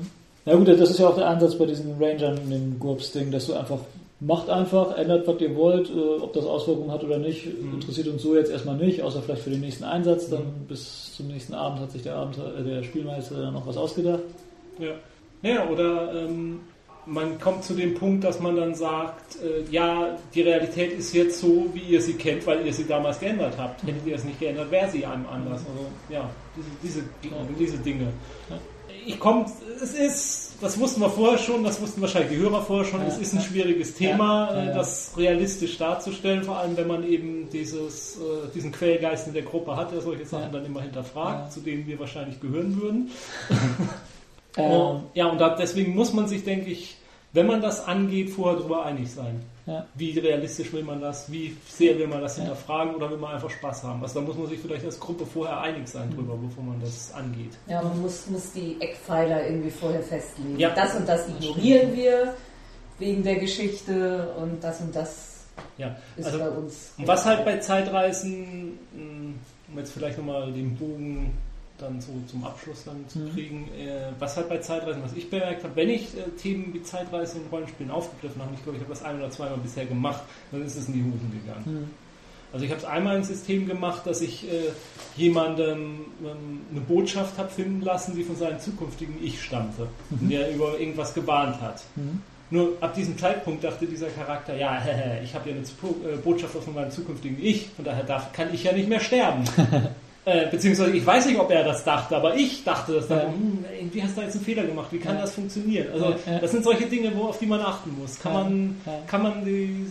Ja gut, das ist ja auch der Ansatz bei diesen Rangern in dem GURPS-Ding, dass du einfach macht einfach, ändert, was ihr wollt, äh, ob das Auswirkungen hat oder nicht, mhm. interessiert uns so jetzt erstmal nicht, außer vielleicht für den nächsten Einsatz. Dann mhm. bis zum nächsten Abend hat sich der, Abend, äh, der Spielmeister dann noch was ausgedacht. Ja, ja oder ähm, man kommt zu dem Punkt, dass man dann sagt, äh, ja, die Realität ist jetzt so, wie ihr sie kennt, weil ihr sie damals geändert habt. Hättet ihr es nicht geändert, wäre sie einem anders. Also ja, diese, diese, diese Dinge. Ich komme, es ist das wussten wir vorher schon, das wussten wahrscheinlich die Hörer vorher schon. Ja, es ist ein schwieriges Thema, ja, ja, das realistisch darzustellen, vor allem wenn man eben dieses, äh, diesen Quellgeist in der Gruppe hat, der solche Sachen dann immer hinterfragt, zu denen wir wahrscheinlich gehören würden. [laughs] ähm. Ja, und da, deswegen muss man sich, denke ich, wenn man das angeht, vorher darüber einig sein. Ja. Wie realistisch will man das? Wie sehr will man das ja. hinterfragen oder will man einfach Spaß haben? Also da muss man sich vielleicht als Gruppe vorher einig sein mhm. drüber, bevor man das angeht. Ja, man muss, muss die Eckpfeiler irgendwie vorher festlegen. Ja. Das und das ignorieren wir wegen der Geschichte und das und das ja. ist also, bei uns. Und was halt bei Zeitreisen, hm, um jetzt vielleicht nochmal den Bogen dann so zum Abschluss dann zu mhm. kriegen. Äh, was halt bei Zeitreisen, was ich bemerkt habe, wenn ich äh, Themen wie Zeitreise in Rollenspielen aufgegriffen habe, ich glaube, ich habe das ein oder zweimal bisher gemacht, dann ist es in die Hosen gegangen. Mhm. Also ich habe es einmal ein System gemacht, dass ich äh, jemandem ähm, eine Botschaft habe finden lassen, die von seinem zukünftigen Ich stammte, mhm. der über irgendwas gewarnt hat. Mhm. Nur ab diesem Zeitpunkt dachte dieser Charakter, ja, [laughs] ich habe ja eine äh, Botschaft von meinem zukünftigen Ich, von daher darf, kann ich ja nicht mehr sterben. [laughs] Äh, beziehungsweise ich weiß nicht, ob er das dachte, aber ich dachte das dann, ja. hm, irgendwie hast du jetzt einen Fehler gemacht, wie kann ja. das funktionieren? Also ja, das sind solche Dinge, wo, auf die man achten muss. Kann man, kann man die,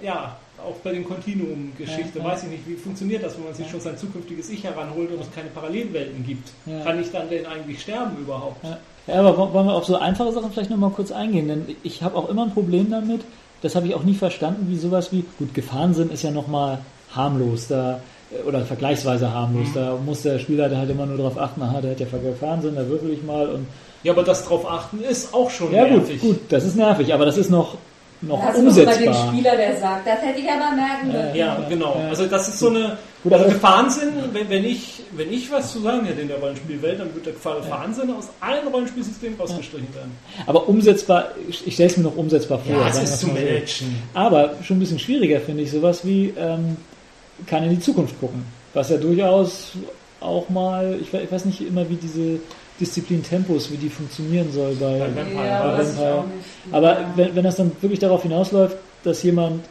ja, auch bei den Kontinuum-Geschichte, weiß ich nicht, wie funktioniert das, wenn man sich schon sein zukünftiges Ich heranholt und es keine Parallelwelten gibt? Kann ich dann denn eigentlich sterben überhaupt? Ja, aber wollen wir auf so einfache Sachen vielleicht nochmal kurz eingehen? Denn ich habe auch immer ein Problem damit, das habe ich auch nie verstanden, wie sowas wie, gut, Gefahrensinn ist ja nochmal harmlos, da oder vergleichsweise harmlos. Mhm. Da muss der Spieler halt immer nur darauf achten, aha, der hat ja Fernsehen, da würfel ich mal und. Ja, aber das drauf achten ist auch schon ja, nervig. Gut, gut, das ist nervig, aber das ist noch, noch das umsetzbar. bei dem Spieler, der sagt, das hätte ich aber merken dürfen. Ja, ja, genau. Also das ist so eine Gut, also Gefahrensinn, wenn, wenn, ich, wenn ich was zu sagen hätte in der Rollenspielwelt, dann würde der Gefahrensinn ja. aus allen Rollenspielsystemen rausgestrichen werden. Aber umsetzbar, ich, ich stelle es mir noch umsetzbar vor. Ja, es ist zu managen. Aber schon ein bisschen schwieriger finde ich sowas wie, ähm, kann in die Zukunft gucken. Was ja durchaus auch mal, ich, weiß nicht immer, wie diese Disziplin Tempos, wie die funktionieren soll bei, bei Vampire. Ja, bei Vampire. Aber wenn, wenn das dann wirklich darauf hinausläuft, dass jemand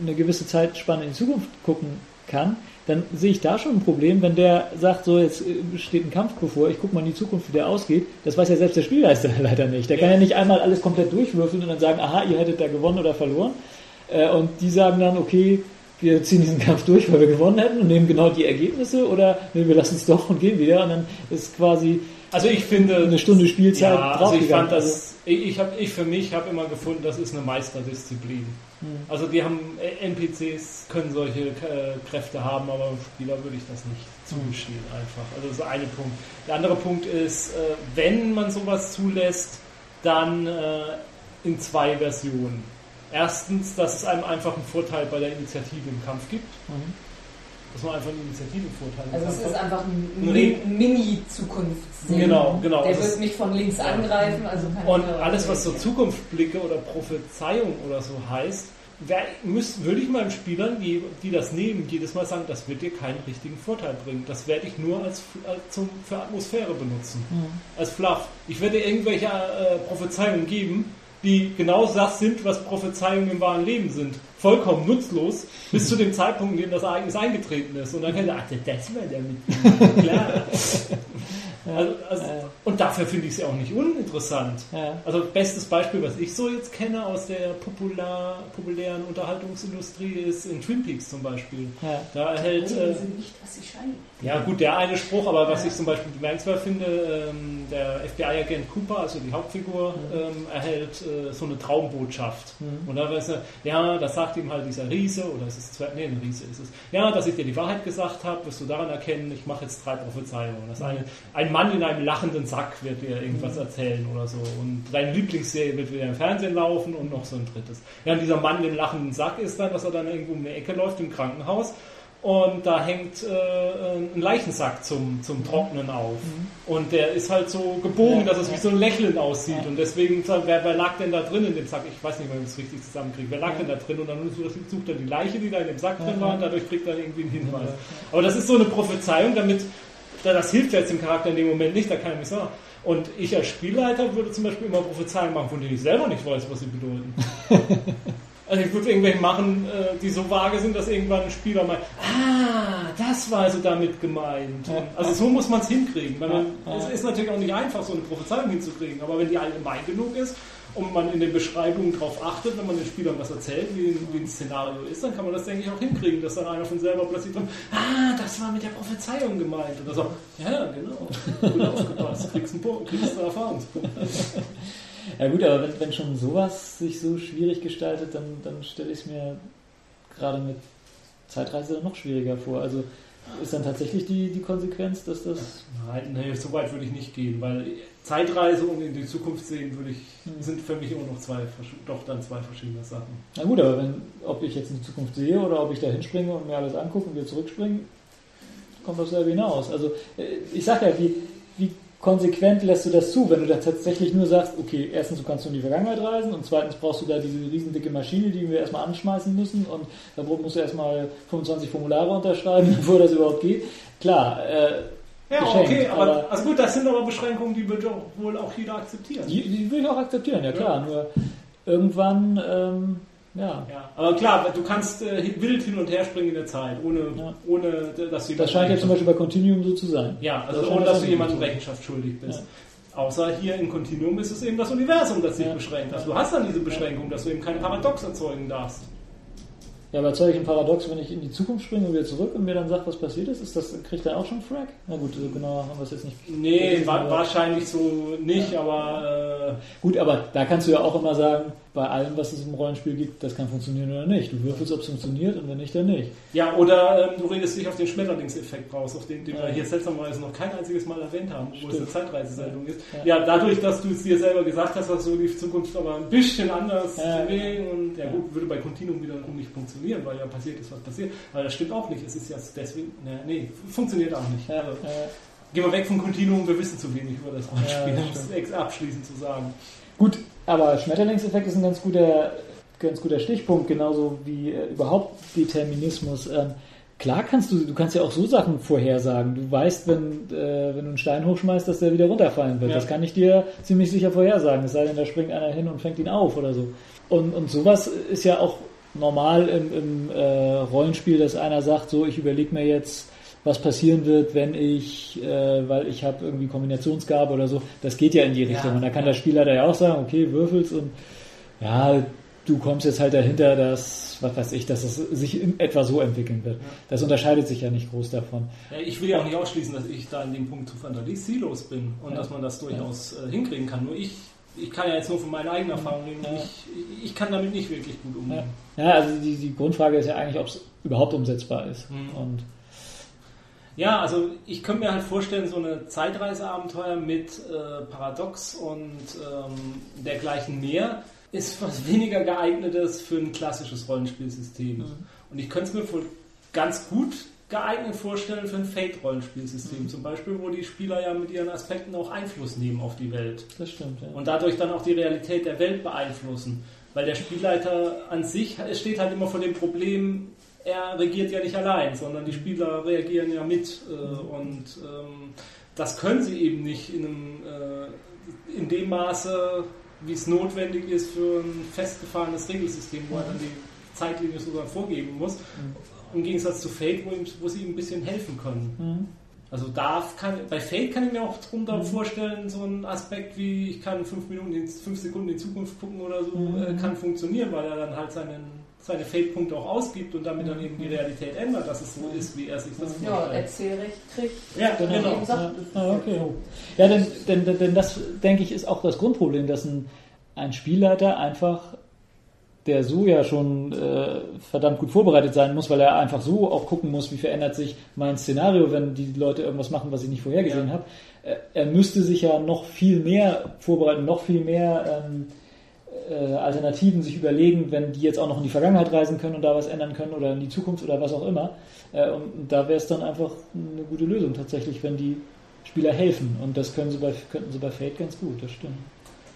eine gewisse Zeitspanne in die Zukunft gucken kann, dann sehe ich da schon ein Problem, wenn der sagt, so jetzt äh, steht ein Kampf bevor, ich gucke mal in die Zukunft, wie der ausgeht. Das weiß ja selbst der Spielleister [laughs] leider nicht. Der kann ja nicht einmal alles komplett durchwürfeln und dann sagen, aha, ihr hättet da gewonnen oder verloren. Äh, und die sagen dann, okay, wir ziehen diesen Kampf durch, weil wir gewonnen hätten und nehmen genau die Ergebnisse oder nee, wir lassen es doch und gehen wieder und dann ist quasi also ich finde eine Stunde Spielzeit ja, also ich fand das ich habe ich für mich habe immer gefunden, das ist eine Meisterdisziplin. Hm. Also die haben äh, NPCs können solche äh, Kräfte haben, aber Spieler würde ich das nicht zugestehen einfach. Also das ist eine Punkt. Der andere Punkt ist, äh, wenn man sowas zulässt, dann äh, in zwei Versionen. Erstens, dass es einem einfach einen Vorteil bei der Initiative im Kampf gibt. Mhm. Dass man einfach einen Initiativenvorteil hat. Also es ist einfach ein, ein Mini-Zukunftssinn. Genau, genau. Der wird mich von links angreifen. Also und alles, was so Zukunftsblicke oder Prophezeiung oder so heißt, wer, müsst, würde ich meinen Spielern, die, die das nehmen, jedes Mal sagen, das wird dir keinen richtigen Vorteil bringen. Das werde ich nur als, als zum, für Atmosphäre benutzen. Mhm. Als Fluff. Ich werde dir irgendwelche äh, Prophezeiungen geben, die genau das sind, was Prophezeiungen im wahren Leben sind. Vollkommen nutzlos, bis zu dem Zeitpunkt, in dem das Ereignis eingetreten ist. Und dann kann sagen, ach, das war der mit. Klar. Also, also, ja. Und dafür finde ich es ja auch nicht uninteressant. Ja. Also bestes Beispiel, was ich so jetzt kenne aus der popular, populären Unterhaltungsindustrie, ist in Twin Peaks zum Beispiel. Ja. Da erhält. Äh, nicht, was sie scheinen. Ja gut, der eine Spruch, aber was ich zum Beispiel bemerkenswert finde, ähm, der FBI-Agent Cooper, also die Hauptfigur, mhm. ähm, erhält äh, so eine Traumbotschaft. Mhm. Und da weiß er, ja, das sagt ihm halt dieser Riese, oder ist es zwei, nee, ein Riese ist es. Ja, dass ich dir die Wahrheit gesagt habe, wirst du daran erkennen, ich mache jetzt drei Prophezeiungen. Das eine, ein Mann in einem lachenden Sack wird dir irgendwas mhm. erzählen oder so. Und deine Lieblingsserie wird wieder im Fernsehen laufen und noch so ein drittes. Ja, und dieser Mann im lachenden Sack ist dann, dass er dann irgendwo um die Ecke läuft im Krankenhaus und da hängt äh, ein Leichensack zum, zum Trocknen auf. Mhm. Und der ist halt so gebogen, dass es wie so ein Lächeln aussieht. Und deswegen, wer, wer, lag denn da drin in dem Sack? Ich weiß nicht, ob ich es richtig zusammenkriege. Wer lag denn da drin? Und dann sucht er die Leiche, die da in dem Sack drin war, und dadurch kriegt er irgendwie einen Hinweis. Aber das ist so eine Prophezeiung, damit, das hilft jetzt dem Charakter in dem Moment nicht, da kann er nicht sagen. Und ich als Spielleiter würde zum Beispiel immer Prophezeiungen machen, von denen ich selber nicht weiß, was sie bedeuten. [laughs] Also ich würde irgendwelche machen, äh, die so vage sind, dass irgendwann ein Spieler meint, ah, das war also damit gemeint. Ja. Also so muss man es hinkriegen. Weil man, ja. Es ist natürlich auch nicht einfach, so eine Prophezeiung hinzukriegen, aber wenn die allgemein genug ist und man in den Beschreibungen darauf achtet, wenn man den Spielern was erzählt, wie, wie, ein Szenario ist, dann kann man das, denke ich, auch hinkriegen, dass dann einer von selber plötzlich kommt, ah, das war mit der Prophezeiung gemeint. Oder so, ja, genau, gut aufgepasst, kriegst einen Punkt, kriegst einen Erfahrungspunkt. Ja gut, aber wenn, wenn schon sowas sich so schwierig gestaltet, dann, dann stelle ich es mir gerade mit Zeitreise noch schwieriger vor. Also ist dann tatsächlich die, die Konsequenz, dass das. Nein, nee, so weit würde ich nicht gehen, weil Zeitreise und in die Zukunft sehen würde ich, hm. sind für mich immer noch zwei, doch dann zwei verschiedene Sachen. Na gut, aber wenn, ob ich jetzt in die Zukunft sehe oder ob ich da hinspringe und mir alles angucke und wieder zurückspringe, kommt das selber hinaus. Also äh, ich sage ja, wie konsequent lässt du das zu, wenn du da tatsächlich nur sagst, okay, erstens, du kannst nur in die Vergangenheit reisen und zweitens brauchst du da diese riesendicke Maschine, die wir erstmal anschmeißen müssen und da musst du erstmal 25 Formulare unterschreiben, [laughs] bevor das überhaupt geht. Klar, äh, ja, okay, aber, aber, also gut, das sind aber Beschränkungen, die wird wohl auch jeder akzeptieren. Die, die will ich auch akzeptieren, ja klar, ja. nur irgendwann ähm, ja. ja. Aber klar, du kannst äh, wild hin und her springen in der Zeit, ohne, ja. ohne dass du Das scheint ja zum Beispiel bei Continuum so zu sein. Ja, also ohne dass du jemandem Rechenschaft schuldig bist. Ja. Außer hier in Continuum ist es eben das Universum, das sich beschränkt. Also du hast dann diese Beschränkung, dass du eben kein Paradox erzeugen darfst. Ja, aber erzeuge ich ein Paradox, wenn ich in die Zukunft springe und wieder zurück und mir dann sagt, was passiert ist? ist das, kriegt er auch schon Frack? Na gut, so genau haben wir es jetzt nicht. Nee, wa wahrscheinlich so nicht, aber. Äh gut, aber da kannst du ja auch immer sagen, bei allem, was es im Rollenspiel gibt, das kann funktionieren oder nicht. Du würfelst, ob es funktioniert und wenn nicht, dann nicht. Ja, oder ähm, du redest dich auf den Schmetterlingseffekt raus, auf den, den ja. wir hier seltsamerweise noch kein einziges Mal erwähnt haben, wo Stimmt. es eine Zeitreisesendung ist. Ja. ja. dadurch, dass du es dir selber gesagt hast, dass so die Zukunft aber ein bisschen anders ja. bewegen und ja, gut, würde bei Continuum wiederum nicht funktionieren, weil ja passiert ist, was passiert. Aber das stimmt auch nicht. Es ist ja deswegen, nee, nee funktioniert auch nicht. Also, gehen wir weg vom Continuum, wir wissen zu wenig über das Rollenspiel, um es abschließend zu sagen. Gut, aber Schmetterlingseffekt ist ein ganz guter, ganz guter Stichpunkt, genauso wie äh, überhaupt Determinismus. Ähm, klar kannst du, du kannst ja auch so Sachen vorhersagen. Du weißt, wenn, äh, wenn du einen Stein hochschmeißt, dass der wieder runterfallen wird. Ja. Das kann ich dir ziemlich sicher vorhersagen. Es sei denn, da springt einer hin und fängt ihn auf oder so. Und, und sowas ist ja auch normal im, im äh, Rollenspiel, dass einer sagt, so ich überlege mir jetzt, was passieren wird, wenn ich, äh, weil ich habe irgendwie Kombinationsgabe oder so, das geht ja in die Richtung. Ja, und da kann ja. der Spieler da ja auch sagen, okay, würfelst und ja, du kommst jetzt halt dahinter, dass, was weiß ich, dass es sich in etwa so entwickeln wird. Ja. Das unterscheidet sich ja nicht groß davon. Ich will ja auch nicht ausschließen, dass ich da in dem Punkt zu fantasielos bin und dass man das durchaus äh, hinkriegen kann. Nur ich ich kann ja jetzt nur von meiner eigenen Erfahrung reden. Ja. Ich, ich kann damit nicht wirklich gut umgehen. Ja, ja also die, die Grundfrage ist ja eigentlich, ob es überhaupt umsetzbar ist. Mhm. Und ja, also ich könnte mir halt vorstellen, so eine Zeitreiseabenteuer mit äh, Paradox und ähm, dergleichen mehr ist was [laughs] weniger geeignetes für ein klassisches Rollenspielsystem. Mhm. Und ich könnte es mir wohl ganz gut geeignet vorstellen für ein Fate-Rollenspielsystem, mhm. zum Beispiel, wo die Spieler ja mit ihren Aspekten auch Einfluss nehmen auf die Welt. Das stimmt, ja. Und dadurch dann auch die Realität der Welt beeinflussen. Weil der Spielleiter an sich steht halt immer vor dem Problem, er regiert ja nicht allein, sondern die Spieler reagieren ja mit. Äh. Und ähm, das können sie eben nicht in, einem, äh, in dem Maße, wie es notwendig ist für ein festgefahrenes Regelsystem, wo er dann die Zeitlinie sogar vorgeben muss. Mhm im Gegensatz zu Fate, wo, ihm, wo sie ihm ein bisschen helfen können. Mhm. Also da kann, bei Fate kann ich mir auch drunter mhm. vorstellen, so ein Aspekt wie ich kann fünf Minuten, in, fünf Sekunden in die Zukunft gucken oder so, mhm. äh, kann funktionieren, weil er dann halt seinen, seine Fate-Punkte auch ausgibt und damit dann eben die Realität ändert, dass es so ist, wie er sich das vorstellt. Ja, Erzählrecht kriegt. Ja, genau. Ja, ah, okay. ja denn, denn, denn das, denke ich, ist auch das Grundproblem, dass ein, ein Spielleiter einfach der so ja schon äh, verdammt gut vorbereitet sein muss, weil er einfach so auch gucken muss, wie verändert sich mein Szenario, wenn die Leute irgendwas machen, was ich nicht vorhergesehen ja. habe. Äh, er müsste sich ja noch viel mehr vorbereiten, noch viel mehr ähm, äh, Alternativen sich überlegen, wenn die jetzt auch noch in die Vergangenheit reisen können und da was ändern können oder in die Zukunft oder was auch immer. Äh, und da wäre es dann einfach eine gute Lösung tatsächlich, wenn die Spieler helfen. Und das können sie bei, könnten sie bei Fate ganz gut, das stimmt.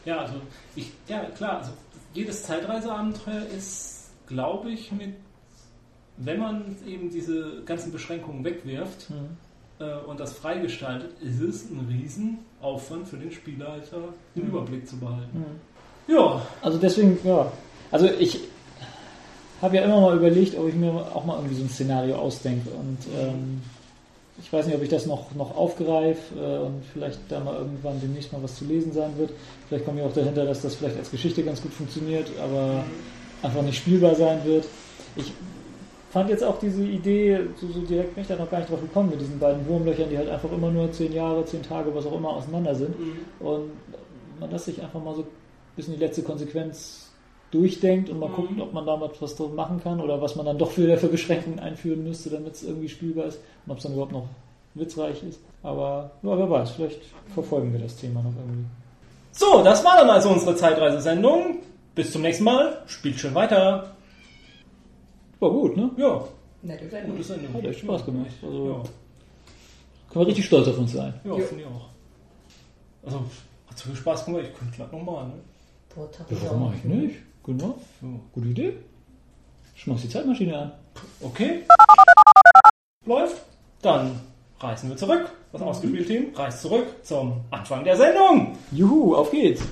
Ja, also ich, ja klar, also jedes Zeitreiseabenteuer ist, glaube ich, mit, wenn man eben diese ganzen Beschränkungen wegwirft mhm. äh, und das freigestaltet, ist es ein Riesenaufwand für den Spielleiter, den mhm. Überblick zu behalten. Mhm. Ja. Also deswegen, ja. Also ich habe ja immer mal überlegt, ob ich mir auch mal irgendwie so ein Szenario ausdenke und ähm, ich weiß nicht, ob ich das noch, noch aufgreife äh, und vielleicht da mal irgendwann demnächst mal was zu lesen sein wird. Vielleicht komme ich auch dahinter, dass das vielleicht als Geschichte ganz gut funktioniert, aber einfach nicht spielbar sein wird. Ich fand jetzt auch diese Idee, so, so direkt bin ich da noch gar nicht drauf gekommen, mit diesen beiden Wurmlöchern, die halt einfach immer nur zehn Jahre, zehn Tage, was auch immer auseinander sind. Mhm. Und man lässt sich einfach mal so ein bisschen die letzte Konsequenz durchdenkt und mal mhm. guckt, ob man damit was drauf machen kann oder was man dann doch wieder für Beschränkungen einführen müsste, damit es irgendwie spielbar ist und ob es dann überhaupt noch witzreich ist. Aber ja, wer weiß, vielleicht verfolgen wir das Thema noch irgendwie. So, das war dann also unsere Zeitreisesendung. Bis zum nächsten Mal. Spielt schön weiter. War gut, ne? Ja. Nette Sendung. Gute Sendung. Hat echt Spaß gemacht. Also, ja. Können wir richtig stolz auf uns sein. Ja, finde ich auch. Also, hat so viel Spaß gemacht, ich könnte glatt nochmal, ne? Boah, ja, warum mache ich nicht? Genau. Ja. Gute Idee. Schmeiß die Zeitmaschine an. Okay. Läuft. Dann reisen wir zurück. Das ausgespielt Team reist zurück zum Anfang der Sendung. Juhu, auf geht's.